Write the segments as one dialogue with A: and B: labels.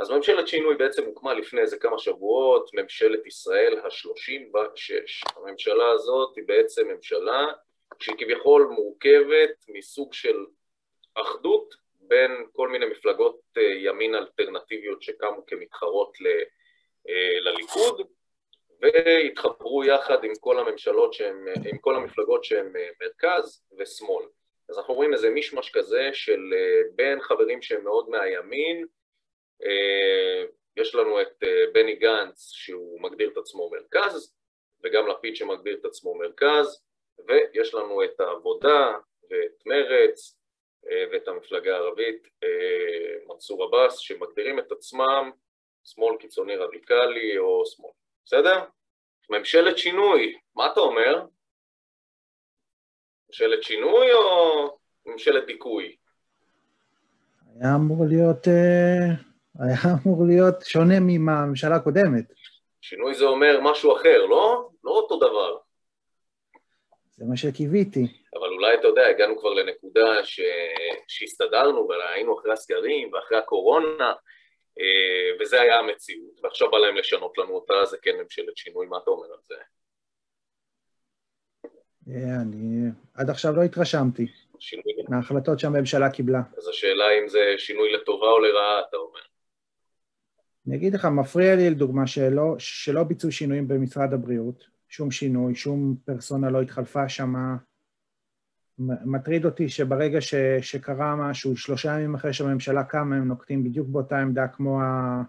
A: אז ממשלת שינוי בעצם הוקמה לפני איזה כמה שבועות, ממשלת ישראל השלושים ושש. הממשלה הזאת היא בעצם ממשלה שהיא כביכול מורכבת מסוג של אחדות בין כל מיני מפלגות אה, ימין אלטרנטיביות שקמו כמתחרות אה, לליכוד והתחברו יחד עם כל הממשלות שהן, עם כל המפלגות שהן אה, מרכז ושמאל. אז אנחנו רואים איזה מישמש כזה של בין חברים שהם מאוד מהימין, יש לנו את בני גנץ שהוא מגדיר את עצמו מרכז וגם לפיד שמגדיר את עצמו מרכז ויש לנו את העבודה ואת מרץ אה, ואת המפלגה הערבית, אה, מנסור עבאס, שמגדירים את עצמם שמאל קיצוני רדיקלי או שמאל, בסדר? ממשלת שינוי, מה אתה אומר? ממשלת שינוי או ממשלת דיכוי?
B: היה אמור להיות, אה, היה אמור להיות שונה מהממשלה הקודמת.
A: שינוי זה אומר משהו אחר, לא? לא אותו דבר.
B: זה מה שקיוויתי.
A: אבל אולי, אתה יודע, הגענו כבר לנקודה ש... שהסתדרנו והיינו אחרי הסגרים ואחרי הקורונה, אה, וזה היה המציאות, ועכשיו בא להם לשנות לנו אותה, זה כן ממשלת שינוי, מה אתה אומר על זה?
B: אה, אני עד עכשיו לא התרשמתי מההחלטות שהממשלה קיבלה.
A: אז השאלה אם זה שינוי לטובה או לרעה, אתה אומר.
B: אני אגיד לך, מפריע לי לדוגמה שלא, שלא ביצעו שינויים במשרד הבריאות, שום שינוי, שום פרסונה לא התחלפה שם. מטריד אותי שברגע ש, שקרה משהו, שלושה ימים אחרי שהממשלה קמה, הם נוקטים בדיוק באותה עמדה כמו, ה,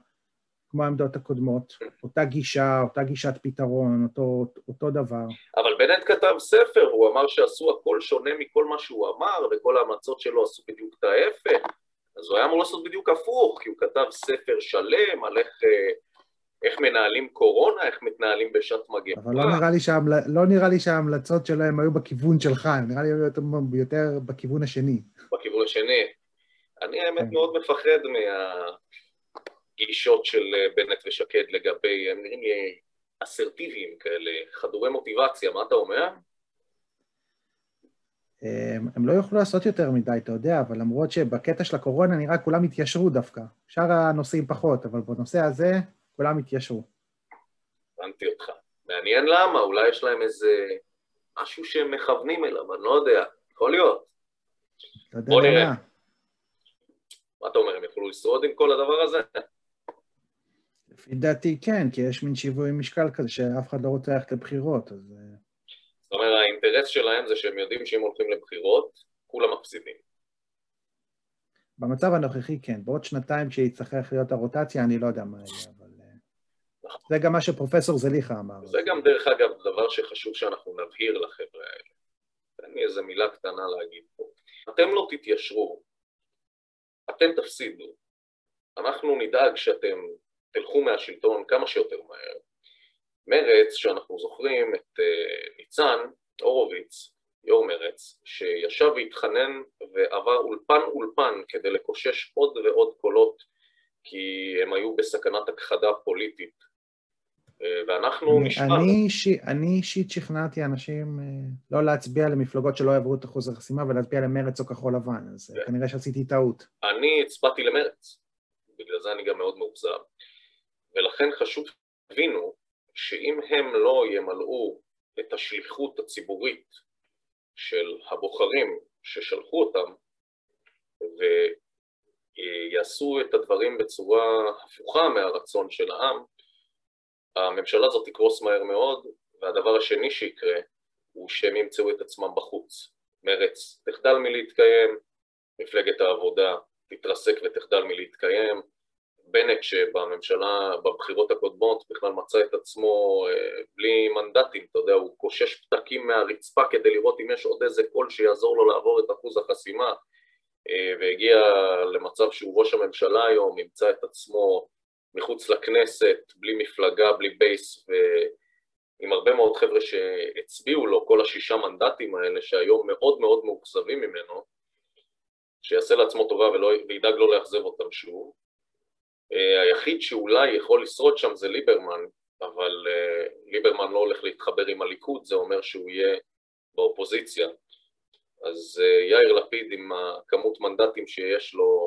B: כמו העמדות הקודמות. אותה גישה, אותה גישת פתרון, אותו, אותו דבר.
A: אבל בנט כתב ספר, הוא אמר שעשו הכל שונה מכל מה שהוא אמר, וכל ההמלצות שלו עשו בדיוק את ההפך. אז הוא היה אמור לעשות בדיוק הפוך, כי הוא כתב ספר שלם על איך... אה, איך מנהלים קורונה, איך מתנהלים בשעת מגפה.
B: אבל לא נראה, לי שההמל... לא נראה לי שההמלצות שלהם היו בכיוון שלך, נראה לי יותר, יותר בכיוון השני.
A: בכיוון השני. אני האמת כן. מאוד מפחד מהגישות של אה, בנט ושקד לגבי, הם נראים לי אסרטיביים כאלה, חדורי מוטיבציה, מה אתה אומר?
B: הם, הם לא יוכלו לעשות יותר מדי, אתה יודע, אבל למרות שבקטע של הקורונה נראה כולם התיישרו דווקא. שאר הנושאים פחות, אבל בנושא הזה... כולם התיישרו.
A: הבנתי אותך. מעניין למה, אולי יש להם איזה משהו שהם מכוונים אליו, אני לא יודע, יכול להיות.
B: לא יודע בוא נראה.
A: מה אתה אומר, הם יוכלו לשרוד עם כל הדבר הזה?
B: לפי דעתי כן, כי יש מין שיווי משקל כזה שאף אחד לא רוצה ללכת לבחירות, אז... אה,
A: זאת אומרת, האינטרס שלהם זה שהם יודעים שאם הולכים לבחירות, כולם מפסידים.
B: במצב הנוכחי כן, בעוד שנתיים כשיצטרך להיות הרוטציה, אני לא יודע מה יהיה. זה גם מה שפרופסור זליכה אמר.
A: זה גם, דרך אגב, דבר שחשוב שאנחנו נבהיר לחבר'ה האלה. תן לי איזה מילה קטנה להגיד פה. אתם לא תתיישרו, אתם תפסידו. אנחנו נדאג שאתם תלכו מהשלטון כמה שיותר מהר. מרץ, שאנחנו זוכרים את uh, ניצן הורוביץ, יו"ר מרץ, שישב והתחנן ועבר אולפן אולפן כדי לקושש עוד ועוד קולות כי הם היו בסכנת הכחדה פוליטית ואנחנו נשמע...
B: אני אישית שכנעתי אנשים אה, לא להצביע למפלגות שלא יעברו את אחוז החסימה ולהצביע למרץ או כחול לבן, אז כן. כנראה שעשיתי טעות.
A: אני הצבעתי למרץ, בגלל זה אני גם מאוד מאוכזב. ולכן חשוב שתבינו שאם הם לא ימלאו את השליחות הציבורית של הבוחרים ששלחו אותם ויעשו את הדברים בצורה הפוכה מהרצון של העם, הממשלה הזאת תקרוס מהר מאוד, והדבר השני שיקרה הוא שהם ימצאו את עצמם בחוץ. מרץ תחדל מלהתקיים, מפלגת העבודה תתרסק ותחדל מלהתקיים, בנט שבממשלה, בבחירות הקודמות בכלל מצא את עצמו אה, בלי מנדטים, אתה יודע, הוא קושש פתקים מהרצפה כדי לראות אם יש עוד איזה קול שיעזור לו לעבור את אחוז החסימה אה, והגיע למצב שהוא ראש הממשלה היום, ימצא את עצמו מחוץ לכנסת, בלי מפלגה, בלי base, ועם הרבה מאוד חבר'ה שהצביעו לו, כל השישה מנדטים האלה, שהיום מאוד מאוד מאוכזבים ממנו, שיעשה לעצמו טובה ולא, וידאג לא לאכזב אותם שוב. אה, היחיד שאולי יכול לשרוד שם זה ליברמן, אבל אה, ליברמן לא הולך להתחבר עם הליכוד, זה אומר שהוא יהיה באופוזיציה. אז אה, יאיר לפיד עם הכמות מנדטים שיש לו,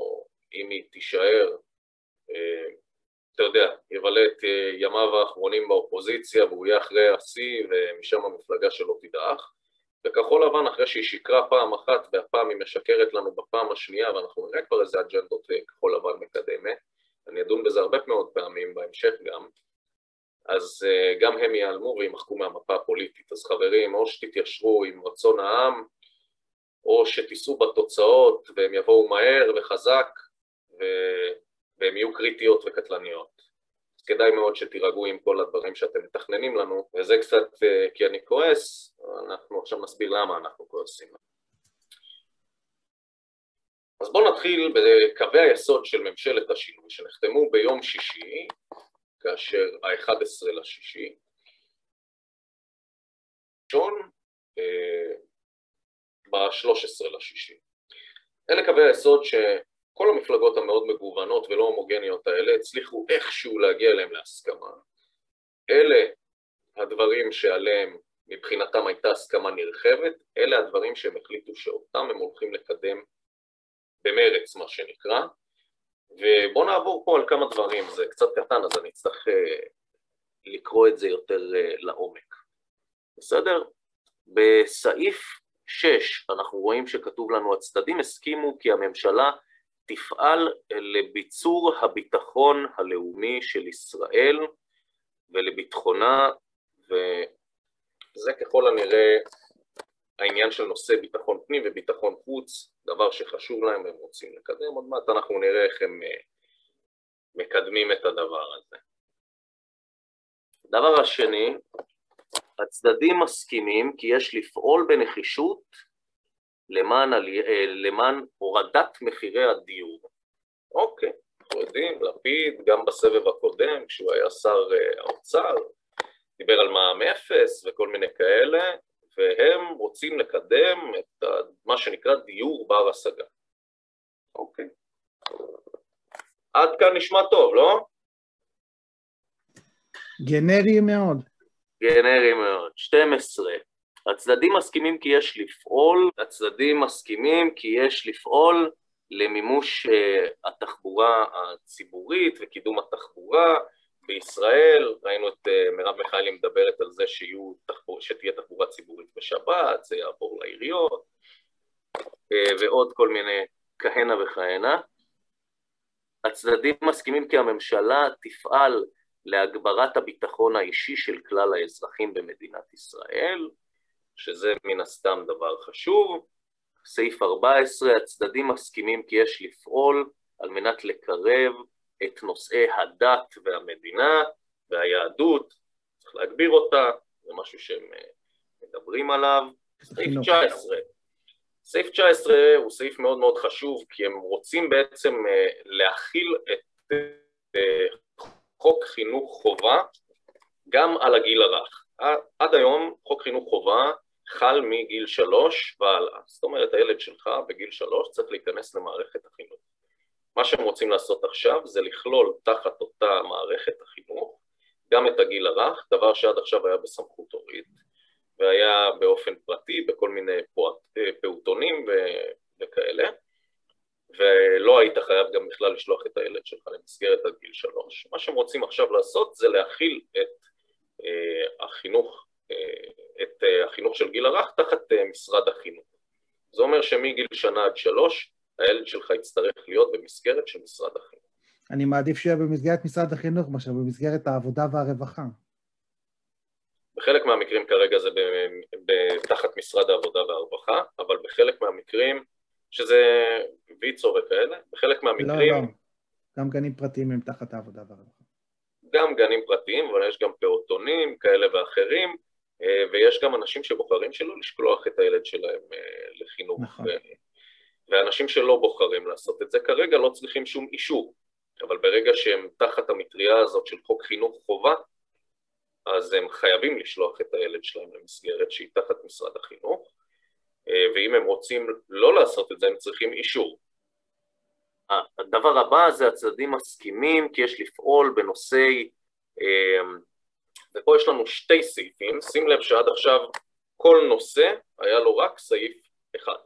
A: אם היא תישאר, אתה יודע, יבלה את ימיו האחרונים באופוזיציה והוא יהיה אחרי השיא ומשם המפלגה שלו תדעך. וכחול לבן, אחרי שהיא שיקרה פעם אחת והפעם היא משקרת לנו בפעם השנייה ואנחנו נראה כבר איזה אג'נדות כחול לבן מקדמת, אני אדון בזה הרבה מאוד פעמים בהמשך גם, אז גם הם ייעלמו וימחקו מהמפה הפוליטית. אז חברים, או שתתיישרו עם רצון העם, או שתיסעו בתוצאות והם יבואו מהר וחזק ו... והם יהיו קריטיות וקטלניות. אז כדאי מאוד שתירגעו עם כל הדברים שאתם מתכננים לנו, וזה קצת אה, כי אני כועס, אנחנו עכשיו נסביר למה אנחנו כועסים. אז בואו נתחיל בקווי היסוד של ממשלת השינוי שנחתמו ביום שישי, כאשר ה-11 לשישי. ראשון, אה, ב-13 לשישי. אלה קווי היסוד שכל המפלגות המאוד מגוונות ולא הומוגניות האלה הצליחו איכשהו להגיע אליהם להסכמה. אלה הדברים שעליהם מבחינתם הייתה הסכמה נרחבת, אלה הדברים שהם החליטו שאותם הם הולכים לקדם במרץ מה שנקרא, ובואו נעבור פה על כמה דברים, זה קצת קטן אז אני אצטרך uh, לקרוא את זה יותר uh, לעומק. בסדר? בסעיף 6 אנחנו רואים שכתוב לנו הצדדים הסכימו כי הממשלה תפעל לביצור הביטחון הלאומי של ישראל ולביטחונה וזה ככל הנראה העניין של נושא ביטחון פנים וביטחון חוץ, דבר שחשוב להם והם רוצים לקדם, עוד מעט אנחנו נראה איך הם אה, מקדמים את הדבר הזה. הדבר השני הצדדים מסכימים כי יש לפעול בנחישות למען, אה, למען הורדת מחירי הדיור. אוקיי, אנחנו יודעים, לפיד גם בסבב הקודם, כשהוא היה שר אה, האוצר, דיבר על מע"מ אפס וכל מיני כאלה, והם רוצים לקדם את מה שנקרא דיור בר השגה. אוקיי. עד כאן נשמע טוב, לא?
B: גנרי מאוד.
A: גנרי מאוד. 12. הצדדים מסכימים כי יש לפעול, הצדדים מסכימים כי יש לפעול למימוש uh, התחבורה הציבורית וקידום התחבורה בישראל, ראינו את uh, מרב מיכאלי מדברת על זה שיהיו שתהיה תחבורה ציבורית בשבת, זה יעבור לעיריות uh, ועוד כל מיני כהנה וכהנה. הצדדים מסכימים כי הממשלה תפעל להגברת הביטחון האישי של כלל האזרחים במדינת ישראל, שזה מן הסתם דבר חשוב. סעיף 14, הצדדים מסכימים כי יש לפעול על מנת לקרב את נושאי הדת והמדינה והיהדות, צריך להגביר אותה, זה משהו שהם אה, מדברים עליו. סעיף 19, סעיף 19 הוא סעיף מאוד מאוד חשוב כי הם רוצים בעצם אה, להכיל את אה, חוק חינוך חובה גם על הגיל הרך. עד היום חוק חינוך חובה חל מגיל שלוש והלאה. זאת אומרת, הילד שלך בגיל שלוש צריך להיכנס למערכת החינוך. מה שהם רוצים לעשות עכשיו זה לכלול תחת אותה מערכת החינוך גם את הגיל הרך, דבר שעד עכשיו היה בסמכות הורית, והיה באופן פרטי בכל מיני פעוטונים וכאלה. ולא היית חייב גם בכלל לשלוח את הילד שלך למסגרת עד גיל שלוש. מה שהם רוצים עכשיו לעשות זה להכיל את אה, החינוך, אה, את אה, החינוך של גיל הרך תחת אה, משרד החינוך. זה אומר שמגיל שנה עד שלוש הילד שלך יצטרך להיות במסגרת של משרד החינוך.
B: אני מעדיף שיהיה במסגרת משרד החינוך מאשר במסגרת העבודה והרווחה.
A: בחלק מהמקרים כרגע זה תחת משרד העבודה והרווחה, אבל בחלק מהמקרים שזה ויצו וכאלה, בחלק מהמקרים... לא, לא,
B: גם גנים פרטיים הם תחת העבודה והרווחה.
A: גם גנים פרטיים, אבל יש גם פעוטונים כאלה ואחרים, אה, ויש גם אנשים שבוחרים שלא לשלוח את הילד שלהם אה, לחינוך. נכון. ואנשים שלא בוחרים לעשות את זה כרגע לא צריכים שום אישור, אבל ברגע שהם תחת המטריה הזאת של חוק חינוך חובה, אז הם חייבים לשלוח את הילד שלהם למסגרת שהיא תחת משרד החינוך, אה, ואם הם רוצים לא לעשות את זה הם צריכים אישור. הדבר הבא זה הצדדים מסכימים כי יש לפעול בנושאי, אה, ופה יש לנו שתי סעיפים, שים לב שעד עכשיו כל נושא היה לו רק סעיף אחד.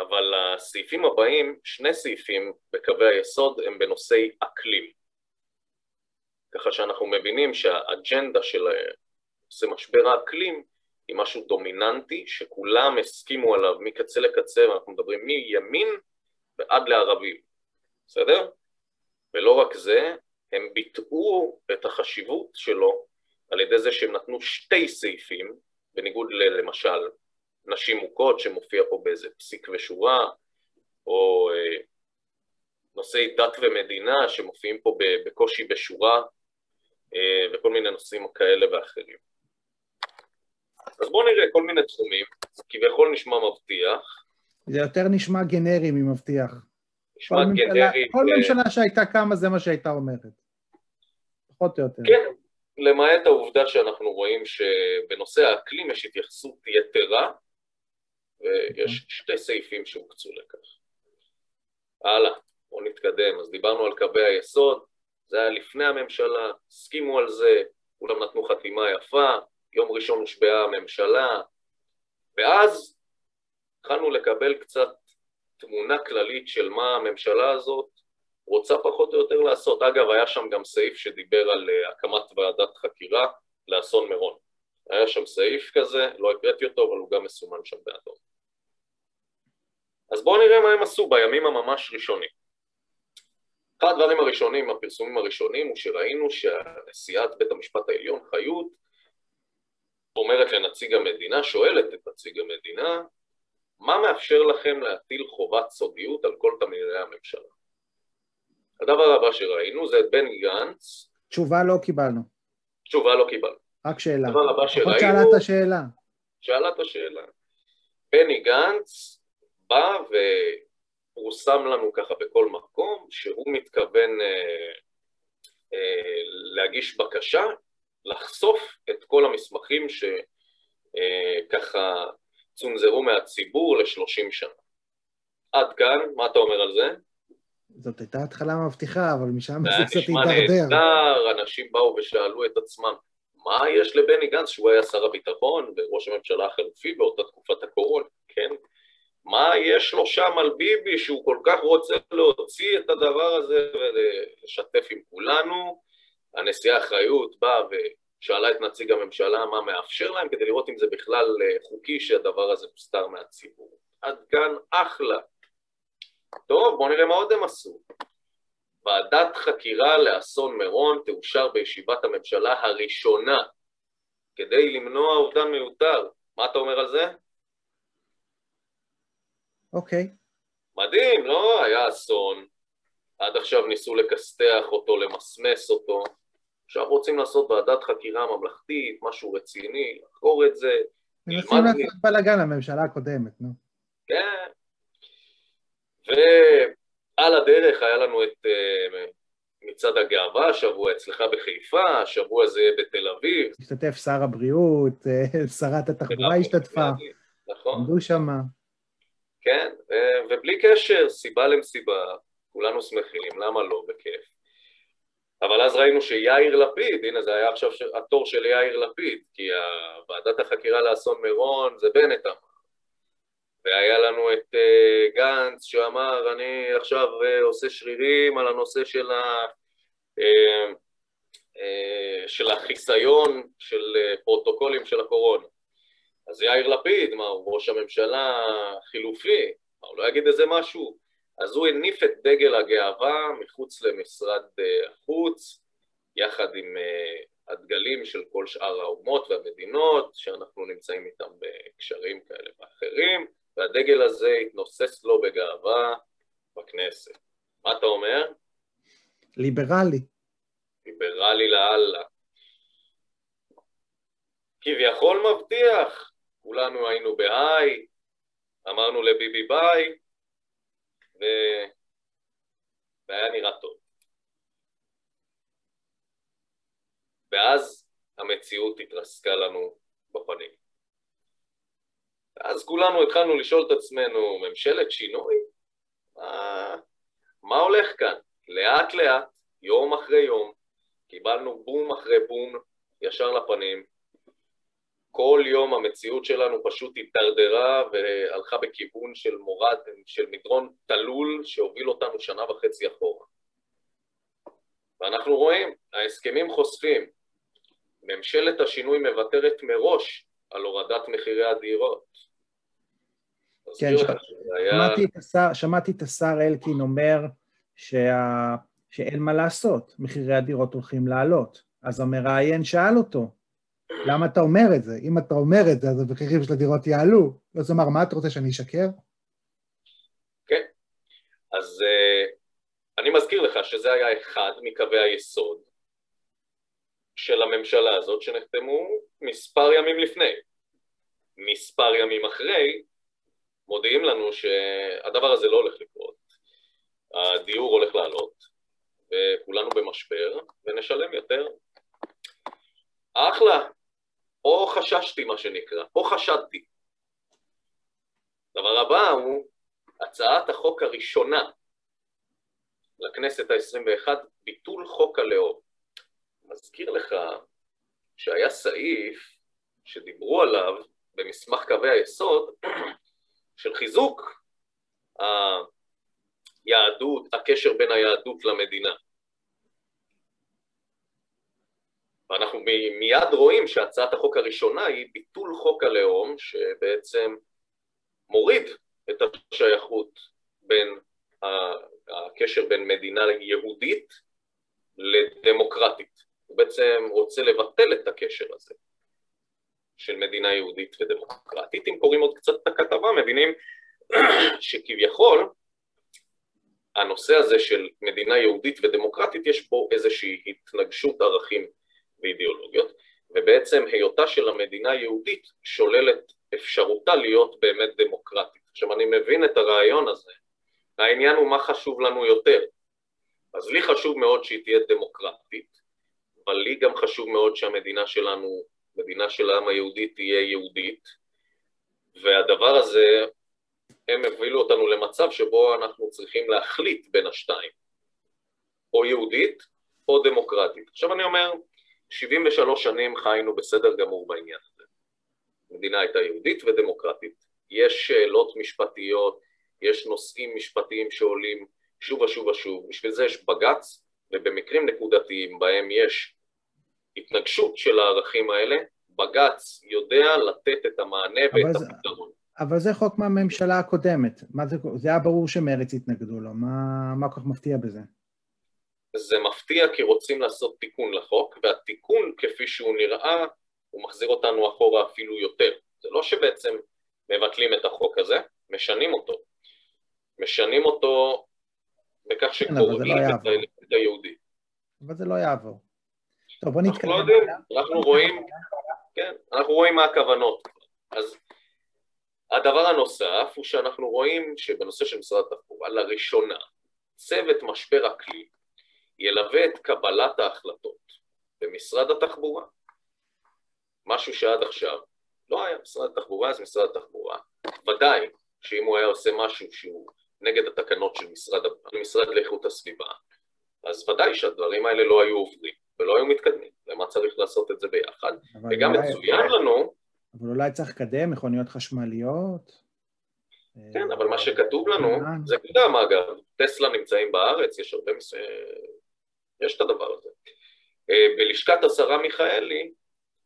A: אבל הסעיפים הבאים, שני סעיפים בקווי היסוד הם בנושאי אקלים. ככה שאנחנו מבינים שהאג'נדה של נושא משבר האקלים היא משהו דומיננטי שכולם הסכימו עליו מקצה לקצה, ואנחנו מדברים מימין ועד לערבים, בסדר? ולא רק זה, הם ביטאו את החשיבות שלו על ידי זה שהם נתנו שתי סעיפים, בניגוד למשל נשים מוכות שמופיע פה באיזה פסיק ושורה, או אה, נושאי דת ומדינה שמופיעים פה בקושי בשורה, אה, וכל מיני נושאים כאלה ואחרים. אז בואו נראה כל מיני תחומים, כביכול נשמע מבטיח.
B: זה יותר נשמע גנרי ממבטיח.
A: נשמע גנרי.
B: כל ממשלה שהייתה קמה זה מה שהייתה אומרת. פחות או יותר.
A: כן, למעט העובדה שאנחנו רואים שבנושא האקלים יש התייחסות יתרה, ויש. שתי סעיפים שהוקצו לכך. הלאה, בואו נתקדם. אז דיברנו על קווי היסוד, זה היה לפני הממשלה, הסכימו על זה, כולם נתנו חתימה יפה, יום ראשון הושבעה הממשלה, ואז התחלנו לקבל קצת תמונה כללית של מה הממשלה הזאת רוצה פחות או יותר לעשות. אגב, היה שם גם סעיף שדיבר על אה, הקמת ועדת חקירה לאסון מירון. היה שם סעיף כזה, לא הקראתי אותו, אבל הוא גם מסומן שם באדום. אז בואו נראה מה הם עשו בימים הממש ראשונים. אחד הדברים הראשונים, הפרסומים הראשונים, הוא שראינו שנשיאת בית המשפט העליון, חיות, אומרת לנציג המדינה, שואלת את נציג המדינה, מה מאפשר לכם להטיל חובת סודיות על כל תלמידי הממשלה? הדבר הבא שראינו זה את בני גנץ.
B: תשובה לא קיבלנו.
A: תשובה לא קיבלנו.
B: רק שאלה.
A: הדבר הבא שראינו...
B: לפחות שאלה את השאלה.
A: שאלה את השאלה. בני גנץ בא ופורסם לנו ככה בכל מקום שהוא מתכוון אה, אה, להגיש בקשה לחשוף את כל המסמכים שככה אה, צונזרו מהציבור לשלושים שנה. עד כאן, מה אתה אומר על זה?
B: זאת הייתה התחלה מבטיחה, אבל משם זה
A: קצת הידרדר. זה נשמע נהדר, אנשים באו ושאלו את עצמם, מה יש לבני גנץ, שהוא היה שר הביטחון וראש הממשלה החלופי באותה תקופת הקורונה, כן? מה יש לו שם על ביבי שהוא כל כך רוצה להוציא את הדבר הזה ולשתף עם כולנו? הנשיאה אחריות באה ושאלה את נציג הממשלה מה מאפשר להם כדי לראות אם זה בכלל אה, חוקי שהדבר הזה מוסתר מהציבור. עד כאן אחלה. טוב, בואו נראה מה עוד הם עשו. ועדת חקירה לאסון מירון תאושר בישיבת הממשלה הראשונה כדי למנוע אובדן מיותר. מה אתה אומר על זה?
B: אוקיי.
A: מדהים, לא? היה אסון, עד עכשיו ניסו לכסתח אותו, למסמס אותו, עכשיו רוצים לעשות ועדת חקירה ממלכתית, משהו רציני, לחקור את זה.
B: מנסים לעשות בלאגן לממשלה הקודמת, נו.
A: כן. ועל הדרך היה לנו את uh, מצעד הגאווה, השבוע אצלך בחיפה, השבוע זה בתל אביב.
B: השתתף שר הבריאות, אה, שרת התחבורה השתתפה.
A: נכון.
B: עמדו שמה.
A: כן, ובלי קשר, סיבה למסיבה, כולנו שמחים, למה לא, בכיף. אבל אז ראינו שיאיר לפיד, הנה זה היה עכשיו התור של יאיר לפיד, כי ועדת החקירה לאסון מירון זה בנט אמר. והיה לנו את uh, גנץ שאמר, אני עכשיו uh, עושה שרירים על הנושא של, ה, uh, uh, של החיסיון של uh, פרוטוקולים של הקורונה. אז יאיר לפיד, מה, הוא ראש הממשלה חילופי, מה, הוא לא יגיד איזה משהו? אז הוא הניף את דגל הגאווה מחוץ למשרד uh, החוץ, יחד עם uh, הדגלים של כל שאר האומות והמדינות, שאנחנו נמצאים איתם בקשרים כאלה ואחרים, והדגל הזה התנוסס לו בגאווה בכנסת. מה אתה אומר?
B: ליברלי.
A: ליברלי לאללה. כביכול מבטיח, כולנו היינו בהיי, אמרנו לביבי ביי, ו... והיה נראה טוב. ואז המציאות התרסקה לנו בפנים. אז כולנו התחלנו לשאול את עצמנו, ממשלת שינוי? מה, מה הולך כאן? לאט לאט, יום אחרי יום, קיבלנו בום אחרי בום ישר לפנים. כל יום המציאות שלנו פשוט הידרדרה והלכה בכיוון של מורד, של מדרון תלול שהוביל אותנו שנה וחצי אחורה. ואנחנו רואים, ההסכמים חושפים, ממשלת השינוי מוותרת מראש על הורדת מחירי הדירות.
B: כן, ש... היה... שמעתי, את השר, שמעתי את השר אלקין אומר שה... שאין מה לעשות, מחירי הדירות הולכים לעלות. אז המראיין שאל אותו, למה אתה אומר את זה? אם אתה אומר את זה, אז המחירים של הדירות יעלו. אז הוא אמר, מה אתה רוצה, שאני אשקר?
A: כן. אז uh, אני מזכיר לך שזה היה אחד מקווי היסוד של הממשלה הזאת שנחתמו מספר ימים לפני. מספר ימים אחרי, מודיעים לנו שהדבר הזה לא הולך לקרות. הדיור הולך לעלות, וכולנו במשבר, ונשלם יותר. אחלה, או חששתי מה שנקרא, או חשדתי. הדבר הבא הוא הצעת החוק הראשונה לכנסת ה-21, ביטול חוק הלאום. מזכיר לך שהיה סעיף שדיברו עליו במסמך קווי היסוד של חיזוק היהדות, הקשר בין היהדות למדינה. ואנחנו מיד רואים שהצעת החוק הראשונה היא ביטול חוק הלאום, שבעצם מוריד את השייכות בין, הקשר בין מדינה יהודית לדמוקרטית. הוא בעצם רוצה לבטל את הקשר הזה של מדינה יהודית ודמוקרטית. אם קוראים עוד קצת את הכתבה, מבינים שכביכול הנושא הזה של מדינה יהודית ודמוקרטית יש בו איזושהי התנגשות ערכים ואידיאולוגיות, ובעצם היותה של המדינה היהודית שוללת אפשרותה להיות באמת דמוקרטית. עכשיו אני מבין את הרעיון הזה, העניין הוא מה חשוב לנו יותר. אז לי חשוב מאוד שהיא תהיה דמוקרטית, אבל לי גם חשוב מאוד שהמדינה שלנו, מדינה של העם היהודי תהיה יהודית, והדבר הזה, הם הובילו אותנו למצב שבו אנחנו צריכים להחליט בין השתיים, או יהודית או דמוקרטית. עכשיו אני אומר, 73 שנים חיינו בסדר גמור בעניין הזה. המדינה הייתה יהודית ודמוקרטית. יש שאלות משפטיות, יש נושאים משפטיים שעולים שוב ושוב ושוב, בשביל זה יש בג"ץ, ובמקרים נקודתיים בהם יש התנגשות של הערכים האלה, בג"ץ יודע לתת את המענה ואת זה, הפתרון.
B: אבל זה חוק מהממשלה הקודמת. מה זה, זה היה ברור שמרץ התנגדו לו, מה, מה כל כך מפתיע בזה?
A: זה מפתיע כי רוצים לעשות תיקון לחוק, והתיקון כפי שהוא נראה, הוא מחזיר אותנו אחורה אפילו יותר. זה לא שבעצם מבטלים את החוק הזה, משנים אותו. משנים אותו בכך כן, שקוראים לא את היהודי.
B: אבל זה לא יעבור. טוב, בוא נתקדם.
A: אנחנו לא יודעים, אנחנו רואים, כן, אנחנו רואים מה הכוונות. אז הדבר הנוסף הוא שאנחנו רואים שבנושא של משרד התחבורה, לראשונה, צוות משבר אקלים ילווה את קבלת ההחלטות במשרד התחבורה, משהו שעד עכשיו לא היה משרד התחבורה, אז משרד התחבורה. ודאי שאם הוא היה עושה משהו שהוא נגד התקנות של משרד, המשרד לאיכות הסביבה, אז ודאי שהדברים האלה לא היו עוברים ולא היו מתקדמים, למה צריך לעשות את זה ביחד, וגם מצוין לנו...
B: אבל אולי צריך לקדם מכוניות חשמליות?
A: כן, אבל מה שכתוב לנו, זה גם אגב, טסלה נמצאים בארץ, יש הרבה מס... יש את הדבר הזה. אה, בלשכת השרה מיכאלי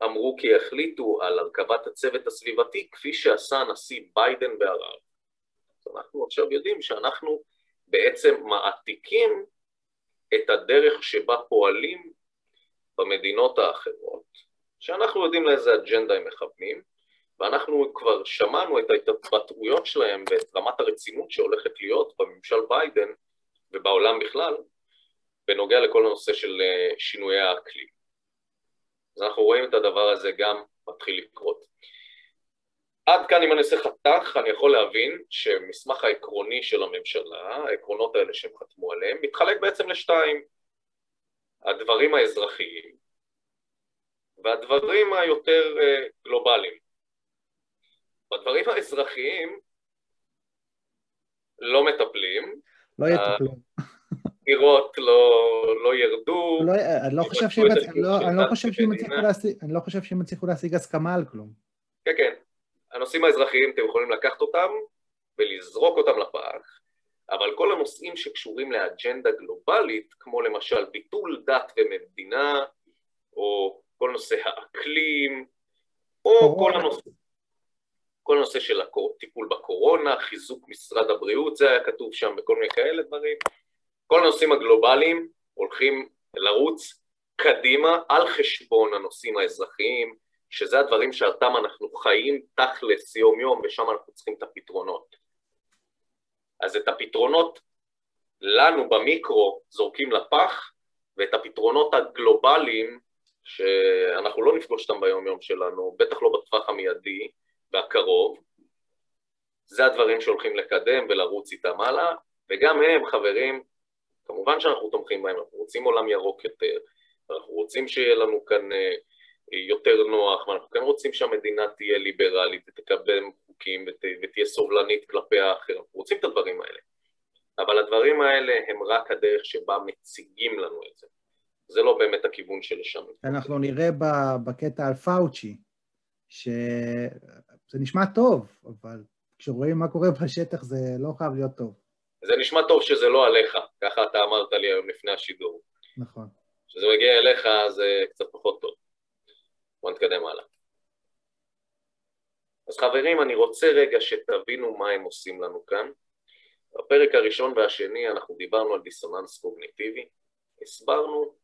A: אמרו כי החליטו על הרכבת הצוות הסביבתי כפי שעשה הנשיא ביידן בערב. אז אנחנו עכשיו יודעים שאנחנו בעצם מעתיקים את הדרך שבה פועלים במדינות האחרות, שאנחנו יודעים לאיזה אג'נדה הם מכוונים, ואנחנו כבר שמענו את ההתבטאויות שלהם ואת רמת הרצינות שהולכת להיות בממשל ביידן ובעולם בכלל, בנוגע לכל הנושא של אה, שינויי האקלים. אז אנחנו רואים את הדבר הזה גם מתחיל לקרות. עד כאן אם אני עושה חתך, אני יכול להבין שמסמך העקרוני של הממשלה, העקרונות האלה שהם חתמו עליהם, מתחלק בעצם לשתיים. הדברים האזרחיים והדברים היותר אה, גלובליים. בדברים האזרחיים לא מטפלים.
B: לא יטפלו.
A: דירות לא, לא ירדו.
B: לא, אני לא חושב שהם לא, לא הצליחו להשיג הסכמה על כלום.
A: כן, כן. הנושאים האזרחיים, אתם יכולים לקחת אותם ולזרוק אותם לפח, אבל כל הנושאים שקשורים לאג'נדה גלובלית, כמו למשל ביטול דת ומדינה, או כל נושא האקלים, או כל הנושא, כל הנושא של הטיפול בקורונה, חיזוק משרד הבריאות, זה היה כתוב שם בכל מיני כאלה דברים, כל הנושאים הגלובליים הולכים לרוץ קדימה על חשבון הנושאים האזרחיים, שזה הדברים שאותם אנחנו חיים תכלס יום יום ושם אנחנו צריכים את הפתרונות. אז את הפתרונות לנו במיקרו זורקים לפח ואת הפתרונות הגלובליים שאנחנו לא נפגוש אותם ביום יום שלנו, בטח לא בטווח המיידי והקרוב, זה הדברים שהולכים לקדם ולרוץ איתם הלאה, וגם הם חברים, כמובן שאנחנו תומכים בהם, אנחנו רוצים עולם ירוק יותר, אנחנו רוצים שיהיה לנו כאן אה, יותר נוח, ואנחנו כן רוצים שהמדינה תהיה ליברלית ותקבל חוקים ות, ותהיה סובלנית כלפי האחר, אנחנו רוצים את הדברים האלה. אבל הדברים האלה הם רק הדרך שבה מציגים לנו את זה. זה לא באמת הכיוון שלשם.
B: אנחנו נראה בקטע על פאוצ'י, שזה נשמע טוב, אבל כשרואים מה קורה בשטח זה לא חייב להיות טוב.
A: זה נשמע טוב שזה לא עליך, ככה אתה אמרת לי היום לפני השידור.
B: נכון.
A: כשזה מגיע אליך זה קצת פחות טוב. בואו נתקדם הלאה. אז חברים, אני רוצה רגע שתבינו מה הם עושים לנו כאן. בפרק הראשון והשני אנחנו דיברנו על דיסוננס קוגניטיבי, הסברנו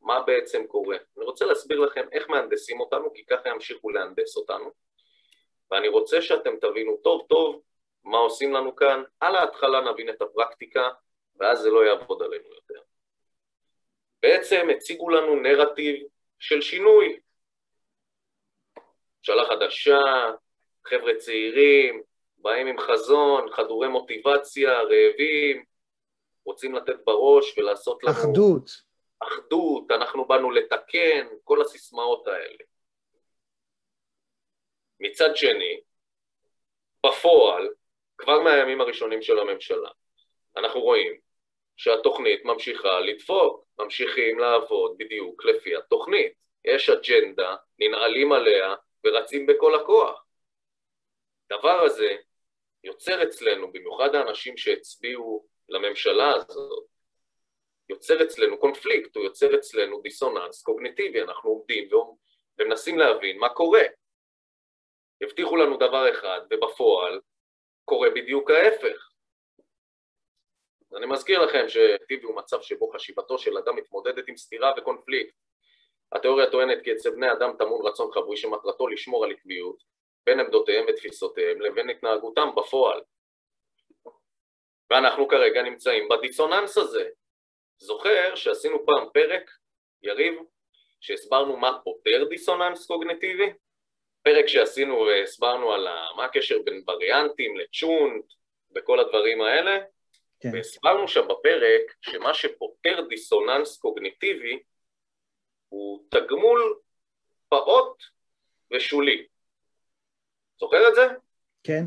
A: מה בעצם קורה. אני רוצה להסביר לכם איך מהנדסים אותנו, כי ככה ימשיכו להנדס אותנו, ואני רוצה שאתם תבינו טוב טוב מה עושים לנו כאן. על ההתחלה נבין את הפרקטיקה, ואז זה לא יעבוד עלינו יותר. בעצם הציגו לנו נרטיב של שינוי. ממשלה חדשה, חבר'ה צעירים, באים עם חזון, חדורי מוטיבציה, רעבים, רוצים לתת בראש ולעשות לנו...
B: אחדות.
A: אחדות, אנחנו באנו לתקן, כל הסיסמאות האלה. מצד שני, בפועל, כבר מהימים הראשונים של הממשלה, אנחנו רואים שהתוכנית ממשיכה לדפוק, ממשיכים לעבוד בדיוק לפי התוכנית. יש אג'נדה, ננעלים עליה ורצים בכל הכוח. הדבר הזה יוצר אצלנו, במיוחד האנשים שהצביעו לממשלה הזאת, יוצר אצלנו קונפליקט, הוא יוצר אצלנו דיסוננס קוגניטיבי, אנחנו עומדים ומנסים להבין מה קורה. הבטיחו לנו דבר אחד, ובפועל קורה בדיוק ההפך. אני מזכיר לכם שטיבי הוא מצב שבו חשיבתו של אדם מתמודדת עם סתירה וקונפליקט. התיאוריה טוענת כי אצל בני אדם טמון רצון חבוי שמטרתו לשמור על עקביות בין עמדותיהם ותפיסותיהם לבין התנהגותם בפועל. ואנחנו כרגע נמצאים בדיסוננס הזה. זוכר שעשינו פעם פרק, יריב, שהסברנו מה פותר דיסוננס קוגנטיבי? פרק שעשינו והסברנו על מה הקשר בין וריאנטים לצ'ונט וכל הדברים האלה, כן. והסברנו שם בפרק שמה שפותר דיסוננס קוגניטיבי הוא תגמול פעוט ושולי. זוכר את זה?
B: כן.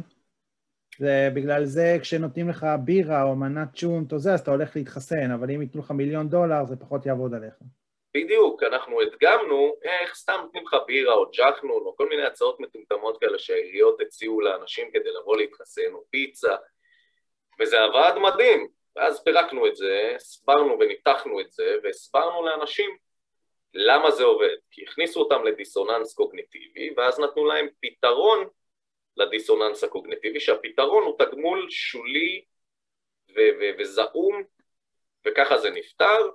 B: ובגלל זה כשנותנים לך בירה או מנת צ'ונט או זה, אז אתה הולך להתחסן, אבל אם ייתנו לך מיליון דולר זה פחות יעבוד עליך.
A: בדיוק, אנחנו הדגמנו איך סתם נותנים לך בירה או ג'חנון או כל מיני הצעות מטומטמות כאלה שהעיריות הציעו לאנשים כדי לבוא להתחסן, או פיצה, וזה עבד מדהים. ואז פירקנו את זה, הסברנו וניתחנו את זה, והסברנו לאנשים למה זה עובד. כי הכניסו אותם לדיסוננס קוגניטיבי, ואז נתנו להם פתרון לדיסוננס הקוגניטיבי, שהפתרון הוא תגמול שולי וזעום, וככה זה נפתר.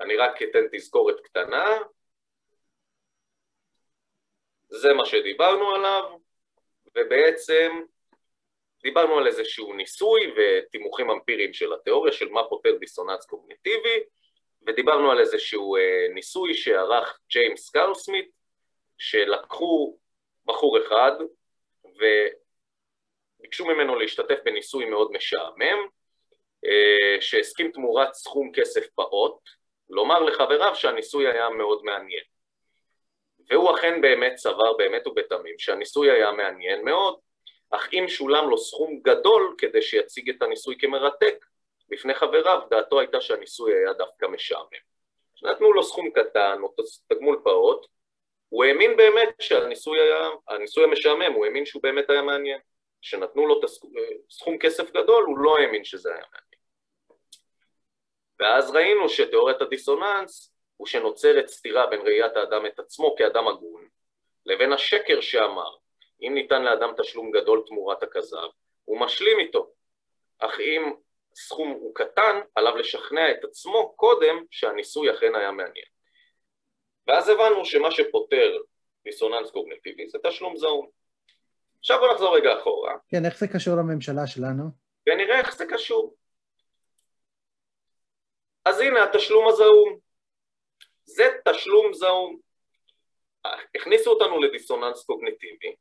A: אני רק אתן תזכורת קטנה. זה מה שדיברנו עליו, ובעצם דיברנו על איזשהו ניסוי ותימוכים אמפיריים של התיאוריה של מה פותר דיסוננס קוגניטיבי, ודיברנו על איזשהו אה, ניסוי שערך ג'יימס קארסמית, שלקחו בחור אחד וביקשו ממנו להשתתף בניסוי מאוד משעמם, אה, שהסכים תמורת סכום כסף פעוט, לומר לחבריו שהניסוי היה מאוד מעניין. והוא אכן באמת סבר באמת ובתמים שהניסוי היה מעניין מאוד, אך אם שולם לו סכום גדול כדי שיציג את הניסוי כמרתק בפני חבריו, דעתו הייתה שהניסוי היה דווקא משעמם. נתנו לו סכום קטן או תגמול פעוט, הוא האמין באמת שהניסוי היה, הניסוי המשעמם, הוא האמין שהוא באמת היה מעניין. כשנתנו לו סכום כסף גדול, הוא לא האמין שזה היה מעניין. ואז ראינו שתיאוריית הדיסוננס הוא שנוצרת סתירה בין ראיית האדם את עצמו כאדם הגון, לבין השקר שאמר, אם ניתן לאדם תשלום גדול תמורת הכזב, הוא משלים איתו. אך אם סכום הוא קטן, עליו לשכנע את עצמו קודם שהניסוי אכן היה מעניין. ואז הבנו שמה שפותר דיסוננס קוגנטיבי זה תשלום זעום. עכשיו בוא נחזור רגע אחורה.
B: כן, איך זה קשור לממשלה שלנו?
A: ונראה איך זה קשור. אז הנה התשלום הזעום. זה תשלום זעום. הכניסו אותנו לדיסוננס קוגניטיבי,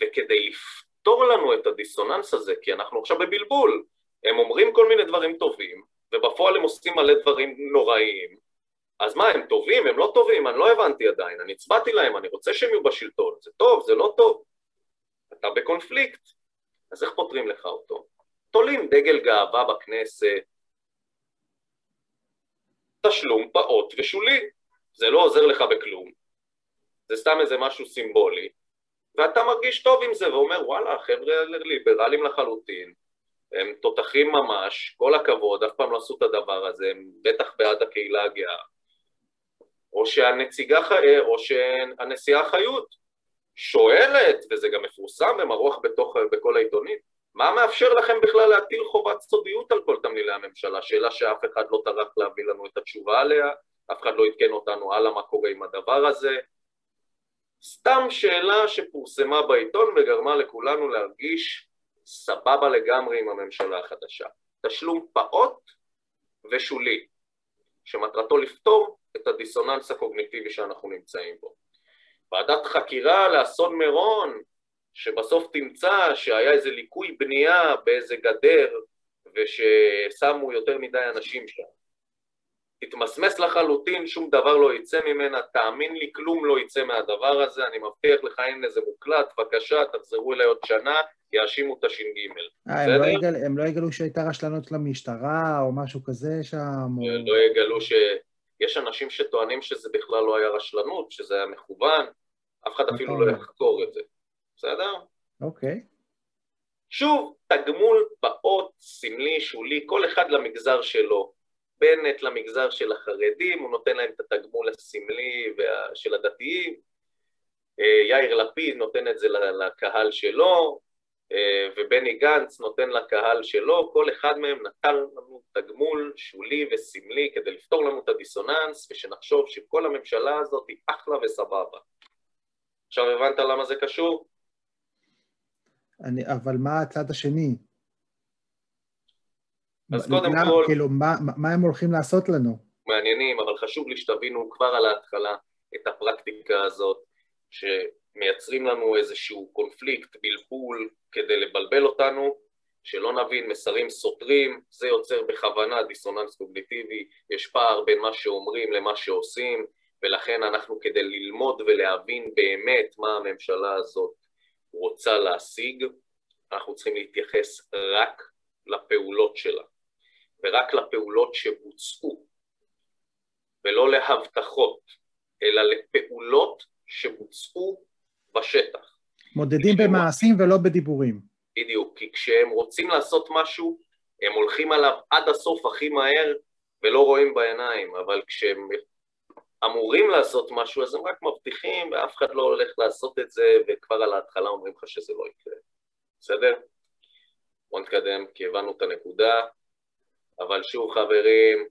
A: וכדי לפתור לנו את הדיסוננס הזה, כי אנחנו עכשיו בבלבול, הם אומרים כל מיני דברים טובים, ובפועל הם עושים מלא דברים נוראיים, אז מה, הם טובים? הם לא טובים? אני לא הבנתי עדיין, אני הצבעתי להם, אני רוצה שהם יהיו בשלטון, זה טוב, זה לא טוב. אתה בקונפליקט, אז איך פותרים לך אותו? תולים דגל גאווה בכנסת, תשלום פעוט ושולי, זה לא עוזר לך בכלום, זה סתם איזה משהו סימבולי, ואתה מרגיש טוב עם זה ואומר וואלה חבר'ה ליברליים לחלוטין, הם תותחים ממש, כל הכבוד, אף פעם לא עשו את הדבר הזה, הם בטח בעד הקהילה הגאה. או שהנציגה, או שהנשיאה חיות שואלת, וזה גם מפורסם ומרוח בתוך, בכל העיתונים, מה מאפשר לכם בכלל להטיל חובת סודיות על כל תמלילי הממשלה? שאלה שאף אחד לא טרח להביא לנו את התשובה עליה, אף אחד לא עדכן אותנו הלאה מה קורה עם הדבר הזה. סתם שאלה שפורסמה בעיתון וגרמה לכולנו להרגיש סבבה לגמרי עם הממשלה החדשה. תשלום פעוט ושולי, שמטרתו לפתור את הדיסוננס הקוגניטיבי שאנחנו נמצאים בו. ועדת חקירה לאסון מירון, שבסוף תמצא שהיה איזה ליקוי בנייה באיזה גדר וששמו יותר מדי אנשים שם. תתמסמס לחלוטין, שום דבר לא יצא ממנה, תאמין לי, כלום לא יצא מהדבר הזה, אני מבטיח לך, הנה זה מוקלט, בבקשה, תחזרו אליי עוד שנה, יאשימו את הש"ג.
B: אה, הם, לא יגל, הם לא יגלו שהייתה רשלנות למשטרה או משהו כזה שם? או...
A: לא יגלו ש... יש אנשים שטוענים שזה בכלל לא היה רשלנות, שזה היה מכוון, אף אחד אפילו לא יחקור את זה, בסדר?
B: אוקיי.
A: שוב, תגמול באות, סמלי, שולי, כל אחד למגזר שלו. בנט למגזר של החרדים, הוא נותן להם את התגמול הסמלי של הדתיים, אה, יאיר לפיד נותן את זה לקהל שלו, אה, ובני גנץ נותן לקהל שלו, כל אחד מהם נתן לנו תגמול שולי וסמלי כדי לפתור לנו את הדיסוננס ושנחשוב שכל הממשלה הזאת היא אחלה וסבבה. עכשיו הבנת למה זה קשור?
B: אני, אבל מה הצד השני?
A: אז קודם כל...
B: כאילו, מה, מה הם הולכים לעשות לנו?
A: מעניינים, אבל חשוב לי שתבינו כבר על ההתחלה את הפרקטיקה הזאת, שמייצרים לנו איזשהו קונפליקט, בלבול, כדי לבלבל אותנו, שלא נבין מסרים סותרים, זה יוצר בכוונה דיסוננס קוגניטיבי, יש פער בין מה שאומרים למה שעושים, ולכן אנחנו כדי ללמוד ולהבין באמת מה הממשלה הזאת רוצה להשיג, אנחנו צריכים להתייחס רק לפעולות שלה. ורק לפעולות שבוצעו, ולא להבטחות, אלא לפעולות שבוצעו בשטח.
B: מודדים במעשים ולא בדיבורים.
A: בדיוק, כי כשהם רוצים לעשות משהו, הם הולכים עליו עד הסוף הכי מהר ולא רואים בעיניים, אבל כשהם אמורים לעשות משהו, אז הם רק מבטיחים ואף אחד לא הולך לעשות את זה, וכבר על ההתחלה אומרים לך שזה לא יקרה. בסדר? בוא נתקדם, כי הבנו את הנקודה. אבל שוב חברים,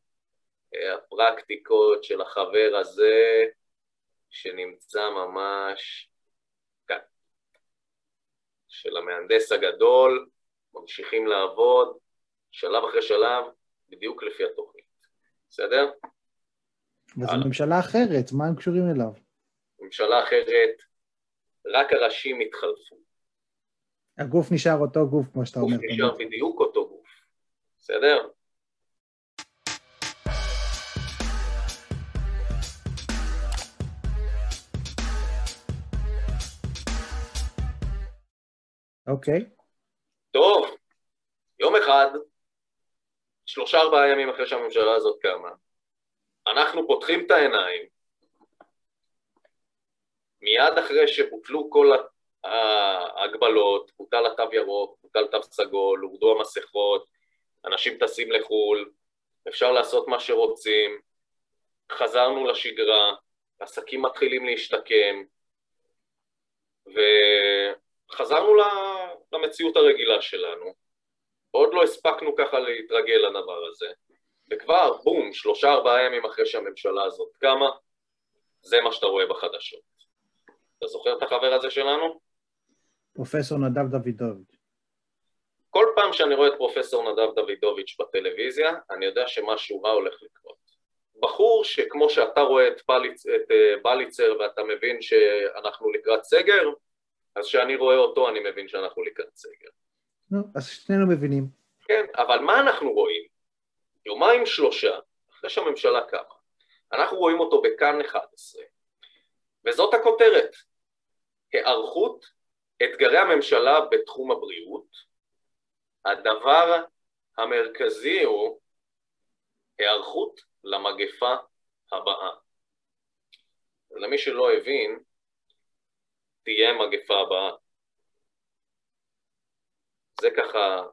A: הפרקטיקות של החבר הזה שנמצא ממש כאן, של המהנדס הגדול, ממשיכים לעבוד שלב אחרי שלב בדיוק לפי התוכנית, בסדר?
B: וזו ממשלה אחרת, מה הם קשורים אליו?
A: ממשלה אחרת, רק הראשים התחלפו.
B: הגוף נשאר אותו גוף, כמו שאתה אומר.
A: הגוף נשאר בדיוק אותו גוף, בסדר?
B: אוקיי. Okay.
A: טוב, יום אחד, שלושה ארבעה ימים אחרי שהממשלה הזאת קמה, אנחנו פותחים את העיניים מיד אחרי שבוטלו כל ההגבלות, בוטל התו ירוק, בוטל תו סגול, הורדו המסכות, אנשים טסים לחו"ל, אפשר לעשות מה שרוצים, חזרנו לשגרה, עסקים מתחילים להשתקם, וחזרנו למציאות הרגילה שלנו. עוד לא הספקנו ככה להתרגל לדבר הזה, וכבר, בום, שלושה ארבעה ימים אחרי שהממשלה הזאת קמה, זה מה שאתה רואה בחדשות. אתה זוכר את החבר הזה שלנו?
B: פרופסור נדב דוידוביץ'.
A: כל פעם שאני רואה את פרופסור נדב דוידוביץ' בטלוויזיה, אני יודע שמשהו רע הולך לקרות. בחור שכמו שאתה רואה את, פליצ... את אה, בליצר ואתה מבין שאנחנו לקראת סגר, אז כשאני רואה אותו אני מבין שאנחנו לקראת סגר.
B: נו, אז שנינו מבינים.
A: כן, אבל מה אנחנו רואים? יומיים שלושה, אחרי שהממשלה קמה, אנחנו רואים אותו בכאן 11, וזאת הכותרת, היערכות אתגרי הממשלה בתחום הבריאות, הדבר המרכזי הוא היערכות למגפה הבאה. למי שלא הבין, תהיה מגפה הבאה. זה ככה,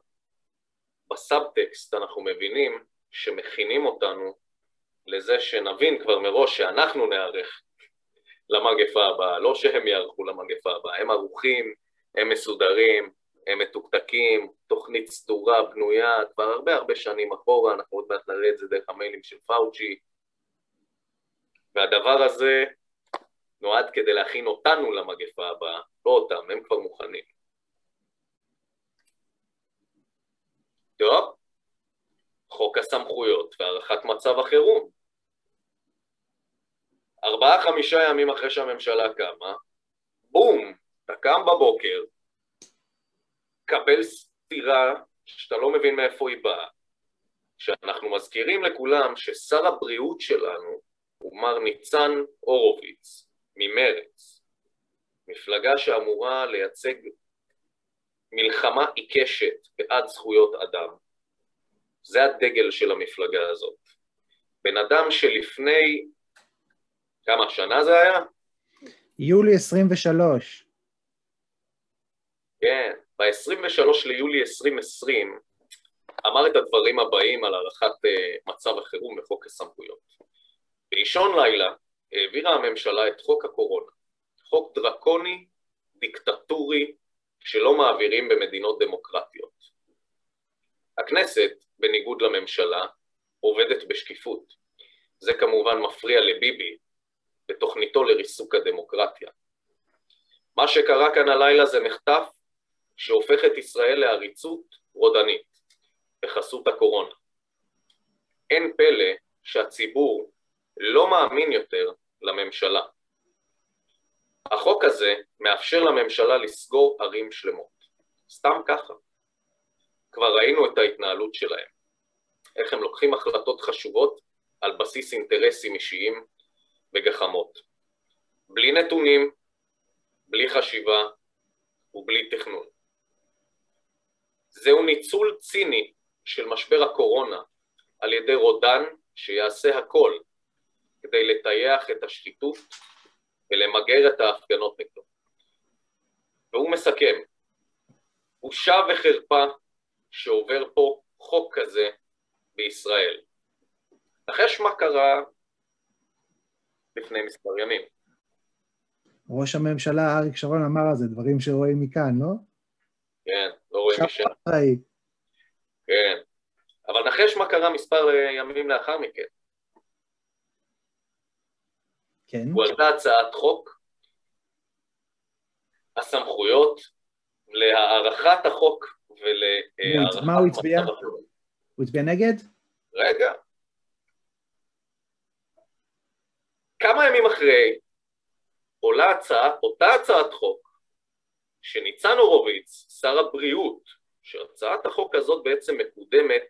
A: בסאבטקסט אנחנו מבינים שמכינים אותנו לזה שנבין כבר מראש שאנחנו נערך למגפה הבאה, לא שהם יערכו למגפה הבאה, הם ערוכים, הם מסודרים, הם מתוקתקים, תוכנית סדורה, בנויה, כבר הרבה הרבה שנים אחורה, אנחנו עוד מעט נראה את זה דרך המיילים של פאוצ'י, והדבר הזה נועד כדי להכין אותנו למגפה הבאה, לא אותם, הם כבר מוכנים. טוב, חוק הסמכויות והארכת מצב החירום. ארבעה חמישה ימים אחרי שהממשלה קמה, בום, אתה קם בבוקר, קבל סתירה שאתה לא מבין מאיפה היא באה. שאנחנו מזכירים לכולם ששר הבריאות שלנו הוא מר ניצן הורוביץ ממרץ, מפלגה שאמורה לייצג מלחמה עיקשת בעד זכויות אדם. זה הדגל של המפלגה הזאת. בן אדם שלפני, כמה שנה זה היה?
B: יולי 23.
A: כן, ב-23 ליולי 2020 אמר את הדברים הבאים על הארכת uh, מצב החירום בחוק הסמכויות. באישון לילה העבירה הממשלה את חוק הקורונה, חוק דרקוני, דיקטטורי, שלא מעבירים במדינות דמוקרטיות. הכנסת, בניגוד לממשלה, עובדת בשקיפות. זה כמובן מפריע לביבי בתוכניתו לריסוק הדמוקרטיה. מה שקרה כאן הלילה זה מחטף שהופך את ישראל לעריצות רודנית בחסות הקורונה. אין פלא שהציבור לא מאמין יותר לממשלה. החוק הזה מאפשר לממשלה לסגור ערים שלמות. סתם ככה. כבר ראינו את ההתנהלות שלהם. איך הם לוקחים החלטות חשובות על בסיס אינטרסים אישיים וגחמות. בלי נתונים, בלי חשיבה ובלי תכנון. זהו ניצול ציני של משבר הקורונה על ידי רודן שיעשה הכל כדי לטייח את השחיתות ולמגר את ההפגנות נגדו. והוא מסכם, בושה וחרפה שעובר פה חוק כזה בישראל. נחש מה קרה לפני מספר ימים.
B: ראש הממשלה אריק שרון אמר על זה דברים שרואים מכאן, לא?
A: כן, לא רואים משם. כן, אבל נחש מה קרה מספר אה, ימים לאחר מכן.
B: כן.
A: הועלתה הצעת חוק הסמכויות להארכת החוק ולהארכת...
B: מה הוא הצביע? הוא הצביע נגד?
A: רגע. כמה ימים אחרי עולה הצעה, אותה הצעת חוק שניצן הורוביץ, שר הבריאות, שהצעת החוק הזאת בעצם מקודמת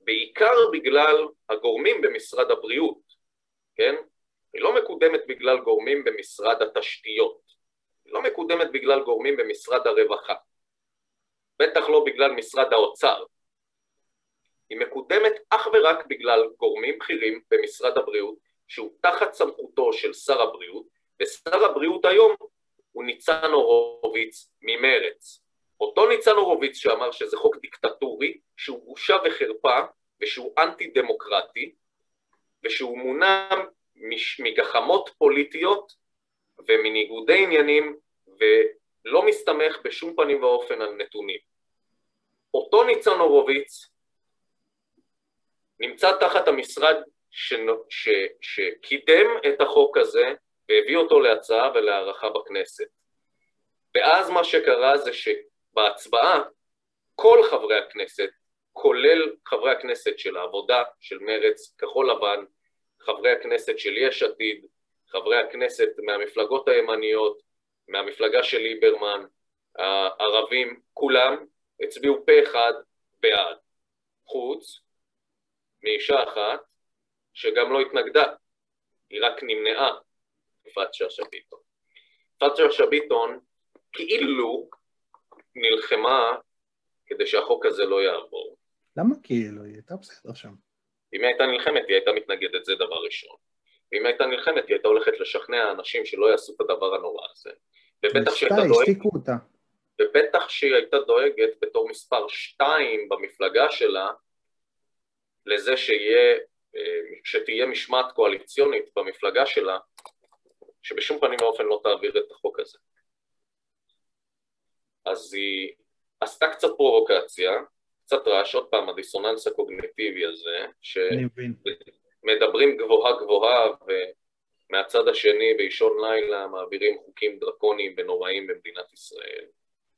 A: בעיקר בגלל הגורמים במשרד הבריאות, כן? היא לא מקודמת בגלל גורמים במשרד התשתיות, היא לא מקודמת בגלל גורמים במשרד הרווחה, בטח לא בגלל משרד האוצר, היא מקודמת אך ורק בגלל גורמים בכירים במשרד הבריאות שהוא תחת סמכותו של שר הבריאות ושר הבריאות היום הוא ניצן הורוביץ ממרץ. אותו ניצן הורוביץ שאמר שזה חוק דיקטטורי, שהוא בושה וחרפה ושהוא אנטי דמוקרטי ושהוא מונע מגחמות פוליטיות ומניגודי עניינים ולא מסתמך בשום פנים ואופן על נתונים. אותו ניצן הורוביץ נמצא תחת המשרד ש... ש... שקידם את החוק הזה והביא אותו להצעה ולהערכה בכנסת. ואז מה שקרה זה שבהצבעה כל חברי הכנסת, כולל חברי הכנסת של העבודה, של מרץ, כחול לבן, חברי הכנסת של יש עתיד, חברי הכנסת מהמפלגות הימניות, מהמפלגה של ליברמן, הערבים, כולם הצביעו פה אחד בעד, חוץ מאישה אחת שגם לא התנגדה, היא רק נמנעה, יפעת שאשא ביטון. יפעת שאשא ביטון כאילו נלחמה כדי שהחוק הזה לא יעבור.
B: למה כאילו? היא הייתה בסדר שם.
A: אם היא הייתה נלחמת, היא הייתה מתנגדת, זה דבר ראשון. ואם הייתה נלחמת, היא הייתה הולכת לשכנע אנשים שלא יעשו את הדבר הנורא הזה. ובטח שהיא הייתה
B: דואגת...
A: ובטח שהיא הייתה דואגת בתור מספר שתיים במפלגה שלה לזה שיהיה, אה, שתהיה משמעת קואליציונית במפלגה שלה שבשום פנים ואופן לא תעביר את החוק הזה. אז היא עשתה קצת פרובוקציה, קצת רעש, עוד פעם, הדיסוננס הקוגניטיבי הזה, שמדברים גבוהה גבוהה ומהצד השני באישון לילה מעבירים חוקים דרקוניים ונוראים במדינת ישראל,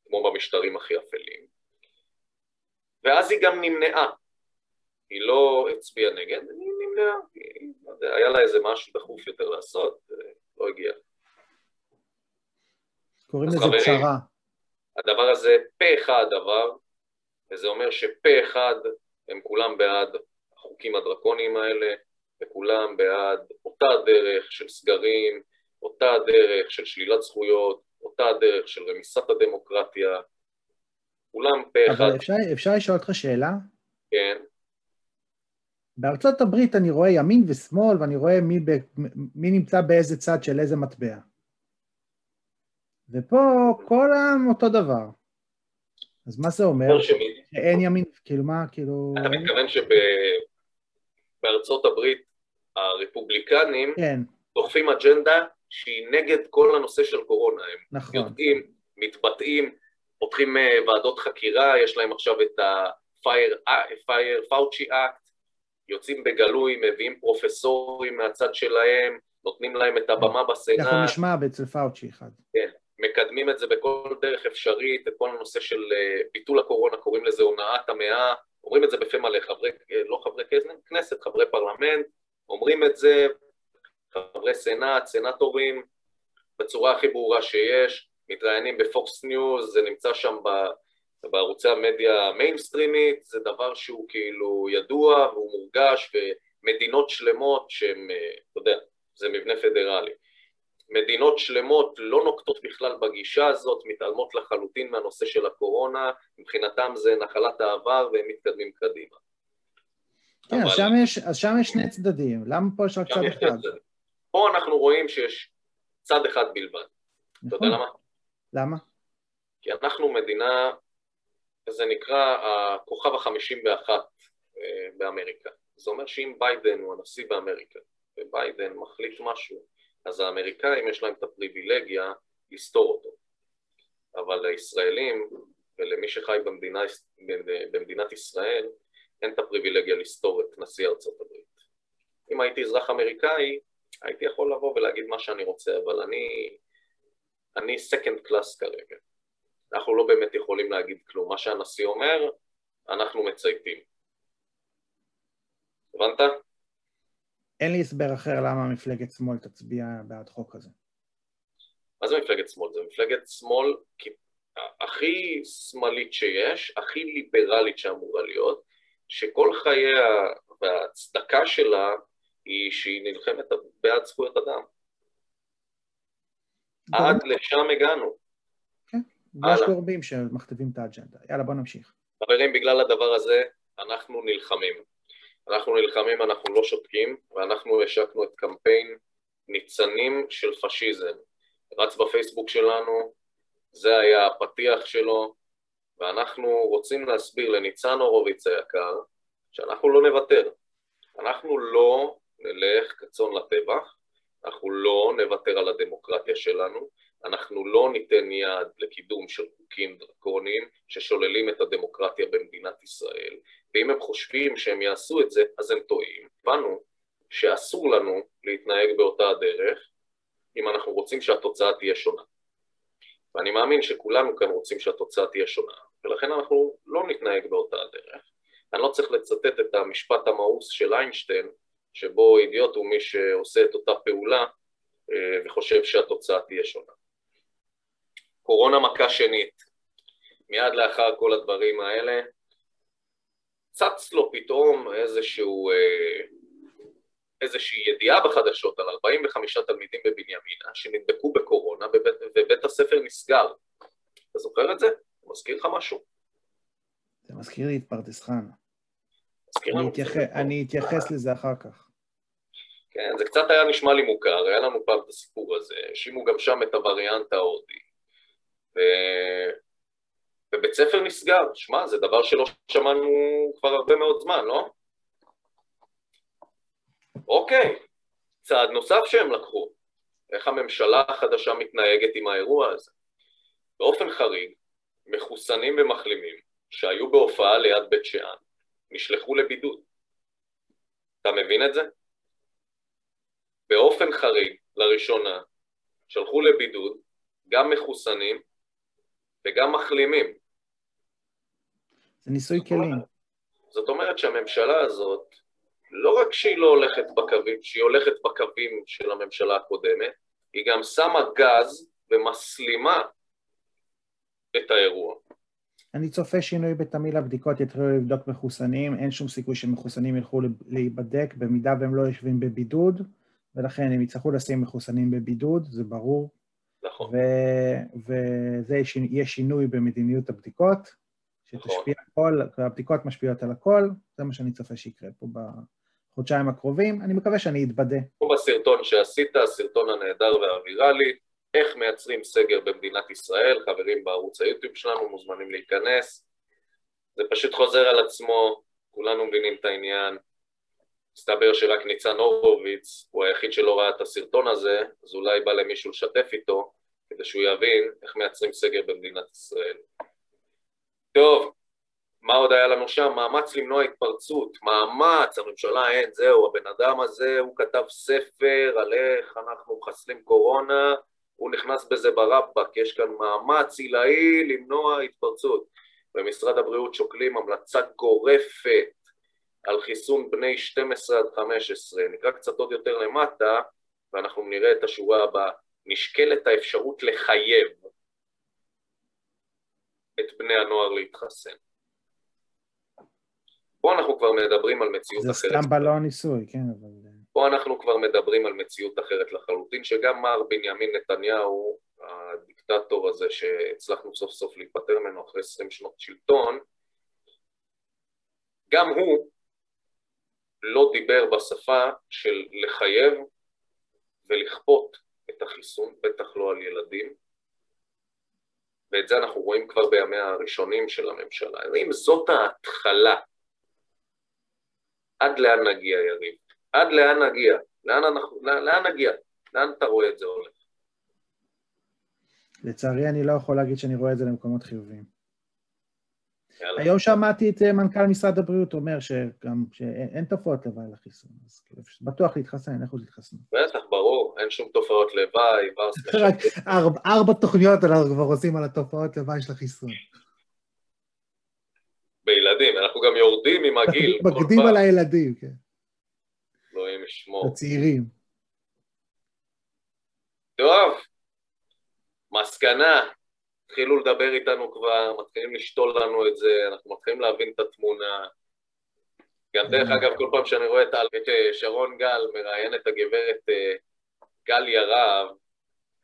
A: כמו במשטרים הכי אפלים. ואז היא גם נמנעה, היא לא הצביעה נגד, היא נמנעה, היא, היה לה איזה משהו דחוף יותר לעשות, לא הגיע.
B: קוראים לזה פשרה.
A: הדבר הזה פה אחד עבר, וזה אומר שפה אחד הם כולם בעד החוקים הדרקוניים האלה, וכולם בעד אותה דרך של סגרים, אותה דרך של שלילת זכויות, אותה דרך של רמיסת הדמוקרטיה, כולם פה
B: אחד. אבל אפשר, אפשר לשאול אותך שאלה?
A: כן.
B: בארצות הברית אני רואה ימין ושמאל ואני רואה מי, ב, מי נמצא באיזה צד של איזה מטבע. ופה כל העם אותו דבר. אז מה זה אומר? שאין ימין, כאילו מה, כאילו...
A: אתה מתכוון שבארצות הברית הרפובליקנים כן. דוחפים אג'נדה שהיא נגד כל הנושא של קורונה. הם נכון. יודעים, מתבטאים, פותחים אה, ועדות חקירה, יש להם עכשיו את ה-Fire Fauci Act, יוצאים בגלוי, מביאים פרופסורים מהצד שלהם, נותנים להם את הבמה בסנאט.
B: אנחנו נשמע אצל פאוצ'י אחד.
A: כן, מקדמים את זה בכל דרך אפשרית, את כל הנושא של אה, ביטול הקורונה, קוראים לזה הונאת המאה, אומרים את זה בפה מלא, חברי, אה, לא חברי כנסת, חברי פרלמנט, אומרים את זה, חברי סנאט, סנאטורים, בצורה הכי ברורה שיש, מתראיינים בפוקס ניוז, זה נמצא שם ב... בערוצי המדיה המיינסטרימית, זה דבר שהוא כאילו ידוע והוא מורגש ומדינות שלמות שהן, אה, אתה יודע, זה מבנה פדרלי. מדינות שלמות לא נוקטות בכלל בגישה הזאת, מתעלמות לחלוטין מהנושא של הקורונה, מבחינתם זה נחלת העבר והם מתקדמים קדימה.
B: כן, אבל... אז, שם יש, אז שם יש שני צדדים, למה פה יש רק צד אחד?
A: פה אנחנו רואים שיש צד אחד בלבד. נכון. אתה יודע נכון. למה?
B: למה?
A: כי אנחנו מדינה זה נקרא הכוכב החמישים ואחת אה, באמריקה. זה אומר שאם ביידן הוא הנשיא באמריקה, וביידן מחליט משהו, אז האמריקאים יש להם את הפריבילגיה לסתור אותו. אבל לישראלים ולמי שחי במדינה, במדינת ישראל, אין את הפריבילגיה לסתור את נשיא ארצות הברית. אם הייתי אזרח אמריקאי, הייתי יכול לבוא ולהגיד מה שאני רוצה, אבל אני, אני second class כרגע. אנחנו לא באמת יכולים להגיד כלום. מה שהנשיא אומר, אנחנו מצייתים. הבנת?
B: אין לי הסבר אחר למה מפלגת שמאל תצביע בעד חוק כזה.
A: מה זה מפלגת שמאל? זה מפלגת שמאל הכי שמאלית שיש, הכי ליברלית שאמורה להיות, שכל חייה וההצדקה שלה היא שהיא נלחמת בעד זכויות אדם. עד לשם הגענו.
B: יש גורמים שמכתיבים את האג'נדה. יאללה, בוא נמשיך.
A: חברים, בגלל הדבר הזה אנחנו נלחמים. אנחנו נלחמים, אנחנו לא שותקים, ואנחנו השקנו את קמפיין ניצנים של פשיזם. רץ בפייסבוק שלנו, זה היה הפתיח שלו, ואנחנו רוצים להסביר לניצן הורוביץ היקר שאנחנו לא נוותר. אנחנו לא נלך כצאן לטבח, אנחנו לא נוותר על הדמוקרטיה שלנו, אנחנו לא ניתן יד לקידום של חוקים דרקוניים ששוללים את הדמוקרטיה במדינת ישראל, ואם הם חושבים שהם יעשו את זה, אז הם טועים. הבנו שאסור לנו להתנהג באותה הדרך אם אנחנו רוצים שהתוצאה תהיה שונה. ואני מאמין שכולנו כאן רוצים שהתוצאה תהיה שונה, ולכן אנחנו לא נתנהג באותה הדרך. אני לא צריך לצטט את המשפט המאוס של איינשטיין, שבו אידיוט הוא מי שעושה את אותה פעולה אה, וחושב שהתוצאה תהיה שונה. קורונה מכה שנית, מיד לאחר כל הדברים האלה, צץ לו פתאום איזשהו, אה, איזושהי ידיעה בחדשות על 45 תלמידים בבנימינה שנדבקו בקורונה ובית, ובית הספר נסגר. אתה זוכר את זה? מזכיר לך משהו?
B: זה מזכיר לי את פרדס חנה. אני, אתייח... אני אתייחס לזה אחר כך.
A: כן, זה קצת היה נשמע לי מוכר, היה לנו פעם את הסיפור הזה, האשימו גם שם את הווריאנט ההודי. ו... ובית ספר נסגר, שמע, זה דבר שלא שמענו כבר הרבה מאוד זמן, לא? אוקיי, צעד נוסף שהם לקחו, איך הממשלה החדשה מתנהגת עם האירוע הזה. באופן חריג, מחוסנים ומחלימים שהיו בהופעה ליד בית שאן נשלחו לבידוד. אתה מבין את זה? באופן חריג, לראשונה, שלחו לבידוד גם מחוסנים וגם מחלימים.
B: זה ניסוי כלים.
A: זאת אומרת שהממשלה הזאת, לא רק שהיא לא הולכת בקווים, שהיא הולכת בקווים של הממשלה הקודמת, היא גם שמה גז ומסלימה את האירוע.
B: אני צופה שינוי בתמהיל הבדיקות, יתחילו לבדוק מחוסנים, אין שום סיכוי שמחוסנים ילכו להיבדק, במידה והם לא יושבים בבידוד, ולכן הם יצטרכו לשים מחוסנים בבידוד, זה ברור.
A: נכון.
B: וזה יהיה שינוי במדיניות הבדיקות, שתשפיע נכון. הכל, הבדיקות משפיעות על הכל, זה מה שאני צופה שיקרה פה בחודשיים הקרובים, אני מקווה שאני אתבדה.
A: פה בסרטון שעשית, הסרטון הנהדר והוויראלי, איך מייצרים סגר במדינת ישראל, חברים בערוץ היוטיוב שלנו מוזמנים להיכנס, זה פשוט חוזר על עצמו, כולנו מבינים את העניין, מסתבר שרק ניצן הורוביץ הוא היחיד שלא ראה את הסרטון הזה, אז אולי בא למישהו לשתף איתו, כדי שהוא יבין איך מייצרים סגר במדינת ישראל. טוב, מה עוד היה לנו שם? מאמץ למנוע התפרצות, מאמץ, הממשלה אין, זהו, הבן אדם הזה, הוא כתב ספר על איך אנחנו מחסלים קורונה, הוא נכנס בזה ברבק, יש כאן מאמץ עילאי למנוע התפרצות. במשרד הבריאות שוקלים המלצה גורפת על חיסון בני 12 עד 15. נקרא קצת עוד יותר למטה, ואנחנו נראה את השורה הבאה. נשקלת האפשרות לחייב את בני הנוער להתחסן. פה אנחנו כבר מדברים על מציאות אחרת.
B: זה סתם בלון ניסוי, כן, אבל...
A: פה אנחנו כבר מדברים על מציאות אחרת לחלוטין, שגם מר בנימין נתניהו, הדיקטטור הזה שהצלחנו סוף סוף להיפטר ממנו אחרי 20 שנות שלטון, גם הוא לא דיבר בשפה של לחייב ולכפות את החיסון, בטח לא על ילדים, ואת זה אנחנו רואים כבר בימיה הראשונים של הממשלה. אם זאת ההתחלה, עד לאן נגיע, יריב? עד לאן נגיע? לאן, אנחנו, לאן, נגיע? לאן אתה רואה את זה הולך?
B: לצערי אני לא יכול להגיד שאני רואה את זה למקומות חיוביים. יאללה. היום שמעתי את אה, מנכ"ל משרד הבריאות אומר שגם שאין תופעות לוואי לחיסון, אז כאילו, בטוח להתחסן, איך הוא להתחסן?
A: בטח, ברור, אין שום תופעות לוואי,
B: רק ארבע תוכניות אנחנו כבר עושים על התופעות לוואי של החיסון.
A: בילדים, אנחנו גם יורדים עם הגיל.
B: מקדים על הילדים, כן.
A: ישמור.
B: הצעירים.
A: טוב, מסקנה, התחילו לדבר איתנו כבר, מתחילים לשתול לנו את זה, אנחנו מתחילים להבין את התמונה. גם דרך אגב, כל פעם שאני רואה את אה, שרון גל מראיין את הגברת אה, גל ירהב,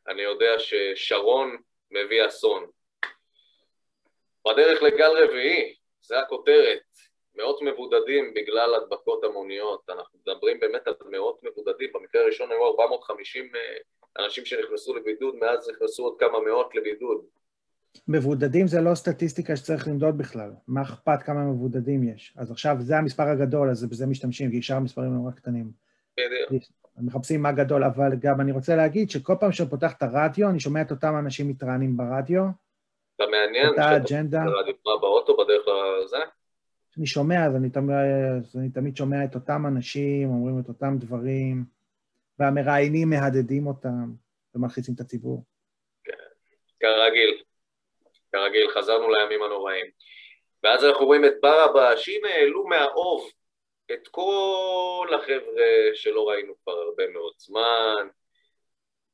A: אני יודע ששרון מביא אסון. בדרך לגל רביעי, זה הכותרת. מאות מבודדים בגלל הדבקות המוניות, אנחנו מדברים באמת על מאות מבודדים, במקרה הראשון היו 450 אה, אנשים שנכנסו לבידוד, מאז נכנסו עוד כמה מאות לבידוד.
B: מבודדים זה לא סטטיסטיקה שצריך למדוד בכלל, מה אכפת כמה מבודדים יש? אז עכשיו זה המספר הגדול, אז בזה משתמשים, כי שאר המספרים הם רק קטנים.
A: בדיוק.
B: מחפשים מה גדול, אבל גם אני רוצה להגיד שכל פעם שאני פותח את הרדיו, אני שומע את אותם אנשים מתראיינים ברדיו.
A: אתה מעניין,
B: אותה אג'נדה.
A: מה באוטו בדרך לזה?
B: אני שומע, אז אני, תמיד, אז אני תמיד שומע את אותם אנשים, אומרים את אותם דברים, והמראיינים מהדהדים אותם ומלחיצים את הציבור.
A: כן, כרגיל. כרגיל, חזרנו לימים הנוראים. ואז אנחנו רואים את ברבש, הנה העלו מהאוב את כל החבר'ה שלא ראינו כבר הרבה מאוד זמן,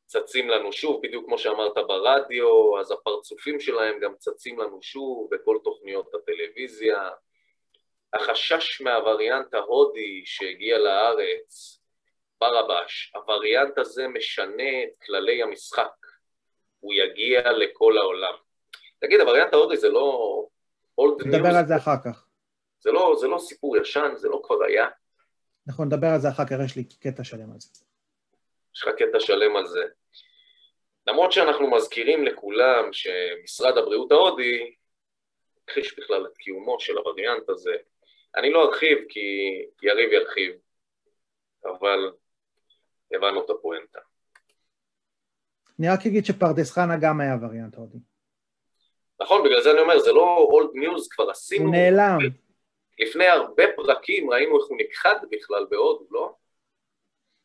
A: צצים לנו שוב, בדיוק כמו שאמרת ברדיו, אז הפרצופים שלהם גם צצים לנו שוב בכל תוכניות הטלוויזיה. החשש מהווריאנט ההודי שהגיע לארץ, ברבש, הווריאנט הזה משנה את כללי המשחק, הוא יגיע לכל העולם. תגיד, הווריאנט ההודי זה לא...
B: נדבר על זה אחר כך.
A: זה לא, זה לא סיפור ישן, זה לא כבר היה.
B: נכון, נדבר על זה אחר כך, יש לי קטע שלם על זה.
A: יש לך קטע שלם על זה. למרות שאנחנו מזכירים לכולם שמשרד הבריאות ההודי הכחיש בכלל את קיומו של הווריאנט הזה. אני לא ארחיב כי יריב ירחיב, אבל הבנו את הפואנטה.
B: אני רק אגיד שפרדס חנה גם היה וריאנט הודי.
A: נכון, בגלל זה אני אומר, זה לא old news, כבר עשינו...
B: הוא נעלם.
A: לפני הרבה פרקים ראינו איך הוא נכחד בכלל בהודו, לא?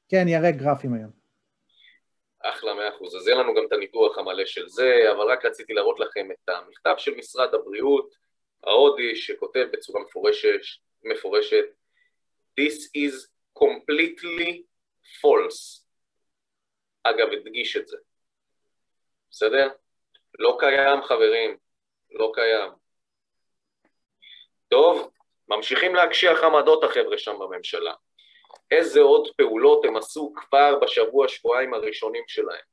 B: כן, יראה גרפים היום.
A: אחלה, מאה אחוז. אז יהיה לנו גם את הניתוח המלא של זה, אבל רק רציתי להראות לכם את המכתב של משרד הבריאות ההודי, שכותב בצורה מפורשת, מפורשת This is completely false. אגב, הדגיש את זה. בסדר? לא קיים, חברים. לא קיים. טוב, ממשיכים להקשיח עמדות החבר'ה שם בממשלה. איזה עוד פעולות הם עשו כבר בשבוע-שבועיים הראשונים שלהם.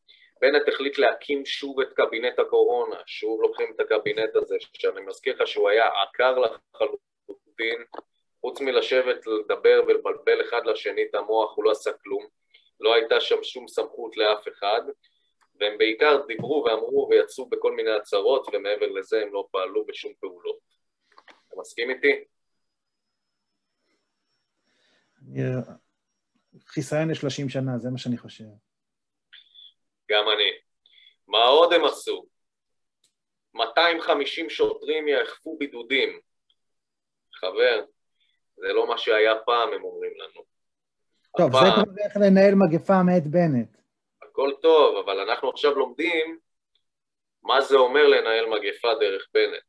A: בנט החליט להקים שוב את קבינט הקורונה, שוב לוקחים את הקבינט הזה, שאני מזכיר לך שהוא היה עקר לחלוטין, חוץ מלשבת, לדבר ולבלבל אחד לשני את המוח, הוא לא עשה כלום, לא הייתה שם שום סמכות לאף אחד, והם בעיקר דיברו ואמרו ויצאו בכל מיני הצהרות, ומעבר לזה הם לא פעלו בשום פעולות. אתה מסכים איתי?
B: חיסיון ל-30 שנה, זה מה שאני חושב.
A: גם אני. מה עוד הם עשו? 250 שוטרים יאכפו בידודים. חבר, זה לא מה שהיה פעם, הם אומרים לנו.
B: טוב, הפעם... זה כבר איך לנהל מגפה מאת בנט.
A: הכל טוב, אבל אנחנו עכשיו לומדים מה זה אומר לנהל מגפה דרך בנט.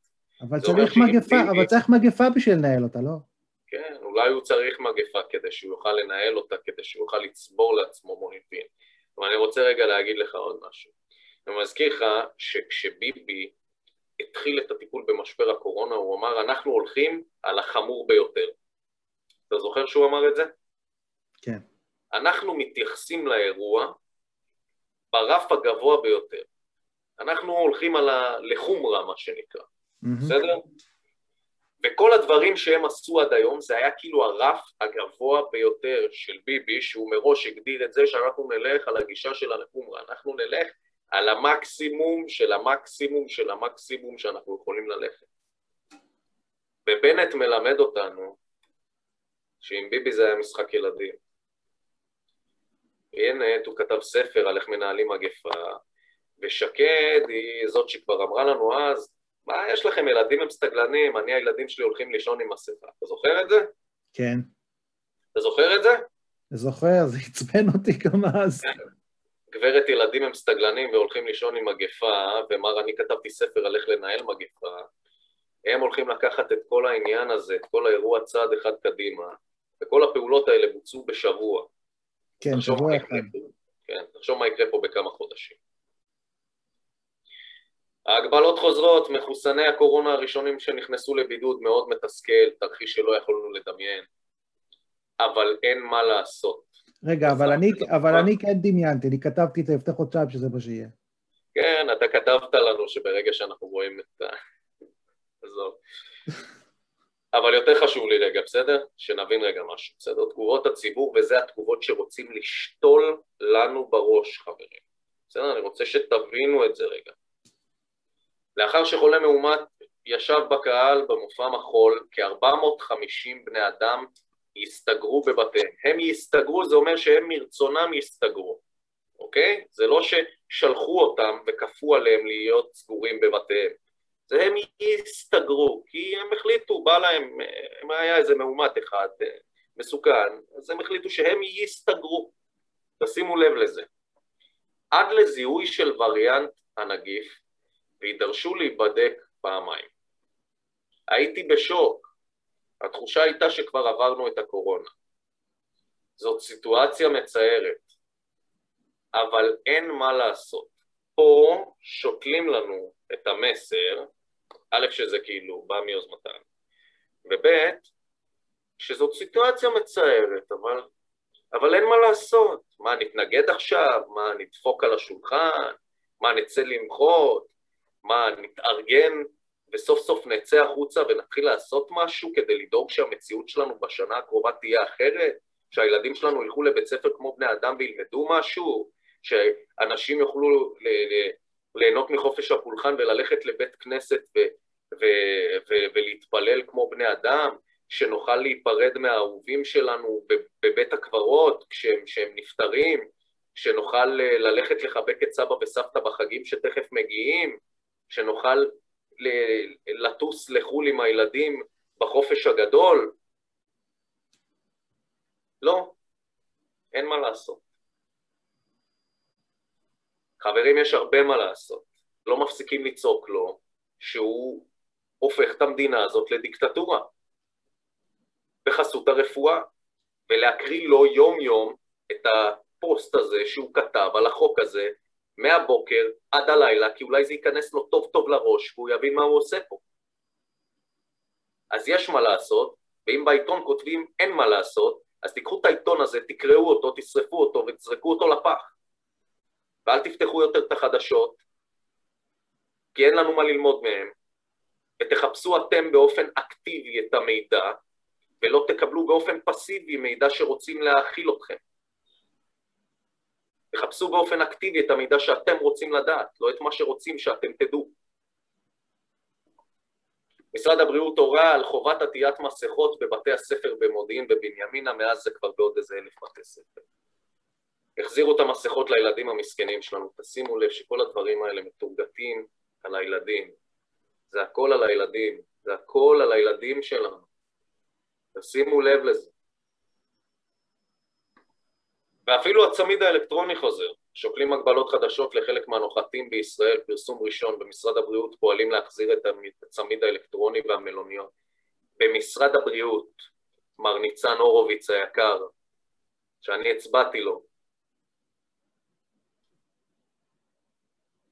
B: אבל צריך מגפה, אבל צריך מגפה בשביל לנהל אותה, לא?
A: כן, אולי הוא צריך מגפה כדי שהוא יוכל לנהל אותה, כדי שהוא יוכל לצבור לעצמו מוניטין. אבל אני רוצה רגע להגיד לך עוד משהו. אני מזכיר לך שכשביבי התחיל את הטיפול במשבר הקורונה, הוא אמר, אנחנו הולכים על החמור ביותר. אתה זוכר שהוא אמר את זה?
B: כן.
A: אנחנו מתייחסים לאירוע ברף הגבוה ביותר. אנחנו הולכים על ה... לחומרה, מה שנקרא. Mm-hmm. בסדר? וכל הדברים שהם עשו עד היום זה היה כאילו הרף הגבוה ביותר של ביבי, שהוא מראש הגדיר את זה שאנחנו נלך על הגישה של הלחומרה, אנחנו נלך על המקסימום של המקסימום של המקסימום שאנחנו יכולים ללכת. ובנט מלמד אותנו שעם ביבי זה היה משחק ילדים. הנה, הוא כתב ספר על איך מנהלים מגפה, ושקד היא זאת שכבר אמרה לנו אז, מה יש לכם, ילדים הם סטגלנים, אני הילדים שלי הולכים לישון עם מסכה. אתה זוכר את זה?
B: כן.
A: אתה זוכר את זה?
B: זוכר, זה עצבן אותי גם אז.
A: גברת ילדים הם סטגלנים והולכים לישון עם מגפה, ומר אני כתבתי ספר על איך לנהל מגפה, הם הולכים לקחת את כל העניין הזה, את כל האירוע צעד אחד קדימה, וכל הפעולות האלה בוצעו בשבוע.
B: כן, שבוע אחד.
A: כן, תחשוב מה יקרה פה בכמה חודשים. ההגבלות חוזרות, מחוסני הקורונה הראשונים שנכנסו לבידוד מאוד מתסכל, תרחיש שלא יכולנו לדמיין, אבל אין מה לעשות.
B: רגע, אבל אני, אבל אני כן דמיינתי, אני כתבתי את זה לפני חודשיים שזה מה שיהיה.
A: כן, אתה כתבת לנו שברגע שאנחנו רואים את ה... עזוב. אבל יותר חשוב לי רגע, בסדר? שנבין רגע משהו, בסדר? תגובות הציבור, וזה התגובות שרוצים לשתול לנו בראש, חברים. בסדר? אני רוצה שתבינו את זה רגע. לאחר שחולה מאומת ישב בקהל במופע מחול, כ-450 בני אדם יסתגרו בבתיהם. הם יסתגרו, זה אומר שהם מרצונם יסתגרו, אוקיי? זה לא ששלחו אותם וכפו עליהם להיות סגורים בבתיהם. זה הם יסתגרו, כי הם החליטו, בא להם, אם היה איזה מאומת אחד אה, מסוכן, אז הם החליטו שהם יסתגרו. תשימו לב לזה. עד לזיהוי של וריאנט הנגיף, ויידרשו להיבדק פעמיים. הייתי בשוק, התחושה הייתה שכבר עברנו את הקורונה. זאת סיטואציה מצערת, אבל אין מה לעשות. פה שותלים לנו את המסר, א', שזה כאילו בא מיוזמתם, וב', שזאת סיטואציה מצערת, אבל, אבל אין מה לעשות. מה, נתנגד עכשיו? מה, נדפוק על השולחן? מה, נצא למחות? מה, נתארגן וסוף סוף נצא החוצה ונתחיל לעשות משהו כדי לדאוג שהמציאות שלנו בשנה הקרובה תהיה אחרת? שהילדים שלנו ילכו לבית ספר כמו בני אדם וילמדו משהו? שאנשים יוכלו ליהנות מחופש הפולחן וללכת לבית כנסת ו, ו, ו, ולהתפלל כמו בני אדם, שנוכל להיפרד מהאהובים שלנו בבית הקברות כשהם, כשהם נפטרים, שנוכל ללכת לחבק את סבא וסבתא בחגים שתכף מגיעים, שנוכל לטוס לחו"ל עם הילדים בחופש הגדול. לא, אין מה לעשות. חברים, יש הרבה מה לעשות. לא מפסיקים לצעוק לו שהוא הופך את המדינה הזאת לדיקטטורה בחסות הרפואה, ולהקריא לו יום-יום את הפוסט הזה שהוא כתב על החוק הזה מהבוקר עד הלילה, כי אולי זה ייכנס לו טוב טוב לראש והוא יבין מה הוא עושה פה. אז יש מה לעשות, ואם בעיתון כותבים אין מה לעשות, אז תיקחו את העיתון הזה, תקראו אותו, תשרפו אותו ותזרקו אותו לפח. ואל תפתחו יותר את החדשות, כי אין לנו מה ללמוד מהם, ותחפשו אתם באופן אקטיבי את המידע, ולא תקבלו באופן פסיבי מידע שרוצים להאכיל אתכם. תחפשו באופן אקטיבי את המידע שאתם רוצים לדעת, לא את מה שרוצים שאתם תדעו. משרד הבריאות הורה על חובת עטיית מסכות בבתי הספר במודיעין ובנימינה, מאז זה כבר בעוד איזה אלף בתי ספר. החזירו את המסכות לילדים המסכנים שלנו, תשימו לב שכל הדברים האלה מתורגתים על הילדים, זה הכל על הילדים, זה הכל על הילדים שלנו, תשימו לב לזה. ואפילו הצמיד האלקטרוני חוזר, שוקלים הגבלות חדשות לחלק מהנוחתים בישראל, פרסום ראשון, במשרד הבריאות פועלים להחזיר את הצמיד האלקטרוני והמלוניות. במשרד הבריאות, מר ניצן הורוביץ היקר, שאני הצבעתי לו,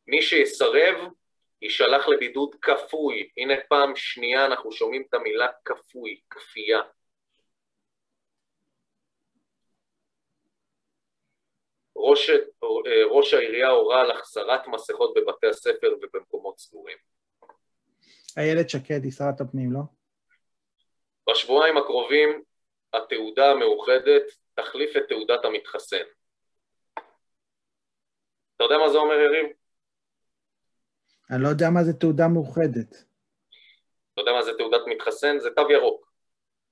A: מי שיסרב יישלח לבידוד כפוי. הנה פעם שנייה אנחנו שומעים את המילה כפוי, כפייה. ראש, ראש העירייה הורה על החזרת מסכות בבתי הספר ובמקומות סגורים.
B: איילת שקד היא שרת הפנים, לא?
A: בשבועיים הקרובים התעודה המאוחדת תחליף את תעודת המתחסן. אתה יודע מה זה אומר, יריב?
B: אני לא יודע מה זה תעודה מאוחדת.
A: אתה יודע מה זה תעודת מתחסן? זה תו ירוק.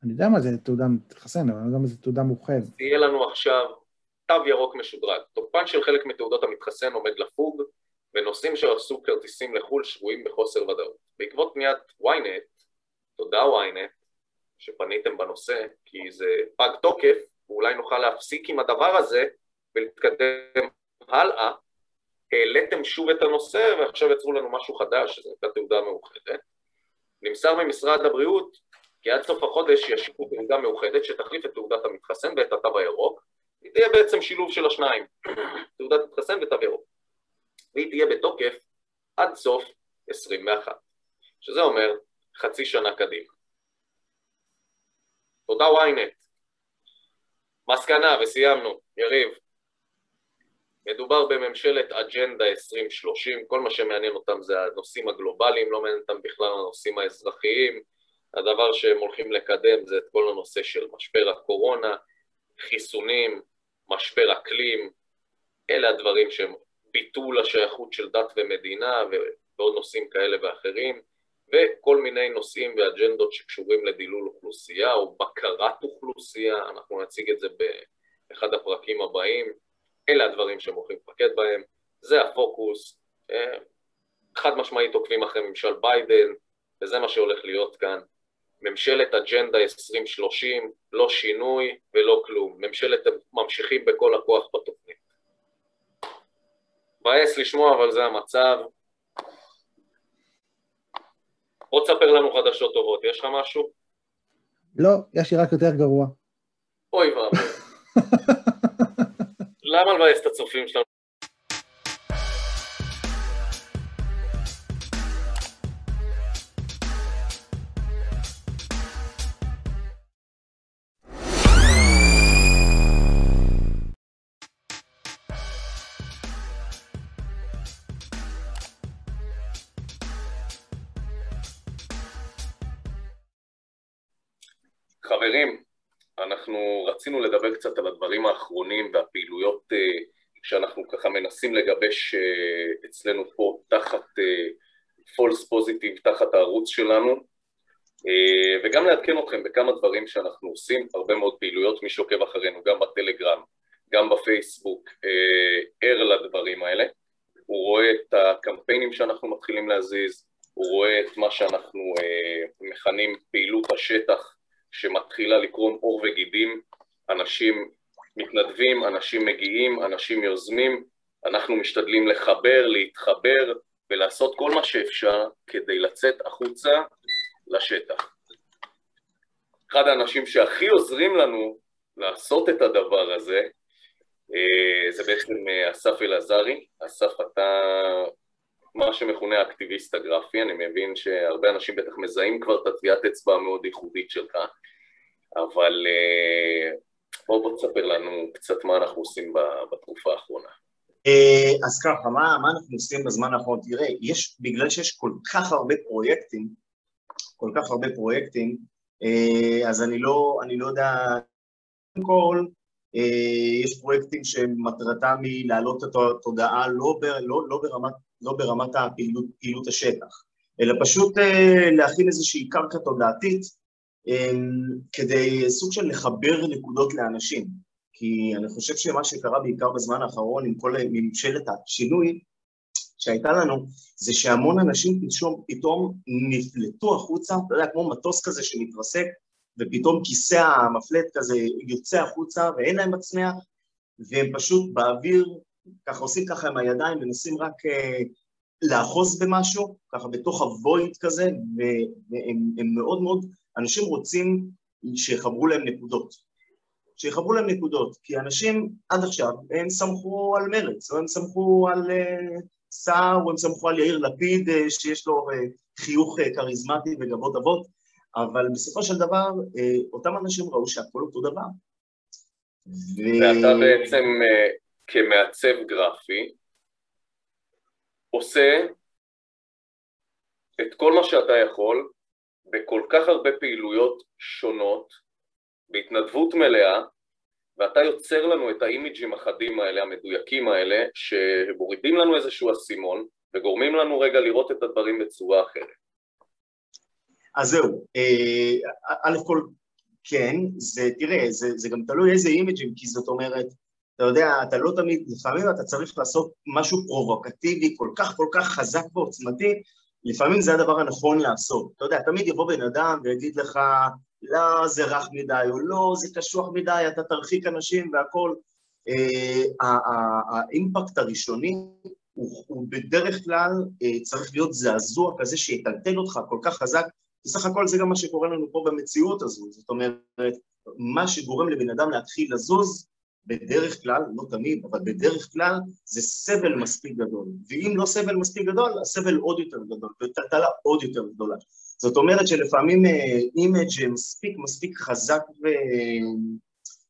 B: אני יודע מה זה תעודה מתחסן, אבל אני לא יודע מה זה תעודה מאוחדת.
A: תהיה לנו עכשיו תו ירוק משודרג. תוקפן של חלק מתעודות המתחסן עומד לפוג, ונוסעים שעשו כרטיסים לחו"ל שבויים בחוסר ודאות. בעקבות פניית ynet, תודה ynet, שפניתם בנושא, כי זה פג תוקף, ואולי נוכל להפסיק עם הדבר הזה ולהתקדם הלאה, העליתם שוב את הנושא ועכשיו יצרו לנו משהו חדש, שזו הייתה תעודה מאוחדת. נמסר ממשרד הבריאות כי עד סוף החודש ישיקו תעודה מאוחדת שתחליף את תעודת המתחסן ואת התו הירוק, היא תהיה בעצם שילוב של השניים, תעודת מתחסן ותו ירוק. והיא תהיה בתוקף עד סוף 21, שזה אומר חצי שנה קדימה. תודה ynet. מסקנה וסיימנו, יריב. מדובר בממשלת אג'נדה 2030, כל מה שמעניין אותם זה הנושאים הגלובליים, לא מעניין אותם בכלל הנושאים האזרחיים, הדבר שהם הולכים לקדם זה את כל הנושא של משבר הקורונה, חיסונים, משבר אקלים, אלה הדברים שהם ביטול השייכות של דת ומדינה ועוד נושאים כאלה ואחרים, וכל מיני נושאים ואג'נדות שקשורים לדילול אוכלוסייה או בקרת אוכלוסייה, אנחנו נציג את זה באחד הפרקים הבאים, אלה הדברים שהם הולכים להתפקד בהם, זה הפוקוס, אה, חד משמעית עוקבים אחרי ממשל ביידן, וזה מה שהולך להיות כאן. ממשלת אג'נדה 2030, לא שינוי ולא כלום. ממשלת ממשיכים בכל הכוח בתוכנית. מבאס לשמוע, אבל זה המצב. בוא תספר לנו חדשות טובות, יש לך משהו?
B: לא, יש לי רק יותר גרוע.
A: אוי ואבוי. למה לבאס את הצופים שלנו? אנחנו רצינו לדבר קצת על הדברים האחרונים והפעילויות uh, שאנחנו ככה מנסים לגבש uh, אצלנו פה תחת פולס uh, פוזיטיב, תחת הערוץ שלנו. וגם לעדכן אתכם בכמה דברים שאנחנו עושים, הרבה מאוד פעילויות, מי שעוקב אחרינו גם בטלגרם, גם בפייסבוק, ער לדברים האלה, הוא רואה את הקמפיינים שאנחנו מתחילים להזיז, הוא רואה את מה שאנחנו מכנים פעילות השטח שמתחילה לקרום עור וגידים, אנשים מתנדבים, אנשים מגיעים, אנשים יוזמים, אנחנו משתדלים לחבר, להתחבר ולעשות כל מה שאפשר כדי לצאת החוצה לשטח. אחד האנשים שהכי עוזרים לנו לעשות את הדבר הזה אה, זה בעצם אה, אסף אלעזרי. אסף, אתה מה שמכונה האקטיביסט הגרפי, אני מבין שהרבה אנשים בטח מזהים כבר את הטביעת אצבע המאוד ייחודית שלך, אבל אה, בוא, בוא תספר לנו קצת מה אנחנו עושים בתקופה האחרונה.
C: אה, אז ככה, מה, מה אנחנו עושים בזמן האחרון? תראה, יש, בגלל שיש כל כך הרבה פרויקטים, כל כך הרבה פרויקטים, אה, אז אני לא, אני לא יודע, קודם כל, יש פרויקטים שמטרתם היא להעלות את התודעה לא, ב, לא, לא ברמת לא ברמת הפעילות, פעילות השטח, אלא פשוט אה, להכין איזושהי קרקע תודעתית אה, כדי סוג של לחבר נקודות לאנשים. כי אני חושב שמה שקרה בעיקר בזמן האחרון עם כל ממשלת השינוי שהייתה לנו, זה שהמון אנשים פתאום, פתאום נפלטו החוצה, אתה יודע, כמו מטוס כזה שמתרסק, ופתאום כיסא המפלט כזה יוצא החוצה ואין להם מצנח, והם פשוט באוויר ככה עושים ככה עם הידיים, מנסים רק uh, לאחוז במשהו, ככה בתוך הוויד כזה, והם מאוד מאוד, אנשים רוצים שיחברו להם נקודות. שיחברו להם נקודות, כי אנשים עד עכשיו, הם סמכו על מרץ, או הם סמכו על uh, סער, או הם סמכו על יאיר לפיד, uh, שיש לו חיוך כריזמטי וגבות אבות, אבל בסופו של דבר, אותם אנשים ראו שהכל אותו דבר.
A: ואתה בעצם כמעצב גרפי עושה את כל מה שאתה יכול בכל כך הרבה פעילויות שונות, בהתנדבות מלאה, ואתה יוצר לנו את האימיג'ים החדים האלה, המדויקים האלה, שמורידים לנו איזשהו אסימון וגורמים לנו רגע לראות את הדברים בצורה אחרת.
C: אז זהו, אה, א' כל כן, זה, תראה, זה, זה גם תלוי איזה אימיג'ים, כי זאת אומרת, אתה יודע, אתה לא תמיד, לפעמים אתה צריך לעשות משהו פרובוקטיבי כל כך כל כך חזק ועוצמתי, לפעמים זה הדבר הנכון לעשות. אתה יודע, תמיד יבוא בן אדם ויגיד לך, לא, זה רך מדי, או לא, זה קשוח מדי, אתה תרחיק אנשים והכול. אה, האימפקט הראשוני הוא, בדרך כלל אה, צריך להיות זעזוע כזה שיטלטל אותך כל כך חזק, בסך הכל זה גם מה שקורה לנו פה במציאות הזו, זאת אומרת, מה שגורם לבן אדם להתחיל לזוז, בדרך כלל, לא תמיד, אבל בדרך כלל זה סבל מספיק גדול. ואם לא סבל מספיק גדול, הסבל עוד יותר גדול, וטלטלה עוד יותר גדולה. זאת אומרת שלפעמים image מספיק מספיק חזק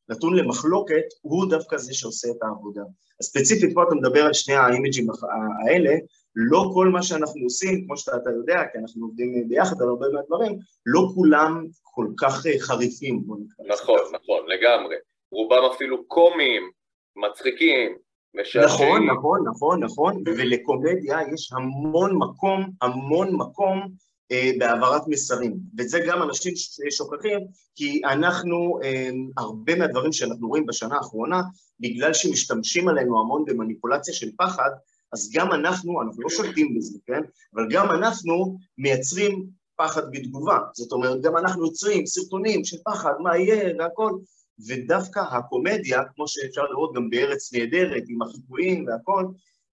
C: ונתון למחלוקת, הוא דווקא זה שעושה את העבודה. אז ספציפית פה אתה מדבר על שני האימג'ים האלה, לא כל מה שאנחנו עושים, כמו שאתה יודע, כי אנחנו עובדים ביחד על הרבה מהדברים, לא כולם כל כך חריפים, בוא
A: נקרא. נכון, נכון, לגמרי. רובם אפילו קומיים, מצחיקים, משעשעים.
C: נכון, נכון, נכון, נכון, ולקומדיה יש המון מקום, המון מקום אה, בהעברת מסרים, וזה גם אנשים שוכחים, כי אנחנו, אה, הרבה מהדברים שאנחנו רואים בשנה האחרונה, בגלל שמשתמשים עלינו המון במניפולציה של פחד, אז גם אנחנו, אנחנו לא שולטים בזה, כן? אבל גם אנחנו מייצרים פחד בתגובה. זאת אומרת, גם אנחנו יוצרים סרטונים של פחד, מה יהיה והכל, ודווקא הקומדיה, כמו שאפשר לראות גם בארץ נהדרת, עם החיקויים והכל,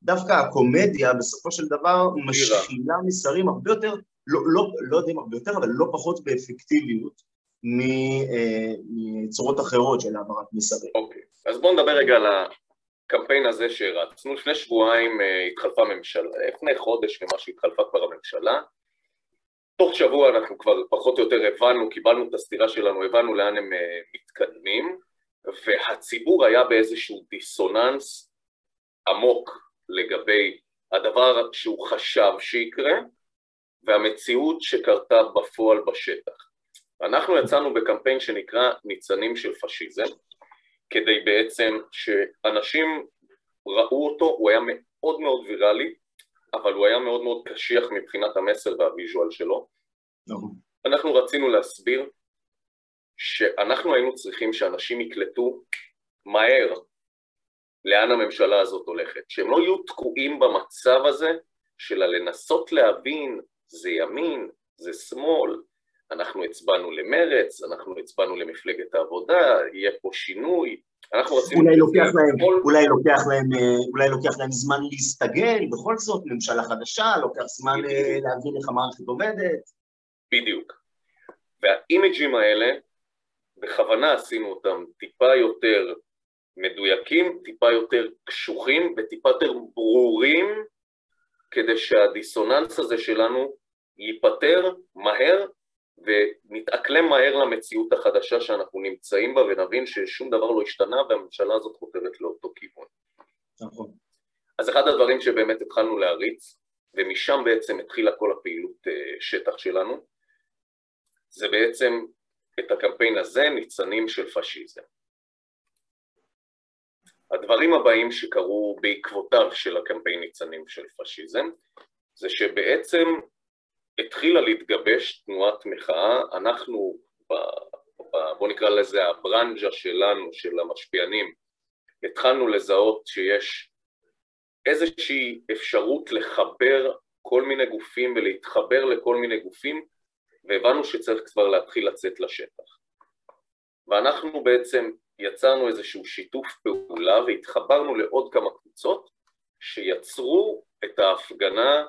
C: דווקא הקומדיה בסופו של דבר משחילה מסרים הרבה יותר, לא, לא, לא יודעים הרבה יותר, אבל לא פחות באפקטיביות אה, מצורות אחרות של העברת מסרים.
A: אוקיי, okay. אז בואו נדבר רגע על הקמפיין הזה שהרצנו. לפני שבועיים אה, התחלפה ממשלה, לפני חודש ומשהו התחלפה כבר הממשלה. תוך שבוע אנחנו כבר פחות או יותר הבנו, קיבלנו את הסתירה שלנו, הבנו לאן הם אה, מתקדמים, והציבור היה באיזשהו דיסוננס עמוק לגבי הדבר שהוא חשב שיקרה והמציאות שקרתה בפועל בשטח. אנחנו יצאנו בקמפיין שנקרא ניצנים של פשיזם, כדי בעצם שאנשים ראו אותו, הוא היה מאוד מאוד ויראלי, אבל הוא היה מאוד מאוד קשיח מבחינת המסר והוויז'ואל שלו. נכון. אנחנו רצינו להסביר שאנחנו היינו צריכים שאנשים יקלטו מהר לאן הממשלה הזאת הולכת, שהם לא יהיו תקועים במצב הזה של לנסות להבין זה ימין, זה שמאל, אנחנו הצבענו למרץ, אנחנו הצבענו למפלגת העבודה, יהיה פה שינוי, אנחנו רצינו...
C: אולי לוקח, להם, כל... אולי, לוקח להם, אולי לוקח להם זמן להסתגל, בכל זאת, ממשלה חדשה, לוקח זמן אה, בדיוק. להבין איך המערכת עובדת.
A: בדיוק. והאימג'ים האלה, בכוונה עשינו אותם טיפה יותר מדויקים, טיפה יותר קשוחים וטיפה יותר ברורים כדי שהדיסוננס הזה שלנו ייפתר מהר ונתאקלם מהר למציאות החדשה שאנחנו נמצאים בה ונבין ששום דבר לא השתנה והממשלה הזאת חותרת לאותו כיוון. נכון. אז אחד הדברים שבאמת התחלנו להריץ, ומשם בעצם התחילה כל הפעילות אה, שטח שלנו, זה בעצם את הקמפיין הזה, ניצנים של פשיזם. הדברים הבאים שקרו בעקבותיו של הקמפיין ניצנים של פשיזם זה שבעצם התחילה להתגבש תנועת מחאה, אנחנו, ב, ב, בוא נקרא לזה הברנז'ה שלנו, של המשפיענים, התחלנו לזהות שיש איזושהי אפשרות לחבר כל מיני גופים ולהתחבר לכל מיני גופים והבנו שצריך כבר להתחיל לצאת לשטח. ואנחנו בעצם יצרנו איזשהו שיתוף פעולה והתחברנו לעוד כמה קבוצות שיצרו את ההפגנה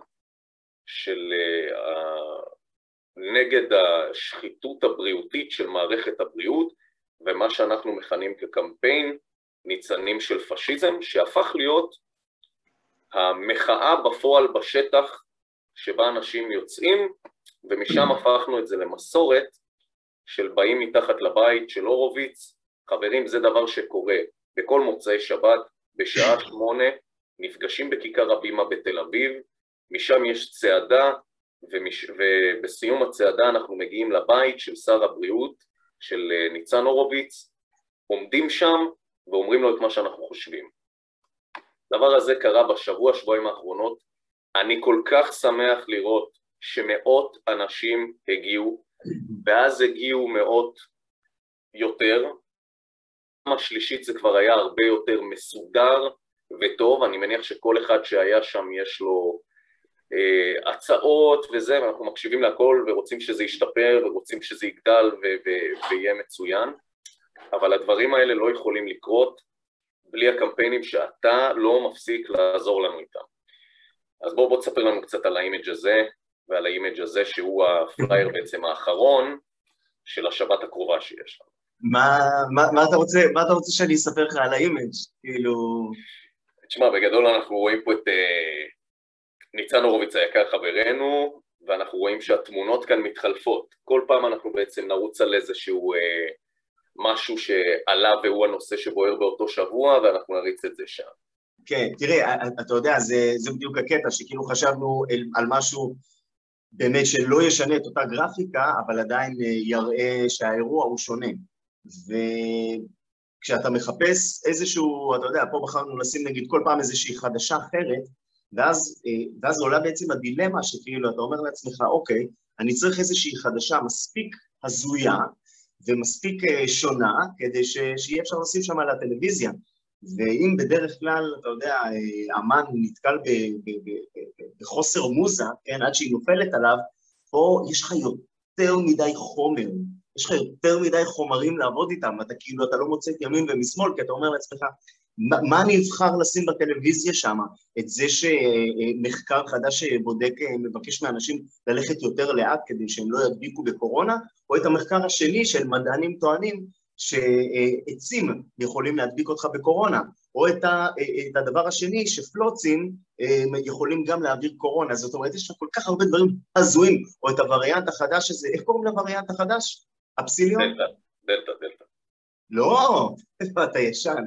A: של uh, נגד השחיתות הבריאותית של מערכת הבריאות ומה שאנחנו מכנים כקמפיין ניצנים של פשיזם שהפך להיות המחאה בפועל בשטח שבה אנשים יוצאים ומשם הפכנו את זה למסורת של באים מתחת לבית של הורוביץ חברים, זה דבר שקורה. בכל מוצאי שבת, בשעה שמונה, נפגשים בכיכר הבימה בתל אביב, משם יש צעדה, ומש... ובסיום הצעדה אנחנו מגיעים לבית של שר הבריאות, של אה, ניצן הורוביץ, עומדים שם ואומרים לו את מה שאנחנו חושבים. הדבר הזה קרה בשבוע, שבועיים האחרונות. אני כל כך שמח לראות שמאות אנשים הגיעו, ואז הגיעו מאות יותר, השלישית זה כבר היה הרבה יותר מסודר וטוב, אני מניח שכל אחד שהיה שם יש לו הצעות וזה, ואנחנו מקשיבים להכל ורוצים שזה ישתפר ורוצים שזה יגדל ויהיה מצוין, אבל הדברים האלה לא יכולים לקרות בלי הקמפיינים שאתה לא מפסיק לעזור לנו איתם. אז בואו בוא תספר לנו קצת על ה image הזה ועל ה image הזה שהוא הפלייר בעצם האחרון של השבת הקרובה שיש לנו.
C: מה, מה, מה, אתה רוצה, מה אתה רוצה שאני אספר לך על ה image? כאילו...
A: תשמע, בגדול אנחנו רואים פה את אה, ניצן הורוביץ היקר חברנו, ואנחנו רואים שהתמונות כאן מתחלפות. כל פעם אנחנו בעצם נרוץ על איזשהו אה, משהו שעלה והוא הנושא שבוער באותו שבוע, ואנחנו נריץ את זה שם.
C: כן, תראה, אתה יודע, זה, זה בדיוק הקטע, שכאילו חשבנו על משהו באמת שלא ישנה את אותה גרפיקה, אבל עדיין יראה שהאירוע הוא שונה. וכשאתה מחפש איזשהו, אתה יודע, פה בחרנו לשים נגיד כל פעם איזושהי חדשה אחרת, ואז, ואז עולה בעצם הדילמה שכאילו אתה אומר לעצמך, אוקיי, אני צריך איזושהי חדשה מספיק הזויה ומספיק שונה כדי שיהיה אפשר לשים שם על הטלוויזיה. ואם בדרך כלל, אתה יודע, אמן נתקל בחוסר מוזה, כן, עד שהיא נופלת עליו, פה יש לך יותר מדי חומר, יש לך יותר מדי חומרים לעבוד איתם, אתה כאילו, אתה לא מוצא את ימין ומשמאל, כי אתה אומר לעצמך, מה אני אבחר לשים בטלוויזיה שם? את זה שמחקר חדש שבודק, מבקש מאנשים ללכת יותר לאט כדי שהם לא ידביקו בקורונה, או את המחקר השני של מדענים טוענים שעצים יכולים להדביק אותך בקורונה, או את, ה, את הדבר השני, שפלוצים יכולים גם להעביר קורונה. זאת אומרת, יש לך כל כך הרבה דברים הזויים, או את הווריאנט החדש הזה, איך קוראים לווריאנט החדש? אפסיליון?
A: דלתא, דלתא, דלתא.
C: לא, אתה ישן?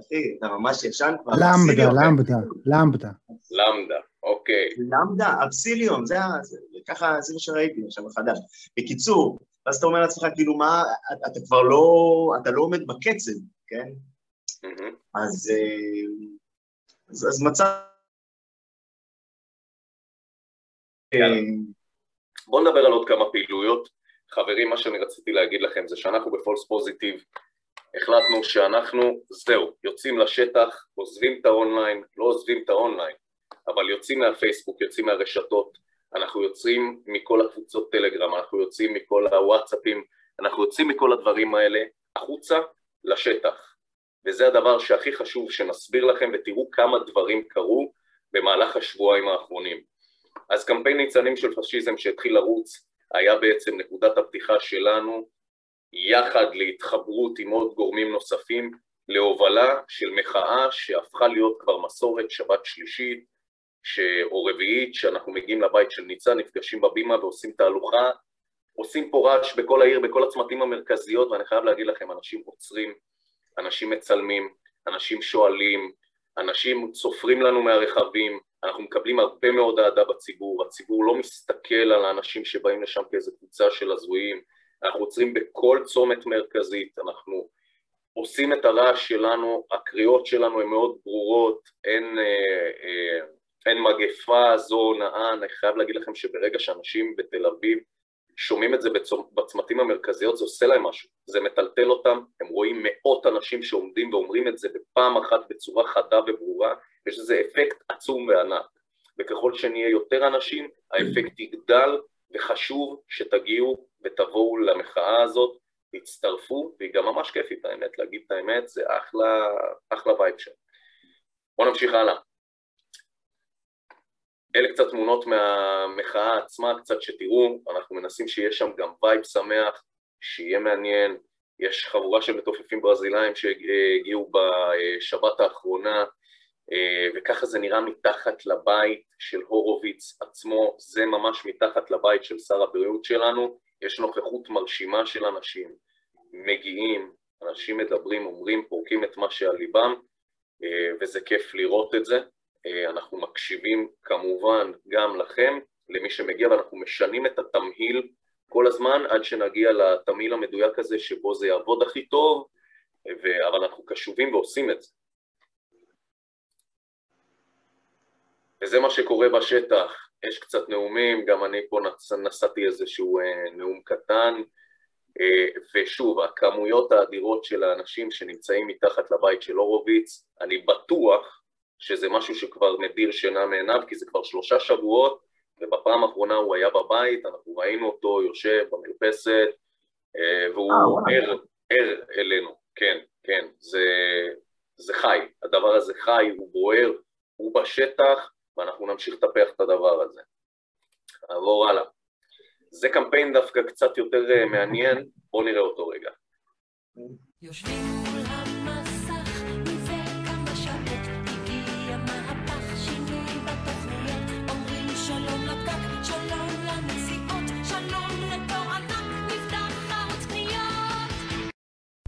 C: אחי, אתה ממש ישן כבר.
B: למדה, למדה, למדה.
A: למדה, אוקיי.
C: למדה, אבסיליון, זה, זה, ככה, זה מה שראיתי עכשיו חדש. בקיצור, ואז אתה אומר לעצמך, כאילו, מה, אתה, כבר לא, אתה לא עומד בקצב, כן?
A: Mm-hmm.
C: אז, אז, אז מצא...
A: בואו נדבר על עוד כמה פעילויות. חברים, מה שאני רציתי להגיד לכם זה שאנחנו ב False Positive החלטנו שאנחנו, זהו, יוצאים לשטח, עוזבים את האונליין, לא עוזבים את האונליין, אבל יוצאים מהפייסבוק, יוצאים מהרשתות, אנחנו יוצאים מכל הקבוצות טלגרם, אנחנו יוצאים מכל הוואטסאפים, אנחנו יוצאים מכל הדברים האלה החוצה לשטח. וזה הדבר שהכי חשוב שנסביר לכם ותראו כמה דברים קרו במהלך השבועיים האחרונים. אז קמפיין ניצנים של פשיזם שהתחיל לרוץ היה בעצם נקודת הפתיחה שלנו יחד להתחברות עם עוד גורמים נוספים להובלה של מחאה שהפכה להיות כבר מסורת שבת שלישית ש... או רביעית שאנחנו מגיעים לבית של ניצן, נפגשים בבימה ועושים תהלוכה, עושים פה רעש בכל העיר, בכל הצמתים המרכזיות ואני חייב להגיד לכם, אנשים עוצרים, אנשים מצלמים, אנשים שואלים, אנשים צופרים לנו מהרכבים, אנחנו מקבלים הרבה מאוד אהדה בציבור, הציבור לא מסתכל על האנשים שבאים לשם כאיזה קבוצה של הזויים, אנחנו עוצרים בכל צומת מרכזית, אנחנו עושים את הרעש שלנו, הקריאות שלנו הן מאוד ברורות, אין, אה, אה, אין מגפה זו נאה, אני חייב להגיד לכם שברגע שאנשים בתל אביב שומעים את זה בצמתים המרכזיות, זה עושה להם משהו, זה מטלטל אותם, הם רואים מאות אנשים שעומדים ואומרים את זה בפעם אחת בצורה חדה וברורה, יש לזה אפקט עצום וענק, וככל שנהיה יותר אנשים, האפקט יגדל, וחשוב שתגיעו ותבואו למחאה הזאת, תצטרפו, והיא גם ממש כיפית האמת, להגיד את האמת, זה אחלה, אחלה vibe שם. בואו נמשיך הלאה. אלה קצת תמונות מהמחאה עצמה, קצת שתראו, אנחנו מנסים שיהיה שם גם vibe שמח, שיהיה מעניין, יש חבורה של מתופפים ברזילאים שהגיעו בשבת האחרונה, וככה זה נראה מתחת לבית של הורוביץ עצמו, זה ממש מתחת לבית של שר הבריאות שלנו, יש נוכחות מרשימה של אנשים, מגיעים, אנשים מדברים, אומרים, פורקים את מה שעל ליבם, וזה כיף לראות את זה. אנחנו מקשיבים כמובן גם לכם, למי שמגיע, ואנחנו משנים את התמהיל כל הזמן עד שנגיע לתמהיל המדויק הזה שבו זה יעבוד הכי טוב, ו... אבל אנחנו קשובים ועושים את זה. וזה מה שקורה בשטח, יש קצת נאומים, גם אני פה נשאתי איזשהו נאום קטן, ושוב, הכמויות האדירות של האנשים שנמצאים מתחת לבית של הורוביץ, אני בטוח שזה משהו שכבר מדיר שינה מעיניו, כי זה כבר שלושה שבועות, ובפעם האחרונה הוא היה בבית, אנחנו ראינו אותו יושב במרפסת, והוא ער, ער אלינו, כן, כן, זה, זה חי, הדבר הזה חי, הוא בוער, הוא בשטח, ואנחנו נמשיך לטפח את הדבר הזה. נעבור הלאה. זה קמפיין דווקא קצת יותר מעניין, בואו נראה אותו רגע. יושבים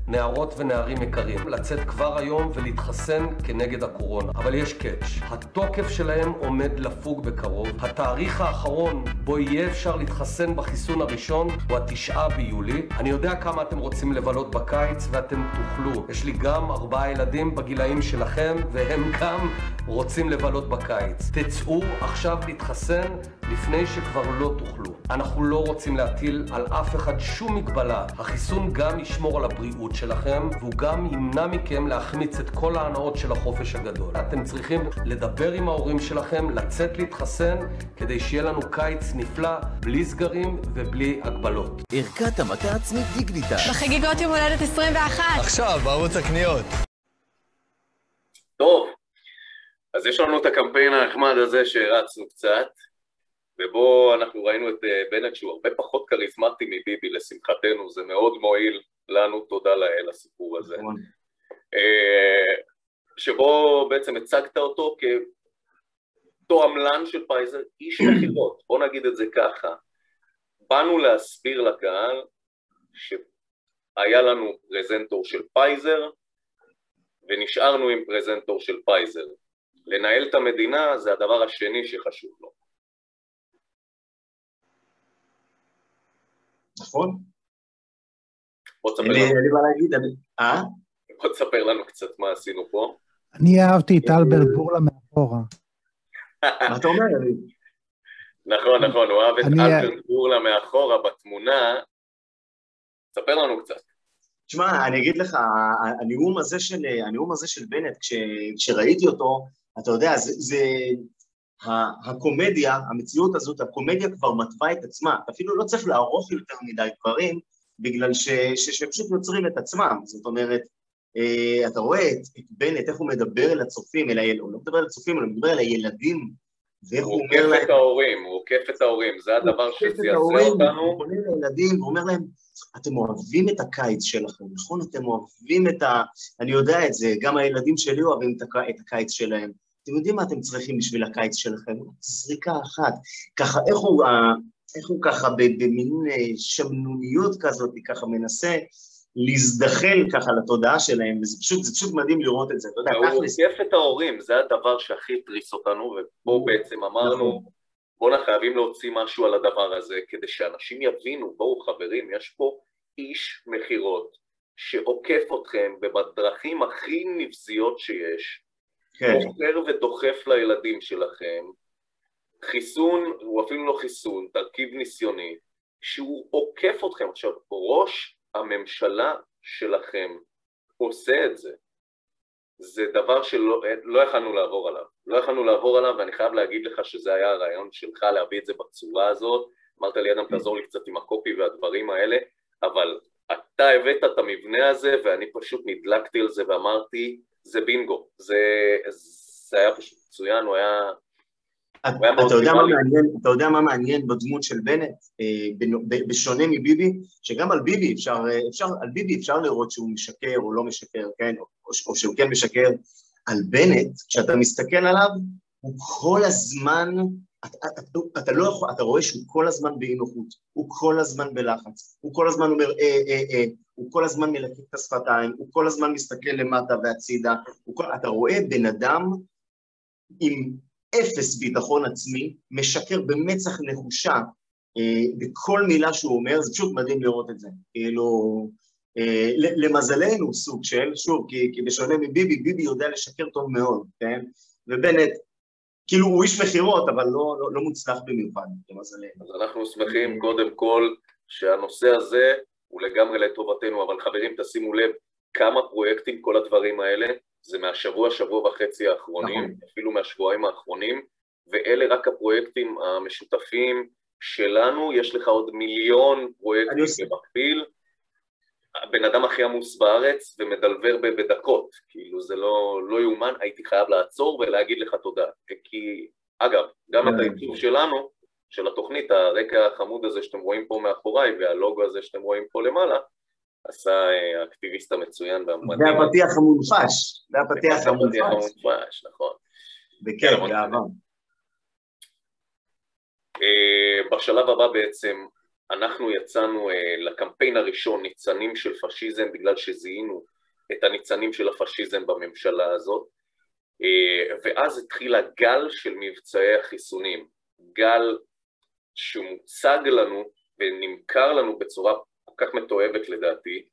D: נערות ונערים יקרים, לצאת כבר היום ולהתחסן כנגד הקורונה. אבל יש קאץ', התוקף שלהם עומד לפוג בקרוב. התאריך האחרון בו יהיה אפשר להתחסן בחיסון הראשון הוא התשעה ביולי. אני יודע כמה אתם רוצים לבלות בקיץ ואתם תוכלו. יש לי גם ארבעה ילדים בגילאים שלכם והם גם רוצים לבלות בקיץ. תצאו עכשיו להתחסן לפני שכבר לא תוכלו. אנחנו לא רוצים להטיל על אף אחד שום מגבלה. החיסון גם ישמור על הבריאות שלכם, והוא גם ימנע מכם להחמיץ את כל ההנאות של החופש הגדול. אתם צריכים לדבר עם ההורים שלכם, לצאת להתחסן, כדי שיהיה לנו קיץ נפלא, בלי סגרים ובלי הגבלות.
E: ערכת המתה עצמית דיגניטל.
F: בחגיגות יום הולדת 21.
E: עכשיו, בערוץ הקניות.
A: טוב, אז יש לנו את הקמפיין הנחמד הזה שהרצנו קצת, ובו אנחנו ראינו את אה, בנט שהוא הרבה פחות כריזמטי מביבי, לשמחתנו, זה מאוד מועיל לנו, תודה לאל, הסיפור הזה.
C: נכון.
A: אה, שבו בעצם הצגת אותו כתועמלן של פייזר, איש מכירות, בוא נגיד את זה ככה. באנו להסביר לקהל שהיה לנו פרזנטור של פייזר ונשארנו עם פרזנטור של פייזר. לנהל את המדינה זה הדבר השני שחשוב לו.
C: נכון?
A: בוא תספר לנו,
C: אין לי מה להגיד. אה?
A: בוא תספר לנו קצת מה עשינו פה.
B: אני אהבתי את אלברט בורלה מאחורה.
C: מה אתה אומר?
A: נכון, נכון, הוא אהב את אלברט בורלה מאחורה בתמונה. ספר לנו קצת.
C: תשמע, אני אגיד לך, הנאום הזה של, הנאום הזה של בנט, כש, כשראיתי אותו, אתה יודע, זה, זה הקומדיה, המציאות הזאת, הקומדיה כבר מתווה את עצמה. אפילו לא צריך לערוך יותר מדי דברים, בגלל ש, ש, שפשוט יוצרים את עצמם. זאת אומרת, אה, אתה רואה את, את בנט, איך הוא מדבר אל הצופים, אל הילדים, הוא לא מדבר אל הצופים, הוא מדבר אל הילדים, ואיך הוא
A: הוא
C: אומר
A: עוקף
C: להם...
A: את ההורים, הוא עוקף את ההורים, זה הדבר
C: הוא עוקף
A: שזעזע אותנו.
C: הוא פונה לילדים ואומר להם, אתם אוהבים את הקיץ שלכם, נכון? אתם אוהבים את ה... אני יודע את זה, גם הילדים שלי אוהבים את, הק... את הקיץ שלהם. אתם יודעים מה אתם צריכים בשביל הקיץ שלכם? זריקה אחת. ככה, איך הוא, איך הוא ככה במין אה, שמנוניות כזאת, ככה מנסה להזדחל ככה לתודעה שלהם, וזה פשוט, זה פשוט מדהים לראות את זה. אתה יודע,
A: הוא עוקף את ההורים, זה הדבר שהכי התריס אותנו, ופה בעצם אמרנו,
C: נכון.
A: בואנה חייבים להוציא משהו על הדבר הזה, כדי שאנשים יבינו, בואו חברים, יש פה איש מכירות שעוקף אתכם ובדרכים הכי נבזיות שיש, מוכר ודוחף לילדים שלכם, חיסון, הוא אפילו לא חיסון, תרכיב ניסיוני, שהוא עוקף אתכם. עכשיו, ראש הממשלה שלכם עושה את זה. זה דבר שלא לא יכלנו לעבור עליו. לא יכלנו לעבור עליו, ואני חייב להגיד לך שזה היה הרעיון שלך להביא את זה בצורה הזאת. אמרת לי, אדם, תעזור לי קצת עם הקופי והדברים האלה, אבל אתה הבאת את המבנה הזה, ואני פשוט נדלקתי על זה ואמרתי, זה בינגו. זה, זה היה פשוט מצוין, הוא היה... הוא היה מאוד
C: אתה יודע. מעניין, אתה יודע מה מעניין בדמות של בנט, אה, בשונה מביבי, שגם על ביבי אפשר, אה, אפשר, על ביבי אפשר לראות שהוא משקר או לא משקר, כן, או, או שהוא כן משקר. על בנט, כשאתה מסתכל עליו, הוא כל הזמן, אתה, אתה, אתה לא יכול, אתה רואה שהוא כל הזמן באי נוחות, הוא כל הזמן בלחץ, הוא כל הזמן אומר אה, אה, אה, הוא כל הזמן מלקק את השפתיים, הוא כל הזמן מסתכל למטה והצידה, כל, אתה רואה בן אדם עם אפס ביטחון עצמי, משקר במצח נחושה אה, בכל מילה שהוא אומר, זה פשוט מדהים לראות את זה. כאילו, אה, למזלנו סוג של, שוב, כי, כי בשונה מביבי, ביבי יודע לשקר טוב מאוד, כן? ובנט, כאילו הוא איש מכירות, אבל לא, לא, לא מוצלח במיוחד, למזלנו.
A: אז אנחנו שמחים קודם כל שהנושא הזה הוא לגמרי לטובתנו, אבל חברים תשימו לב כמה פרויקטים כל הדברים האלה זה מהשבוע, שבוע וחצי האחרונים,
C: נכון.
A: אפילו מהשבועיים האחרונים, ואלה רק הפרויקטים המשותפים שלנו, יש לך עוד מיליון פרויקטים במקביל. הבן אדם הכי עמוס בארץ ומדלבר בדקות, כאילו זה לא, לא יאומן, הייתי חייב לעצור ולהגיד לך תודה. כי, אגב, גם את
C: כן.
A: העיצוב שלנו, של התוכנית, הרקע החמוד הזה שאתם רואים פה מאחוריי והלוגו הזה שאתם רואים פה למעלה, עשה אה, האקטיביסט המצוין
C: זה
A: והמדהים.
C: הפתיח המונפש, זה הפתיח המונפש,
A: המונפש, נכון.
C: בכיף,
A: כן,
C: באהבה.
A: אה, בשלב הבא בעצם אנחנו יצאנו אה, לקמפיין הראשון ניצנים של פשיזם בגלל שזיהינו את הניצנים של הפשיזם בממשלה הזאת. אה, ואז התחיל הגל של מבצעי החיסונים, גל שמוצג לנו ונמכר לנו בצורה כל כך מתועבת לדעתי,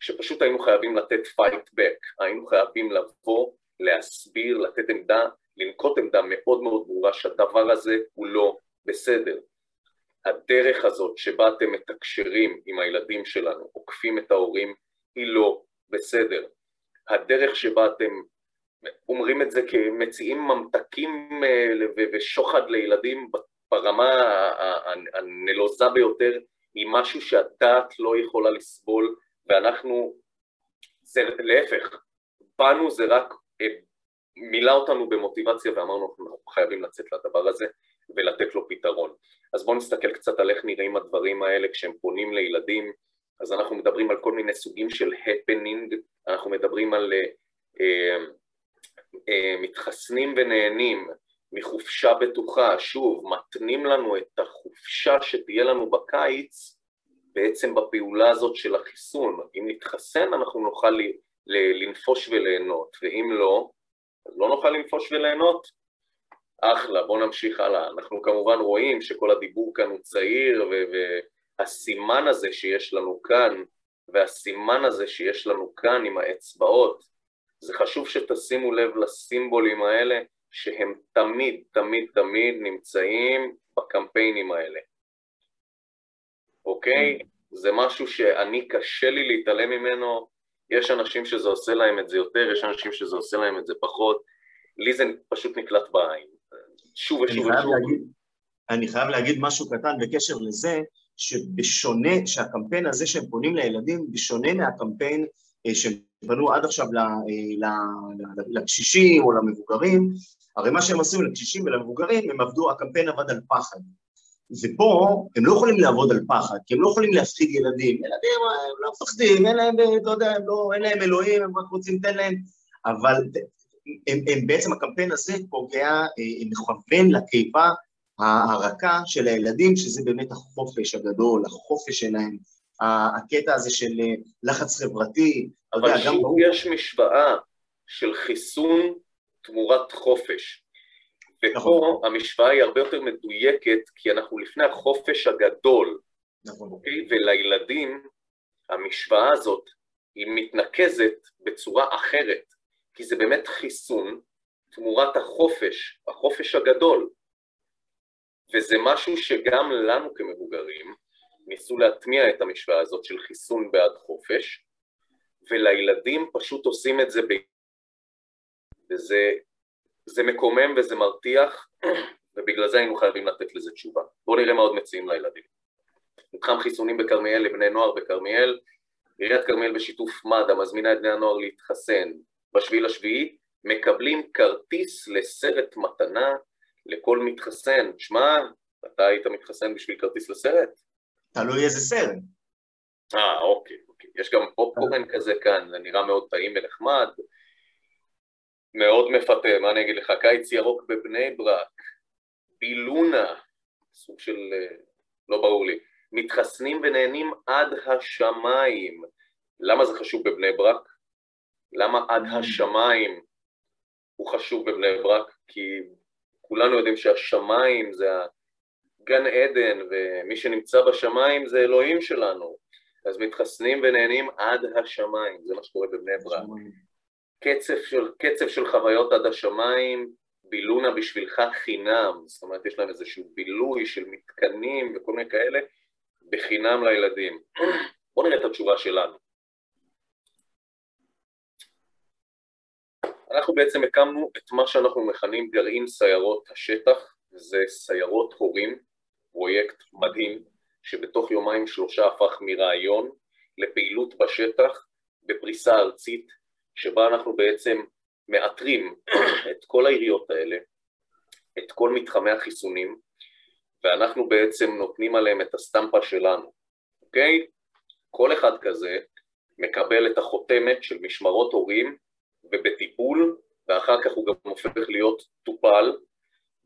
A: שפשוט היינו חייבים לתת fight back, היינו חייבים לבוא, להסביר, לתת עמדה, לנקוט עמדה מאוד מאוד ברורה שהדבר הזה הוא לא בסדר. הדרך הזאת שבה אתם מתקשרים עם הילדים שלנו, עוקפים את ההורים, היא לא בסדר. הדרך שבה אתם אומרים את זה כמציעים ממתקים אה, ושוחד לילדים ברמה הנלוזה ביותר, היא משהו שהדעת לא יכולה לסבול, ואנחנו, זה להפך, בנו זה רק אה, מילא אותנו במוטיבציה ואמרנו אנחנו חייבים לצאת לדבר הזה ולתת לו פתרון. אז בואו נסתכל קצת על איך נראים הדברים האלה כשהם פונים לילדים, אז אנחנו מדברים על כל מיני סוגים של הפנינג, אנחנו מדברים על אה, אה, אה, מתחסנים ונהנים מחופשה בטוחה, שוב, מתנים לנו את החופשה שתהיה לנו בקיץ בעצם בפעולה הזאת של החיסון. אם נתחסן אנחנו נוכל לנפוש וליהנות, ואם לא, אז לא נוכל לנפוש וליהנות. אחלה, בואו נמשיך הלאה. אנחנו כמובן רואים שכל הדיבור כאן הוא צעיר, והסימן הזה שיש לנו כאן, והסימן הזה שיש לנו כאן עם האצבעות, זה חשוב שתשימו לב לסימבולים האלה, שהם תמיד, תמיד, תמיד נמצאים בקמפיינים האלה. אוקיי? זה משהו שאני קשה לי להתעלם ממנו, יש אנשים שזה עושה להם את זה יותר, יש אנשים שזה עושה להם את זה פחות, לי זה פשוט נקלט בעין. שוב ושוב ושוב.
C: אני חייב להגיד משהו קטן בקשר לזה, שבשונה, שהקמפיין הזה שהם פונים לילדים, בשונה מהקמפיין אה, שהם פנו עד עכשיו אה, לקשישים או למבוגרים, הרי מה שהם עשו לקשישים ולמבוגרים, הם עבדו, הקמפיין עבד על פחד. ופה הם לא יכולים לעבוד על פחד, כי הם לא יכולים להפחיד ילדים. ילדים הם לא מפחדים, אין להם, אתה יודע, הם לא, אין להם אלוהים, הם רק רוצים, תן להם, אבל הם, הם בעצם, הקמפיין הזה פוגע, אה, מכוון לקיבה הרכה של הילדים, שזה באמת החופש הגדול, החופש שלהם, הקטע הזה של אה, לחץ חברתי,
A: אבל שוב יש משוואה של חיסון תמורת חופש. ופה נכון. המשוואה היא הרבה יותר מדויקת, כי אנחנו לפני החופש הגדול. נכון. אוקיי? ולילדים, המשוואה הזאת, היא מתנקזת בצורה אחרת, כי זה באמת חיסון תמורת החופש, החופש הגדול. וזה משהו שגם לנו כמבוגרים ניסו להטמיע את המשוואה הזאת של חיסון בעד חופש, ולילדים פשוט עושים את זה ב... וזה זה מקומם וזה מרתיח, ובגלל זה היינו חייבים לתת לזה תשובה. בואו נראה מה עוד מציעים לילדים. מתחם חיסונים בכרמיאל לבני נוער בכרמיאל, עיריית כרמיאל בשיתוף מד"א מזמינה את בני הנוער להתחסן. בשביעי לשביעי מקבלים כרטיס לסרט מתנה לכל מתחסן. שמע, אתה היית מתחסן בשביל כרטיס לסרט?
C: תלוי איזה סרט.
A: אה, אוקיי, אוקיי. יש גם פופקורן כזה כאן, זה נראה מאוד טעים ונחמד. מאוד מפתה, מה אני אגיד לך, קיץ ירוק בבני ברק, בילונה, סוג של, אה, לא ברור לי, מתחסנים ונהנים עד השמיים. למה זה חשוב בבני ברק? למה עד. השמיים הוא חשוב בבני ברק? כי כולנו יודעים שהשמיים זה גן עדן, ומי שנמצא בשמיים זה אלוהים שלנו. אז מתחסנים ונהנים עד השמיים, זה מה שקורה בבני ברק. קצב של, קצב של חוויות עד השמיים, בילונה בשבילך חינם, זאת אומרת יש להם איזשהו בילוי של מתקנים וכל מיני כאלה, בחינם לילדים. בואו נראה את התשובה שלנו. אנחנו בעצם הקמנו את מה שאנחנו מכנים גרעין סיירות השטח, זה סיירות הורים, פרויקט מדהים, שבתוך יומיים שלושה הפך מרעיון לפעילות בשטח בפריסה ארצית שבה אנחנו בעצם מאתרים את כל העיריות האלה, את כל מתחמי החיסונים, ואנחנו בעצם נותנים עליהם את הסטמפה שלנו, אוקיי? כל אחד כזה מקבל את החותמת של משמרות הורים ובטיפול, ואחר כך הוא גם הופך להיות טופל,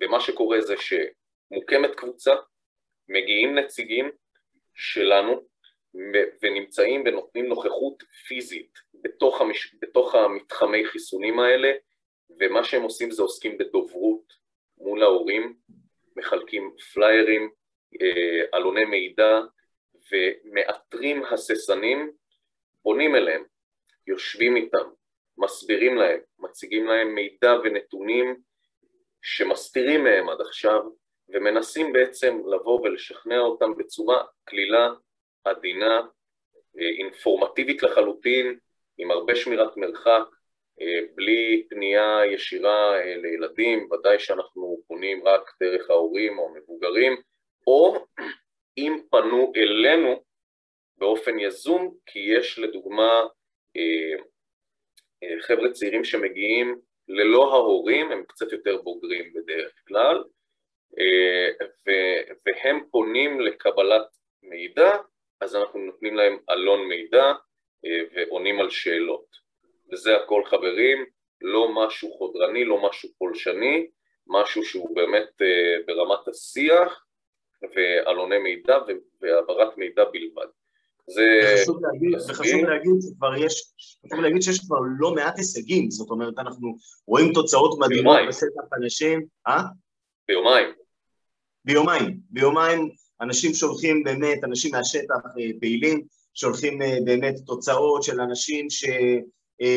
A: ומה שקורה זה שמוקמת קבוצה, מגיעים נציגים שלנו ונמצאים ונותנים נוכחות פיזית בתוך, המש... בתוך המתחמי חיסונים האלה ומה שהם עושים זה עוסקים בדוברות מול ההורים, מחלקים פליירים, עלוני מידע ומאתרים הססנים, פונים אליהם, יושבים איתם, מסבירים להם, מציגים להם מידע ונתונים שמסתירים מהם עד עכשיו ומנסים בעצם לבוא ולשכנע אותם בצורה קלילה, עדינה, אינפורמטיבית לחלוטין, עם הרבה שמירת מרחק, בלי פנייה ישירה לילדים, ודאי שאנחנו פונים רק דרך ההורים או המבוגרים, או אם פנו אלינו באופן יזום, כי יש לדוגמה חבר'ה צעירים שמגיעים ללא ההורים, הם קצת יותר בוגרים בדרך כלל, והם פונים לקבלת מידע, אז אנחנו נותנים להם עלון מידע ועונים על שאלות. וזה הכל חברים, לא משהו חודרני, לא משהו פולשני, משהו שהוא באמת ברמת השיח ועלוני מידע והעברת מידע בלבד.
C: זה להגיד, וחשוב להגיד שכבר יש, חשוב להגיד שיש כבר לא מעט הישגים, זאת אומרת אנחנו רואים תוצאות מדהימות בשטח אנשים, אה?
A: ביומיים.
C: ביומיים, ביומיים אנשים שולחים באמת, אנשים מהשטח פעילים, שולחים באמת תוצאות של אנשים ש...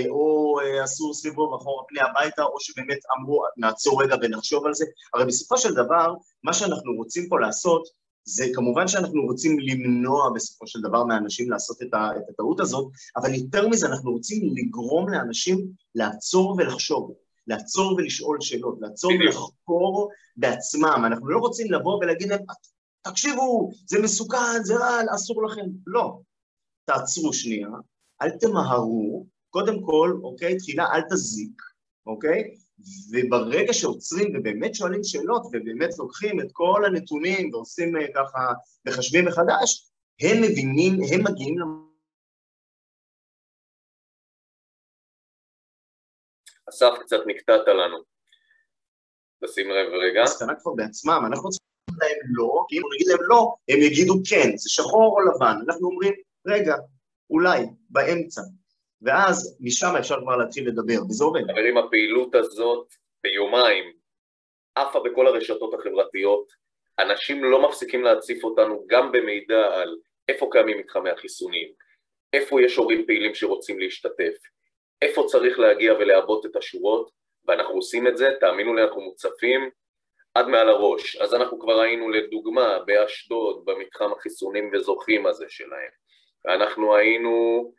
C: או עשו סביבו מאחור פני הביתה, או שבאמת אמרו, נעצור רגע ונחשוב על זה. הרי בסופו של דבר, מה שאנחנו רוצים פה לעשות, זה כמובן שאנחנו רוצים למנוע בסופו של דבר מאנשים לעשות את הטעות הזאת, אבל יותר מזה אנחנו רוצים לגרום לאנשים לעצור ולחשוב, לעצור ולשאול שאלות, לעצור ולחקור בעצמם. אנחנו לא רוצים לבוא ולהגיד להם, תקשיבו, זה מסוכן, זה רע, אסור לכם. לא. תעצרו שנייה, אל תמהרו, קודם כל, אוקיי, תחילה אל תזיק, אוקיי? וברגע שעוצרים ובאמת שואלים שאלות ובאמת לוקחים את כל הנתונים ועושים ככה, מחשבים מחדש, הם מבינים, הם מגיעים.
A: אסף, קצת נקטעת לנו. תשים לב רגע.
C: מסקנה כבר בעצמם, אנחנו צריכים להגיד להם לא, כי אם נגיד להם לא, הם יגידו כן, זה שחור או לבן. אנחנו אומרים, רגע, אולי, באמצע. ואז משם אפשר כבר להתחיל לדבר, וזה עובד.
A: חברים, הפעילות הזאת ביומיים עפה בכל הרשתות החברתיות, אנשים לא מפסיקים להציף אותנו גם במידע על איפה קיימים מתחמי החיסונים, איפה יש הורים פעילים שרוצים להשתתף, איפה צריך להגיע ולעבות את השורות, ואנחנו עושים את זה, תאמינו לי, אנחנו מוצפים עד מעל הראש. אז אנחנו כבר היינו לדוגמה באשדוד, במתחם החיסונים וזוכים הזה שלהם. אנחנו היינו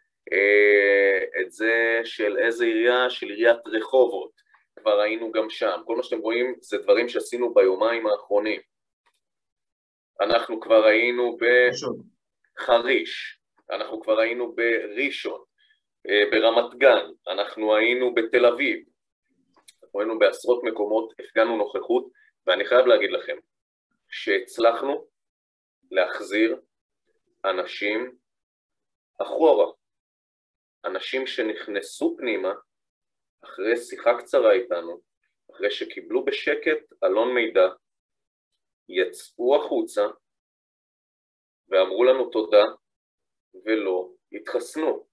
A: את זה של איזה עירייה, של עיריית רחובות, כבר היינו גם שם, כל מה שאתם רואים זה דברים שעשינו ביומיים האחרונים. אנחנו כבר היינו בחריש, אנחנו כבר היינו בראשון, ברמת גן, אנחנו היינו בתל אביב, אנחנו היינו בעשרות מקומות, הפגנו נוכחות, ואני חייב להגיד לכם שהצלחנו להחזיר אנשים אחורה. אנשים שנכנסו פנימה אחרי שיחה קצרה איתנו, אחרי שקיבלו בשקט אלון מידע, יצאו החוצה ואמרו לנו תודה ולא התחסנו.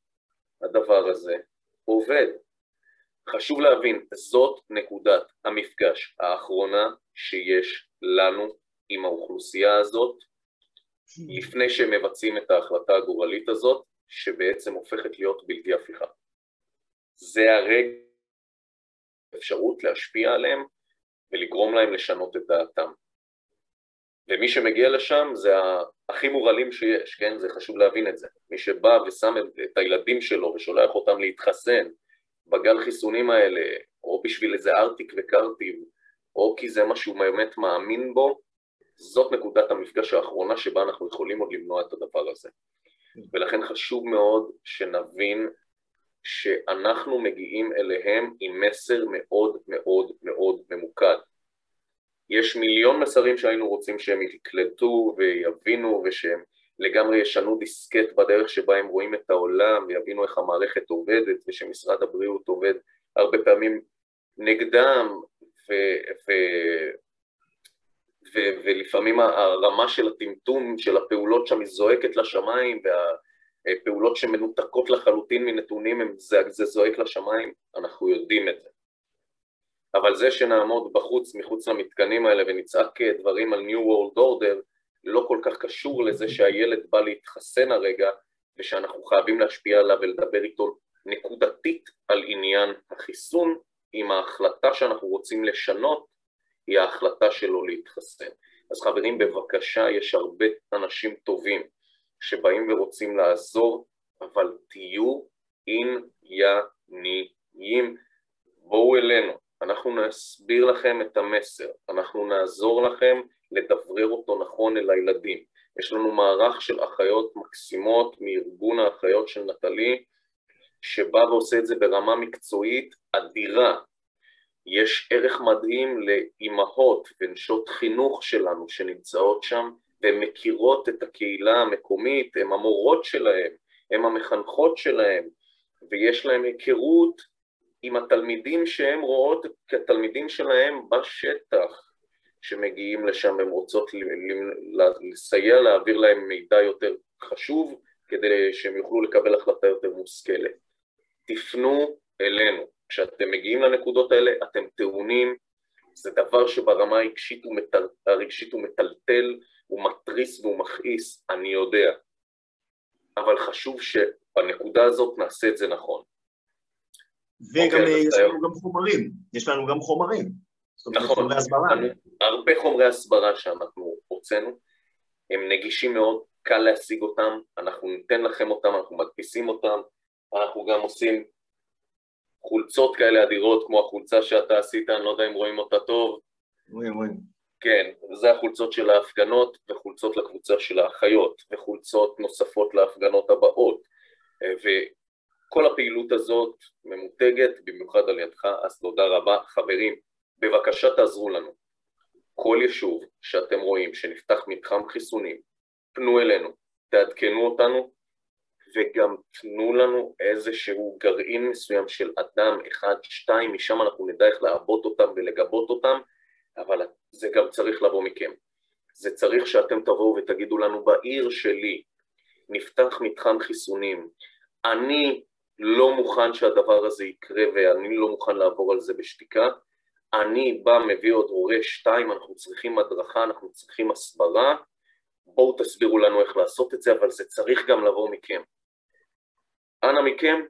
A: הדבר הזה עובד. חשוב להבין, זאת נקודת המפגש האחרונה שיש לנו עם האוכלוסייה הזאת לפני שהם מבצעים את ההחלטה הגורלית הזאת שבעצם הופכת להיות בלתי הפיכה. זה הרגע אפשרות להשפיע עליהם ולגרום להם לשנות את דעתם. ומי שמגיע לשם זה הכי מורעלים שיש, כן? זה חשוב להבין את זה. מי שבא ושם את הילדים שלו ושולח אותם להתחסן בגל חיסונים האלה, או בשביל איזה ארטיק וקרטיב, או כי זה מה שהוא באמת מאמין בו, זאת נקודת המפגש האחרונה שבה אנחנו יכולים עוד למנוע את הדבר הזה. ולכן חשוב מאוד שנבין שאנחנו מגיעים אליהם עם מסר מאוד מאוד מאוד ממוקד. יש מיליון מסרים שהיינו רוצים שהם יקלטו ויבינו ושהם לגמרי ישנו דיסקט בדרך שבה הם רואים את העולם ויבינו איך המערכת עובדת ושמשרד הבריאות עובד הרבה פעמים נגדם ו... ו... ו- ולפעמים הרמה של הטמטום של הפעולות שם היא זועקת לשמיים, והפעולות שמנותקות לחלוטין מנתונים, הם, זה, זה זועק לשמיים, אנחנו יודעים את זה. אבל זה שנעמוד בחוץ, מחוץ למתקנים האלה, ונצעק דברים על New World Order, לא כל כך קשור לזה שהילד בא להתחסן הרגע, ושאנחנו חייבים להשפיע עליו ולדבר איתו נקודתית על עניין החיסון, עם ההחלטה שאנחנו רוצים לשנות, היא ההחלטה שלו להתחסן. אז חברים, בבקשה, יש הרבה אנשים טובים שבאים ורוצים לעזור, אבל תהיו ענייניים. בואו אלינו, אנחנו נסביר לכם את המסר, אנחנו נעזור לכם לדברר אותו נכון אל הילדים. יש לנו מערך של אחיות מקסימות מארגון האחיות של נטלי, שבא ועושה את זה ברמה מקצועית אדירה. יש ערך מדהים לאימהות ונשות חינוך שלנו שנמצאות שם והן מכירות את הקהילה המקומית, הן המורות שלהם, הן המחנכות שלהם, ויש להם היכרות עם התלמידים שהן רואות כתלמידים שלהם בשטח. שמגיעים לשם, הן רוצות לסייע להעביר להם מידע יותר חשוב כדי שהם יוכלו לקבל החלטה יותר מושכלת. תפנו אלינו. כשאתם מגיעים לנקודות האלה, אתם טעונים, זה דבר שברמה הרגשית הוא, מטל, הרגשית הוא מטלטל, הוא מתריס והוא מכעיס, אני יודע. אבל חשוב שבנקודה הזאת נעשה את זה נכון.
C: וגם אוקיי, יש לנו גם חומרים, יש לנו גם חומרים.
A: נכון, חומרי הסברה. הרבה חומרי הסברה שאנחנו הוצאנו, הם נגישים מאוד, קל להשיג אותם, אנחנו ניתן לכם אותם, אנחנו מדפיסים אותם, אנחנו גם עושים חולצות כאלה אדירות, כמו החולצה שאתה עשית, אני לא יודע אם רואים אותה טוב.
C: רואים, רואים.
A: כן, זה החולצות של ההפגנות, וחולצות לקבוצה של האחיות, וחולצות נוספות להפגנות הבאות. וכל הפעילות הזאת ממותגת, במיוחד על ידך, אז תודה רבה. חברים, בבקשה תעזרו לנו. כל יישוב שאתם רואים שנפתח מתחם חיסונים, פנו אלינו, תעדכנו אותנו וגם תנו לנו איזשהו גרעין מסוים של אדם אחד, שתיים, משם אנחנו נדע איך לעבות אותם ולגבות אותם, אבל זה גם צריך לבוא מכם. זה צריך שאתם תבואו ותגידו לנו בעיר שלי נפתח מתחם חיסונים, אני לא מוכן שהדבר הזה יקרה ואני לא מוכן לעבור על זה בשתיקה, אני בא, מביא עוד הורה שתיים, אנחנו צריכים הדרכה, אנחנו צריכים הסברה, בואו תסבירו לנו איך לעשות את זה, אבל זה צריך גם לבוא מכם. אנא מכם,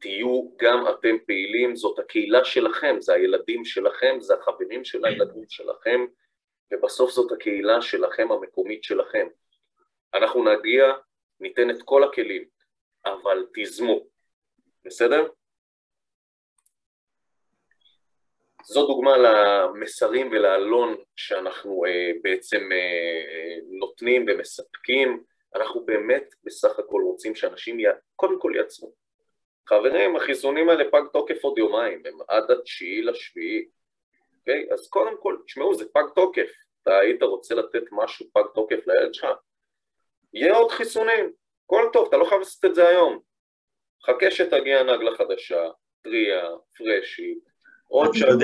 A: תהיו גם אתם פעילים, זאת הקהילה שלכם, זה הילדים שלכם, זה החברים של הילדים שלכם, ובסוף זאת הקהילה שלכם, המקומית שלכם. אנחנו נגיע, ניתן את כל הכלים, אבל תיזמו, בסדר? זו דוגמה למסרים ולעלון שאנחנו אה, בעצם אה, אה, נותנים ומספקים, אנחנו באמת בסך הכל רוצים שאנשים י... קודם כל יעצרו. חברים, החיסונים האלה פג תוקף עוד יומיים, הם עד התשיעי לשביעי, אוקיי? אז קודם כל, תשמעו, זה פג תוקף. אתה היית רוצה לתת משהו פג תוקף לילד שלך? יהיה עוד חיסונים, הכל טוב, אתה לא חייב לעשות את זה היום. חכה שתגיע נגלה חדשה, טריה, פרשית, עוד שבוע,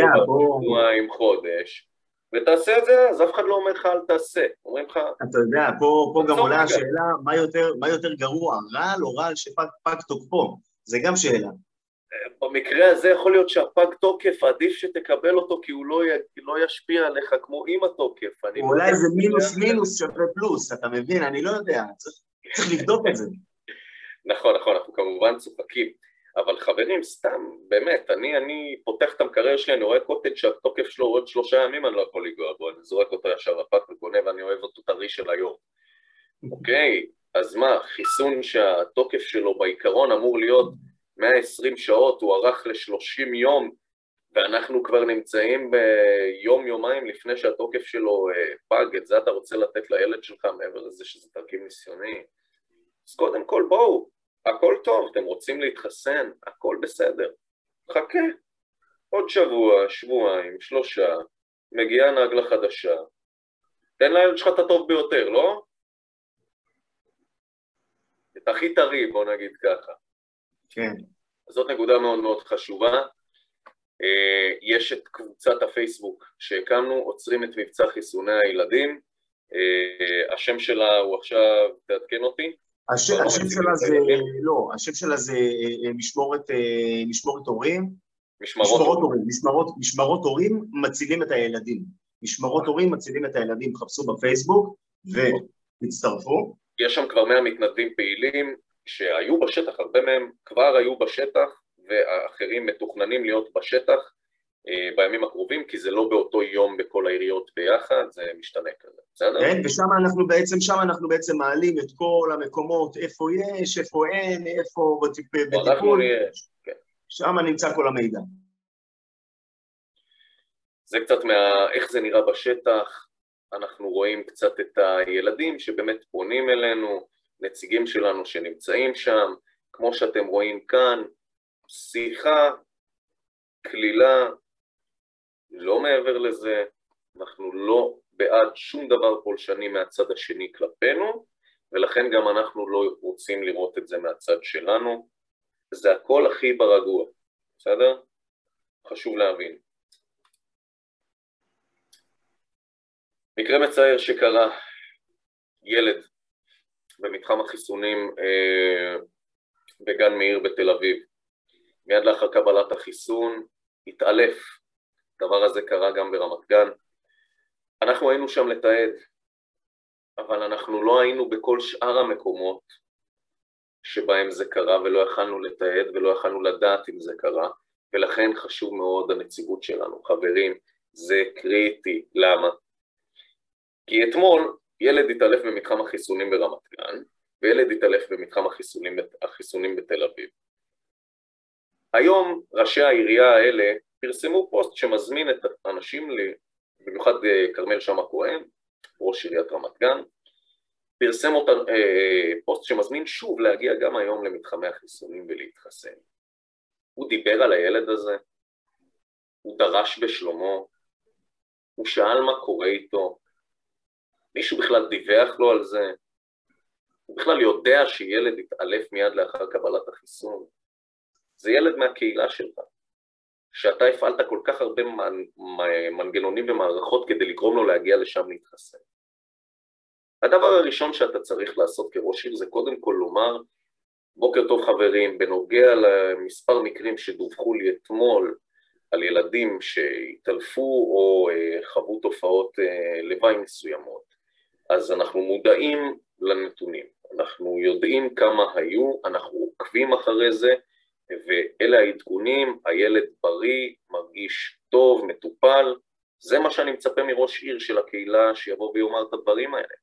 A: שבועיים, חודש, ותעשה את זה, אז אף אחד לא אומר לך אל תעשה, אומרים לך...
C: אתה יודע, פה, פה גם עולה השאלה מה יותר, מה יותר גרוע, רעל או רעל שפג תוקפו, זה גם שאלה.
A: במקרה הזה יכול להיות שהפג תוקף, עדיף שתקבל אותו כי הוא לא, י... לא ישפיע עליך כמו עם התוקף.
C: לא אולי זה מינוס מינוס שווה פלוס, אתה מבין? אני לא יודע, צריך, צריך לבדוק את זה.
A: נכון, נכון, אנחנו כמובן צוחקים. אבל חברים, סתם, באמת, אני, אני פותח את המקרר שלי, אני רואה קוטג' שהתוקף שלו עוד שלושה ימים, אני לא יכול לגוע בו, אני זורק אותו ישר לפק וקונה ואני אוהב אותו טרי של היום. אוקיי, אז מה, חיסון שהתוקף שלו בעיקרון אמור להיות 120 שעות, הוא ארך ל-30 יום, ואנחנו כבר נמצאים ביום-יומיים לפני שהתוקף שלו אה, פג, את זה אתה רוצה לתת לילד שלך מעבר לזה שזה תרגיל ניסיוני? אז קודם כל בואו, הכל טוב, אתם רוצים להתחסן, הכל בסדר. חכה, עוד שבוע, שבועיים, שלושה, מגיעה נגלה חדשה, תן לילד שלך את הטוב ביותר, לא? את הכי טרי, בוא נגיד ככה.
C: כן.
A: זאת נקודה מאוד מאוד חשובה. אה, יש את קבוצת הפייסבוק שהקמנו, עוצרים את מבצע חיסוני הילדים, אה, השם שלה הוא עכשיו, תעדכן אותי.
C: השם, שלה זה, לא, השם שלה זה משמורת, משמורת הורים.
A: משמרות,
C: הורים. משמרות, הורים מצילים את הילדים. משמרות הורים מצילים את הילדים, חפשו בפייסבוק והצטרפו.
A: יש שם כבר 100 מתנדבים פעילים שהיו בשטח, הרבה מהם כבר היו בשטח והאחרים מתוכננים להיות בשטח אה, בימים הקרובים, כי זה לא באותו יום בכל העיריות ביחד, זה משתנה כזה, בסדר?
C: כן, ושם אנחנו בעצם, שם אנחנו בעצם מעלים את כל המקומות, איפה יש, איפה אין, איפה בטיפול, כן. שם נמצא כל המידע.
A: זה קצת מה... איך זה נראה בשטח, אנחנו רואים קצת את הילדים שבאמת פונים אלינו, נציגים שלנו שנמצאים שם, כמו שאתם רואים כאן, שיחה, כלילה, לא מעבר לזה, אנחנו לא בעד שום דבר פולשני מהצד השני כלפינו, ולכן גם אנחנו לא רוצים לראות את זה מהצד שלנו. זה הכל הכי ברגוע, בסדר? חשוב להבין. מקרה מצער שקרה, ילד במתחם החיסונים אה, בגן מאיר בתל אביב. מיד לאחר קבלת החיסון התעלף, הדבר הזה קרה גם ברמת גן. אנחנו היינו שם לתעד, אבל אנחנו לא היינו בכל שאר המקומות שבהם זה קרה ולא יכלנו לתעד ולא יכלנו לדעת אם זה קרה, ולכן חשוב מאוד הנציגות שלנו. חברים, זה קריטי. למה? כי אתמול ילד התעלף במתחם החיסונים ברמת גן, וילד התעלף במתחם החיסונים, החיסונים בתל אביב. היום ראשי העירייה האלה פרסמו פוסט שמזמין את האנשים, במיוחד אה, כרמל שאמה כהן, ראש עיריית רמת גן, פרסם אותה, אה, פוסט שמזמין שוב להגיע גם היום למתחמי החיסונים ולהתחסן. הוא דיבר על הילד הזה, הוא דרש בשלומו, הוא שאל מה קורה איתו, מישהו בכלל דיווח לו על זה? הוא בכלל יודע שילד יתעלף מיד לאחר קבלת החיסון? זה ילד מהקהילה שלך, שאתה הפעלת כל כך הרבה מנגנונים ומערכות כדי לגרום לו להגיע לשם להתחסן. הדבר הראשון שאתה צריך לעשות כראש עיר זה קודם כל לומר בוקר טוב חברים, בנוגע למספר מקרים שדווחו לי אתמול על ילדים שהתעלפו או אה, חוו תופעות אה, לוואי מסוימות, אז אנחנו מודעים לנתונים, אנחנו יודעים כמה היו, אנחנו עוקבים אחרי זה, ואלה העדכונים, הילד בריא, מרגיש טוב, מטופל, זה מה שאני מצפה מראש עיר של הקהילה שיבוא ויאמר את הדברים האלה.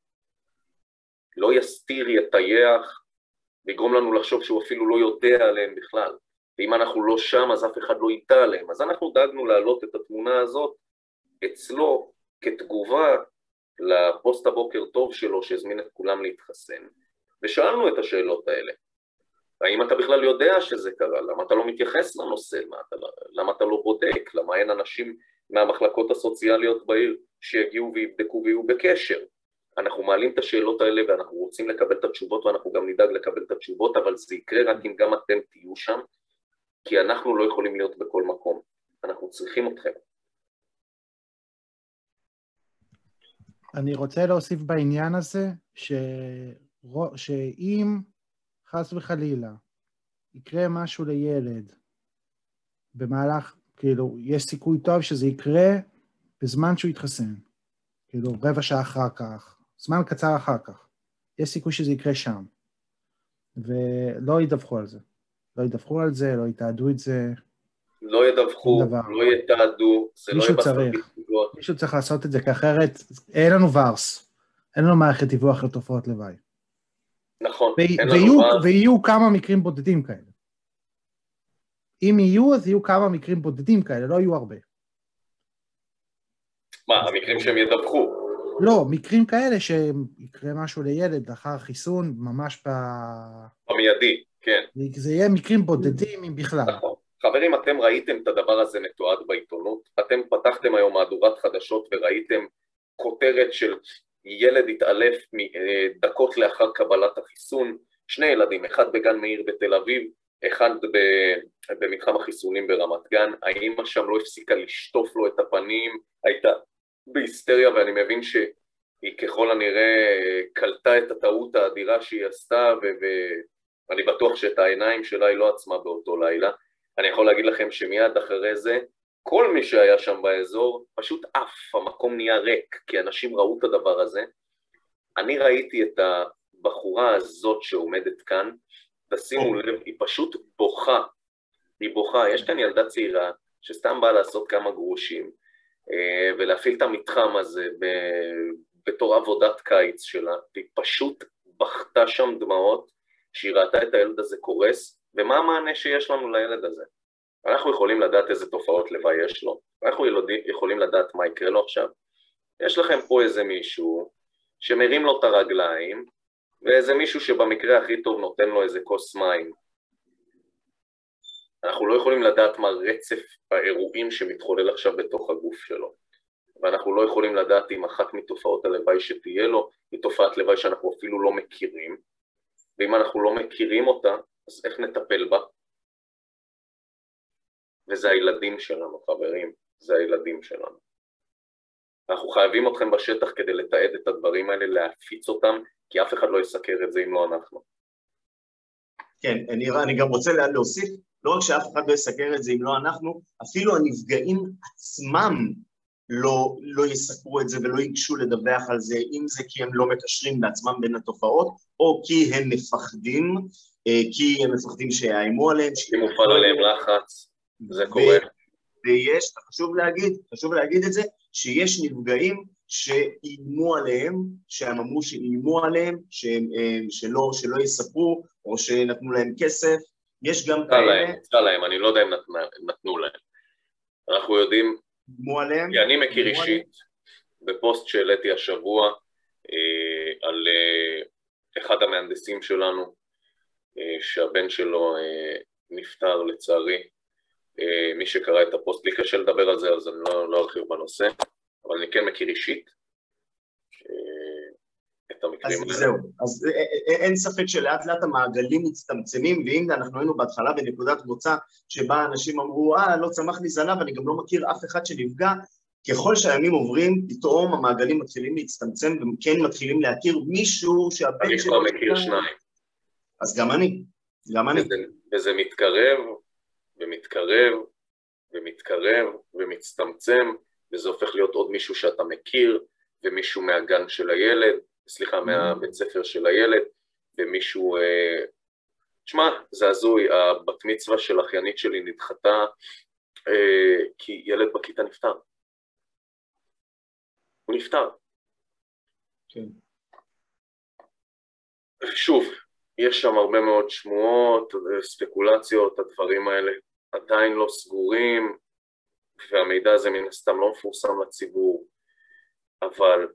A: לא יסתיר, יטייח, ויגרום לנו לחשוב שהוא אפילו לא יודע עליהם בכלל. ואם אנחנו לא שם אז אף אחד לא ידע עליהם. אז אנחנו דאגנו להעלות את התמונה הזאת אצלו כתגובה לפוסט הבוקר טוב שלו שהזמין את כולם להתחסן, ושאלנו את השאלות האלה. האם אתה בכלל יודע שזה קרה? למה אתה לא מתייחס לנושא? אתה, לא- למה אתה לא בודק? למה אין אנשים מהמחלקות הסוציאליות בעיר שיגיעו ויבדקו ויהיו בקשר? אנחנו מעלים את השאלות האלה ואנחנו רוצים לקבל את התשובות ואנחנו גם נדאג לקבל את התשובות, אבל זה יקרה רק אם גם אתם תהיו שם, כי אנחנו לא יכולים להיות בכל מקום. אנחנו צריכים אתכם.
B: אני רוצה להוסיף בעניין הזה, ש... שאם חס וחלילה יקרה משהו לילד במהלך, כאילו, יש סיכוי טוב שזה יקרה בזמן שהוא יתחסן. כאילו, רבע שעה אחר כך, זמן קצר אחר כך. יש סיכוי שזה יקרה שם. ולא ידווחו על זה. לא ידווחו על זה, לא יתעדו את זה.
A: לא ידווחו, לא יתעדו, זה לא
B: צריך, מישהו צריך לעשות את זה, כי אחרת אין לנו ורס, אין לנו מערכת דיווח לתופעות לוואי.
A: נכון,
B: אין לנו ורס. ויהיו כמה מקרים בודדים כאלה. אם יהיו, אז יהיו כמה מקרים בודדים כאלה, לא יהיו הרבה.
A: מה, המקרים שהם ידווחו?
B: לא, מקרים כאלה שיקרה משהו לילד לאחר חיסון, ממש ב...
A: במיידי, כן.
B: זה יהיה מקרים בודדים, אם בכלל.
A: נכון. חברים, אתם ראיתם את הדבר הזה מתועד בעיתונות? אתם פתחתם היום מהדורת חדשות וראיתם כותרת של ילד התעלף דקות לאחר קבלת החיסון, שני ילדים, אחד בגן מאיר בתל אביב, אחד במתחם החיסונים ברמת גן, האימא שם לא הפסיקה לשטוף לו את הפנים, הייתה בהיסטריה ואני מבין שהיא ככל הנראה קלטה את הטעות האדירה שהיא עשתה ואני בטוח שאת העיניים שלה היא לא עצמה באותו לילה. אני יכול להגיד לכם שמיד אחרי זה כל מי שהיה שם באזור פשוט עף, המקום נהיה ריק, כי אנשים ראו את הדבר הזה. אני ראיתי את הבחורה הזאת שעומדת כאן, תשימו לב, היא פשוט בוכה, היא בוכה, יש כאן ילדה צעירה שסתם באה לעשות כמה גרושים אה, ולהפעיל את המתחם הזה בתור עבודת קיץ שלה, והיא פשוט בכתה שם דמעות שהיא ראתה את הילד הזה קורס, ומה המענה שיש לנו לילד הזה? אנחנו יכולים לדעת איזה תופעות לוואי יש לו, אנחנו יכולים לדעת מה יקרה לו עכשיו. יש לכם פה איזה מישהו שמרים לו את הרגליים, ואיזה מישהו שבמקרה הכי טוב נותן לו איזה כוס מים. אנחנו לא יכולים לדעת מה רצף האירועים שמתחולל עכשיו בתוך הגוף שלו. ואנחנו לא יכולים לדעת אם אחת מתופעות הלוואי שתהיה לו היא תופעת לוואי שאנחנו אפילו לא מכירים, ואם אנחנו לא מכירים אותה, אז איך נטפל בה? וזה הילדים שלנו, חברים, זה הילדים שלנו. אנחנו חייבים אתכם בשטח כדי לתעד את הדברים האלה, להפיץ אותם, כי אף אחד לא יסקר את זה אם לא אנחנו.
C: כן, אני, אני גם רוצה להוסיף, לא רק שאף אחד לא יסקר את זה אם לא אנחנו, אפילו הנפגעים עצמם לא, לא יסקרו את זה ולא ייגשו לדווח על זה, אם זה כי הם לא מקשרים בעצמם בין התופעות, או כי הם מפחדים, אה, כי הם מפחדים שיאיימו עליהם.
A: כי מופעל עליהם לחץ, זה קורה.
C: ויש, חשוב להגיד, חשוב להגיד את זה, שיש נפגעים שאיימו עליהם, שהם אמרו שאיימו עליהם, שהם, אה, שלא, שלא יספרו, או שנתנו להם כסף, יש גם
A: כאלה... להם, נתנה להם, אני לא יודע אם נתנו, נתנו להם. אנחנו יודעים...
C: איימו עליהם?
A: כי אני מכיר אישית, בפוסט שהעליתי השבוע, אה, על אה, אחד המהנדסים שלנו, אה, שהבן שלו אה, נפטר לצערי, מי שקרא את הפוסט, לי קשה לדבר על זה אז אני לא, לא ארחיב בנושא, אבל אני כן מכיר אישית אה, את המקרים
C: האלה. אז זהו, אז אין ספק שלאט לאט המעגלים מצטמצמים, ואם אנחנו היינו בהתחלה בנקודת מוצא שבה אנשים אמרו, אה, לא צמח לי זנב, אני גם לא מכיר אף אחד שנפגע, ככל שהימים עוברים, פתאום המעגלים מתחילים להצטמצם וכן מתחילים להכיר מישהו שהבן
A: שלו... אני כבר מכיר שניים.
C: אז גם אני, גם אני.
A: וזה, וזה מתקרב, ומתקרב ומתקרב ומצטמצם, וזה הופך להיות עוד מישהו שאתה מכיר, ומישהו מהגן של הילד, סליחה, mm-hmm. מהבית ספר של הילד, ומישהו... אה, שמע, זה הזוי, הבת מצווה של אחיינית שלי נדחתה אה, כי ילד בכיתה נפטר. הוא נפטר. כן. שוב, יש שם הרבה מאוד שמועות, ספקולציות, הדברים האלה עדיין לא סגורים, והמידע הזה מן הסתם לא מפורסם לציבור, אבל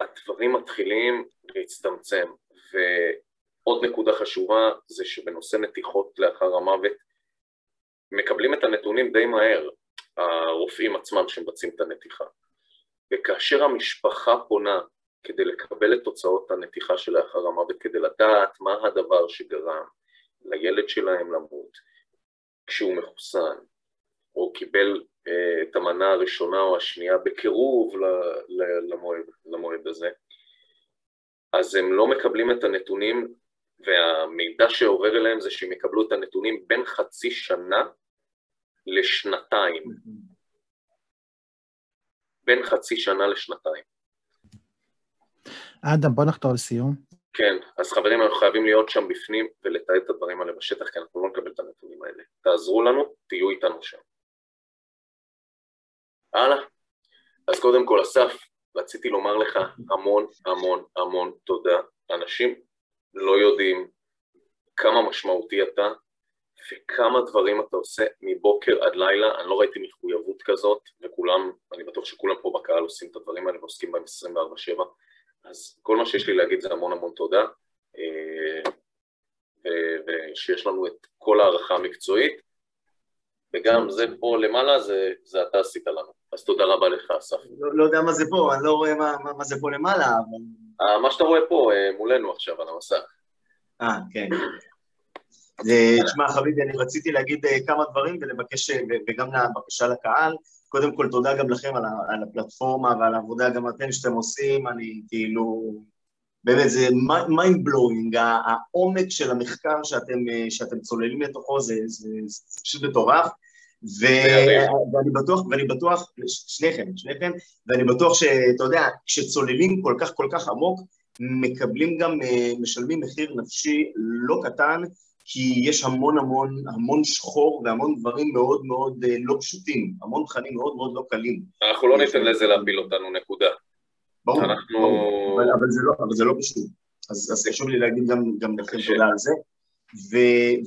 A: הדברים מתחילים להצטמצם. ועוד נקודה חשובה זה שבנושא נתיחות לאחר המוות, מקבלים את הנתונים די מהר, הרופאים עצמם שמבצעים את הנתיחה. וכאשר המשפחה פונה כדי לקבל את תוצאות הנתיחה שלאחר המוות, כדי לדעת מה הדבר שגרם לילד שלהם למות, כשהוא מחוסן, או קיבל אה, את המנה הראשונה או השנייה בקירוב למועד, למועד הזה, אז הם לא מקבלים את הנתונים, והמידע שעובר אליהם זה שהם יקבלו את הנתונים בין חצי שנה לשנתיים. בין חצי שנה לשנתיים.
B: אדם, בוא נחתור לסיום.
A: כן, אז חברים, אנחנו חייבים להיות שם בפנים ולתעד את הדברים האלה בשטח, כי אנחנו לא נקבל את הנתונים האלה. תעזרו לנו, תהיו איתנו שם. הלאה. אז קודם כל, אסף, רציתי לומר לך המון המון המון תודה. אנשים לא יודעים כמה משמעותי אתה וכמה דברים אתה עושה מבוקר עד לילה, אני לא ראיתי מחויבות כזאת, וכולם, אני בטוח שכולם פה בקהל עושים את הדברים האלה ועוסקים בהם 24/7. אז כל מה שיש לי להגיד זה המון המון תודה, אה, ושיש לנו את כל הערכה המקצועית, וגם זה פה למעלה, זה, זה אתה עשית לנו. אז תודה רבה לך, אסף.
C: לא, לא יודע מה זה פה, אני לא רואה מה, מה, מה זה פה למעלה, אבל...
A: מה שאתה רואה פה, אה, מולנו עכשיו על המסך.
C: אה, כן. תשמע, חביבי, אני רציתי להגיד אה, כמה דברים ולבקש, אה, וגם לבקשה לקהל. קודם כל, תודה גם לכם על, על הפלטפורמה ועל העבודה גם אתם שאתם עושים, אני כאילו... באמת, זה mind blowing, העומק של המחקר שאתם, אה, שאתם צוללים לתוכו זה, זה, זה פשוט מטורף. ו... ואני בטוח, ואני בטוח, שניכם, שניכם, ואני בטוח שאתה יודע, כשצוללים כל כך כל כך עמוק, מקבלים גם, משלמים מחיר נפשי לא קטן, כי יש המון המון המון שחור והמון דברים מאוד מאוד אה, לא פשוטים, המון תכנים מאוד מאוד לא קלים.
A: אנחנו לא ניתן לזה להפיל אותנו, נקודה.
C: ברור, אנחנו... ברור. אבל, אבל, זה לא, אבל זה לא פשוט. אז, אז חשוב לי להגיד גם, גם לכם תודה על זה. ו,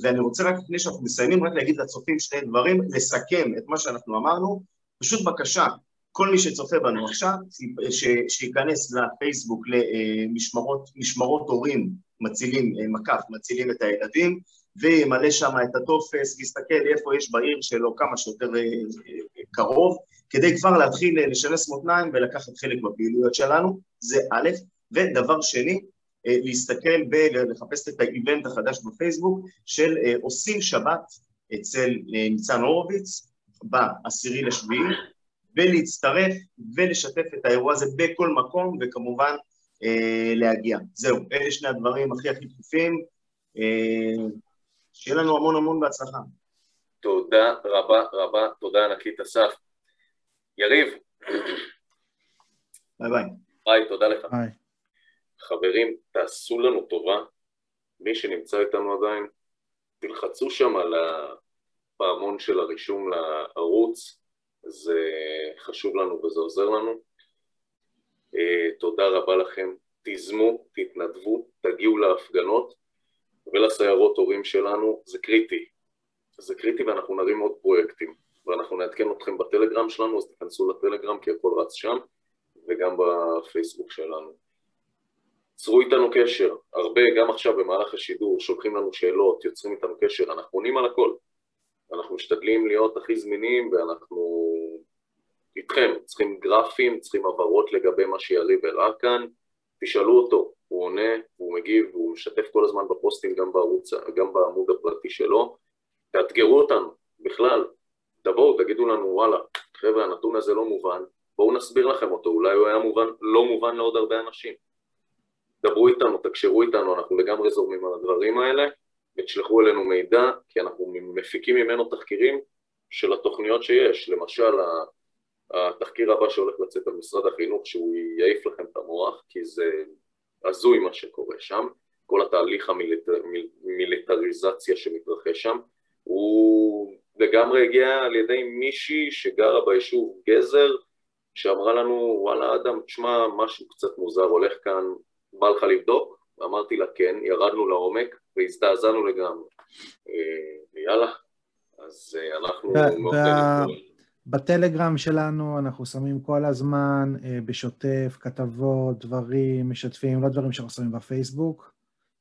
C: ואני רוצה רק לפני שאנחנו מסיימים, רק להגיד לצופים שני דברים, לסכם את מה שאנחנו אמרנו, פשוט בקשה, כל מי שצופה בנו עכשיו, ש, שייכנס לפייסבוק למשמרות הורים מצילים, אה, מקף, מצילים את הילדים, וימלא שם את הטופס, ויסתכל איפה יש בעיר שלו כמה שיותר אה, אה, קרוב, כדי כבר להתחיל לשנס מותניים ולקחת חלק בפעילויות שלנו, זה א', ודבר שני, להסתכל ולחפש את האיבנט החדש בפייסבוק של עושים שבת אצל ניצן הורוביץ בעשירי לשביעי, ולהצטרף ולשתף את האירוע הזה בכל מקום, וכמובן להגיע. זהו, אלה שני הדברים הכי הכי דחופים. אה, שיהיה לנו המון המון בהצלחה.
A: תודה רבה רבה, תודה ענקית אסף. יריב.
C: ביי ביי.
A: ביי, תודה לך.
B: ביי.
A: חברים, תעשו לנו טובה, מי שנמצא איתנו עדיין, תלחצו שם על הפעמון של הרישום לערוץ, זה חשוב לנו וזה עוזר לנו. אה, תודה רבה לכם, תיזמו, תתנדבו, תגיעו להפגנות ולסיירות הורים שלנו, זה קריטי. זה קריטי ואנחנו נרים עוד פרויקטים ואנחנו נעדכן אתכם בטלגרם שלנו, אז תיכנסו לטלגרם כי הכל רץ שם וגם בפייסבוק שלנו. צרו איתנו קשר, הרבה, גם עכשיו במהלך השידור, שולחים לנו שאלות, יוצרים איתנו קשר, אנחנו עונים על הכל. אנחנו משתדלים להיות הכי זמינים ואנחנו איתכם, צריכים גרפים, צריכים הבהרות לגבי מה שיריב הראה כאן, תשאלו אותו, הוא עונה, הוא מגיב, הוא משתף כל הזמן בפוסטים גם, בערוץ, גם בעמוד הפרטי שלו, תאתגרו אותנו, בכלל, תבואו, תגידו לנו, וואלה, חבר'ה, הנתון הזה לא מובן, בואו נסביר לכם אותו, אולי הוא היה מובן, לא מובן לעוד הרבה אנשים. דברו איתנו, תקשרו איתנו, אנחנו לגמרי זורמים על הדברים האלה, ותשלחו אלינו מידע, כי אנחנו מפיקים ממנו תחקירים של התוכניות שיש, למשל התחקיר הבא שהולך לצאת על משרד החינוך שהוא יעיף לכם את המוח כי זה הזוי מה שקורה שם, כל התהליך המיליטריזציה שמתרחש שם הוא לגמרי הגיע על ידי מישהי שגרה ביישוב גזר שאמרה לנו וואלה אדם תשמע משהו קצת מוזר הולך כאן בא לך לבדוק? אמרתי לה כן, ירדנו לעומק והזדעזענו לגמרי. אה, יאללה. אז אה, אנחנו מאוד
B: בטלגרם שלנו אנחנו שמים כל הזמן אה, בשוטף, כתבות, דברים, משתפים, לא דברים שאנחנו שמים בפייסבוק.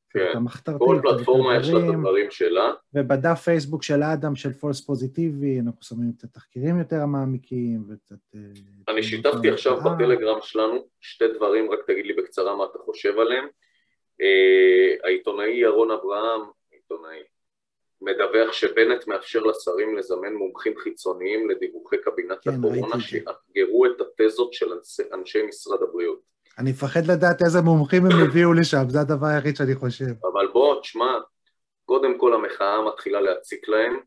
A: כן, כל פלטפורמה יש לה את הדברים שלה.
B: ובדף פייסבוק של אדם, של פולס פוזיטיבי, אנחנו שמים את התחקירים יותר המעמיקים וקצת... אה,
A: אני שיתפתי עכשיו בטלגרם שלנו שתי דברים, רק תגיד לי בקצרה מה אתה חושב עליהם. אה, העיתונאי ירון אברהם, עיתונאי, מדווח שבנט מאפשר לשרים לזמן מומחים חיצוניים לדיווחי קבינט כן, הקורונה שיאתגרו את התזות של אנשי משרד הבריאות.
B: אני מפחד לדעת איזה מומחים הם הביאו לשם, זה הדבר היחיד שאני חושב.
A: אבל בוא, תשמע, קודם כל המחאה מתחילה להציק להם,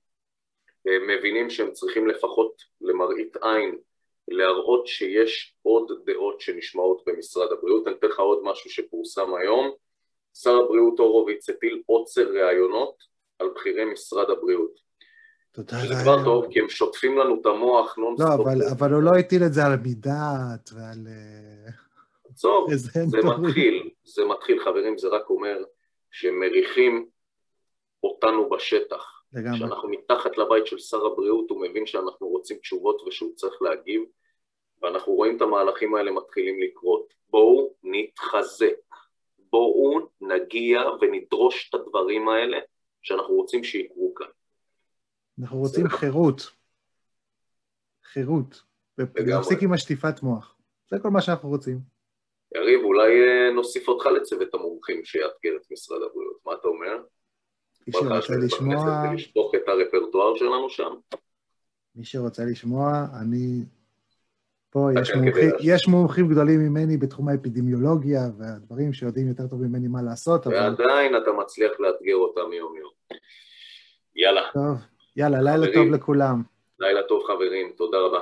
A: הם מבינים שהם צריכים לפחות למראית עין להראות שיש עוד דעות שנשמעות במשרד הבריאות. אני אתן לך עוד משהו שפורסם היום. שר הבריאות הורוביץ הטיל עוצר ראיונות על בכירי משרד הבריאות.
B: תודה
A: שזה כבר טוב, כי הם שוטפים לנו את המוח נונסטופ.
B: לא, אבל, אבל הוא לא הטיל את זה על מידת ועל... אה,
A: עצור, זה מתחיל, זה מתחיל, חברים, זה רק אומר שמריחים אותנו בשטח. לגמרי. כשאנחנו מתחת לבית של שר הבריאות, הוא מבין שאנחנו רוצים תשובות ושהוא צריך להגיב, ואנחנו רואים את המהלכים האלה מתחילים לקרות. בואו נתחזק, בואו נגיע ונדרוש את הדברים האלה, שאנחנו רוצים שיקרו כאן.
B: אנחנו רוצים חירות. חירות. ולהפסיק עם השטיפת מוח. זה כל מה שאנחנו רוצים.
A: יריב, אולי אה, נוסיף אותך לצוות המומחים שיאתגר את משרד הבריאות, מה אתה אומר?
B: מי שרוצה לשמוע...
A: ולשפוך את הרפרטואר שלנו שם.
B: מי שרוצה לשמוע, אני... פה יש
A: כן,
B: מומחים,
A: להשמיע.
B: יש מומחים גדולים ממני בתחום האפידמיולוגיה והדברים שיודעים יותר טוב ממני מה לעשות, אבל
A: ועדיין אתה מצליח לאתגר אותם יום-יום. יאללה,
B: טוב, יאללה, לילה
A: חברים.
B: טוב לכולם.
A: לילה טוב חברים, תודה רבה.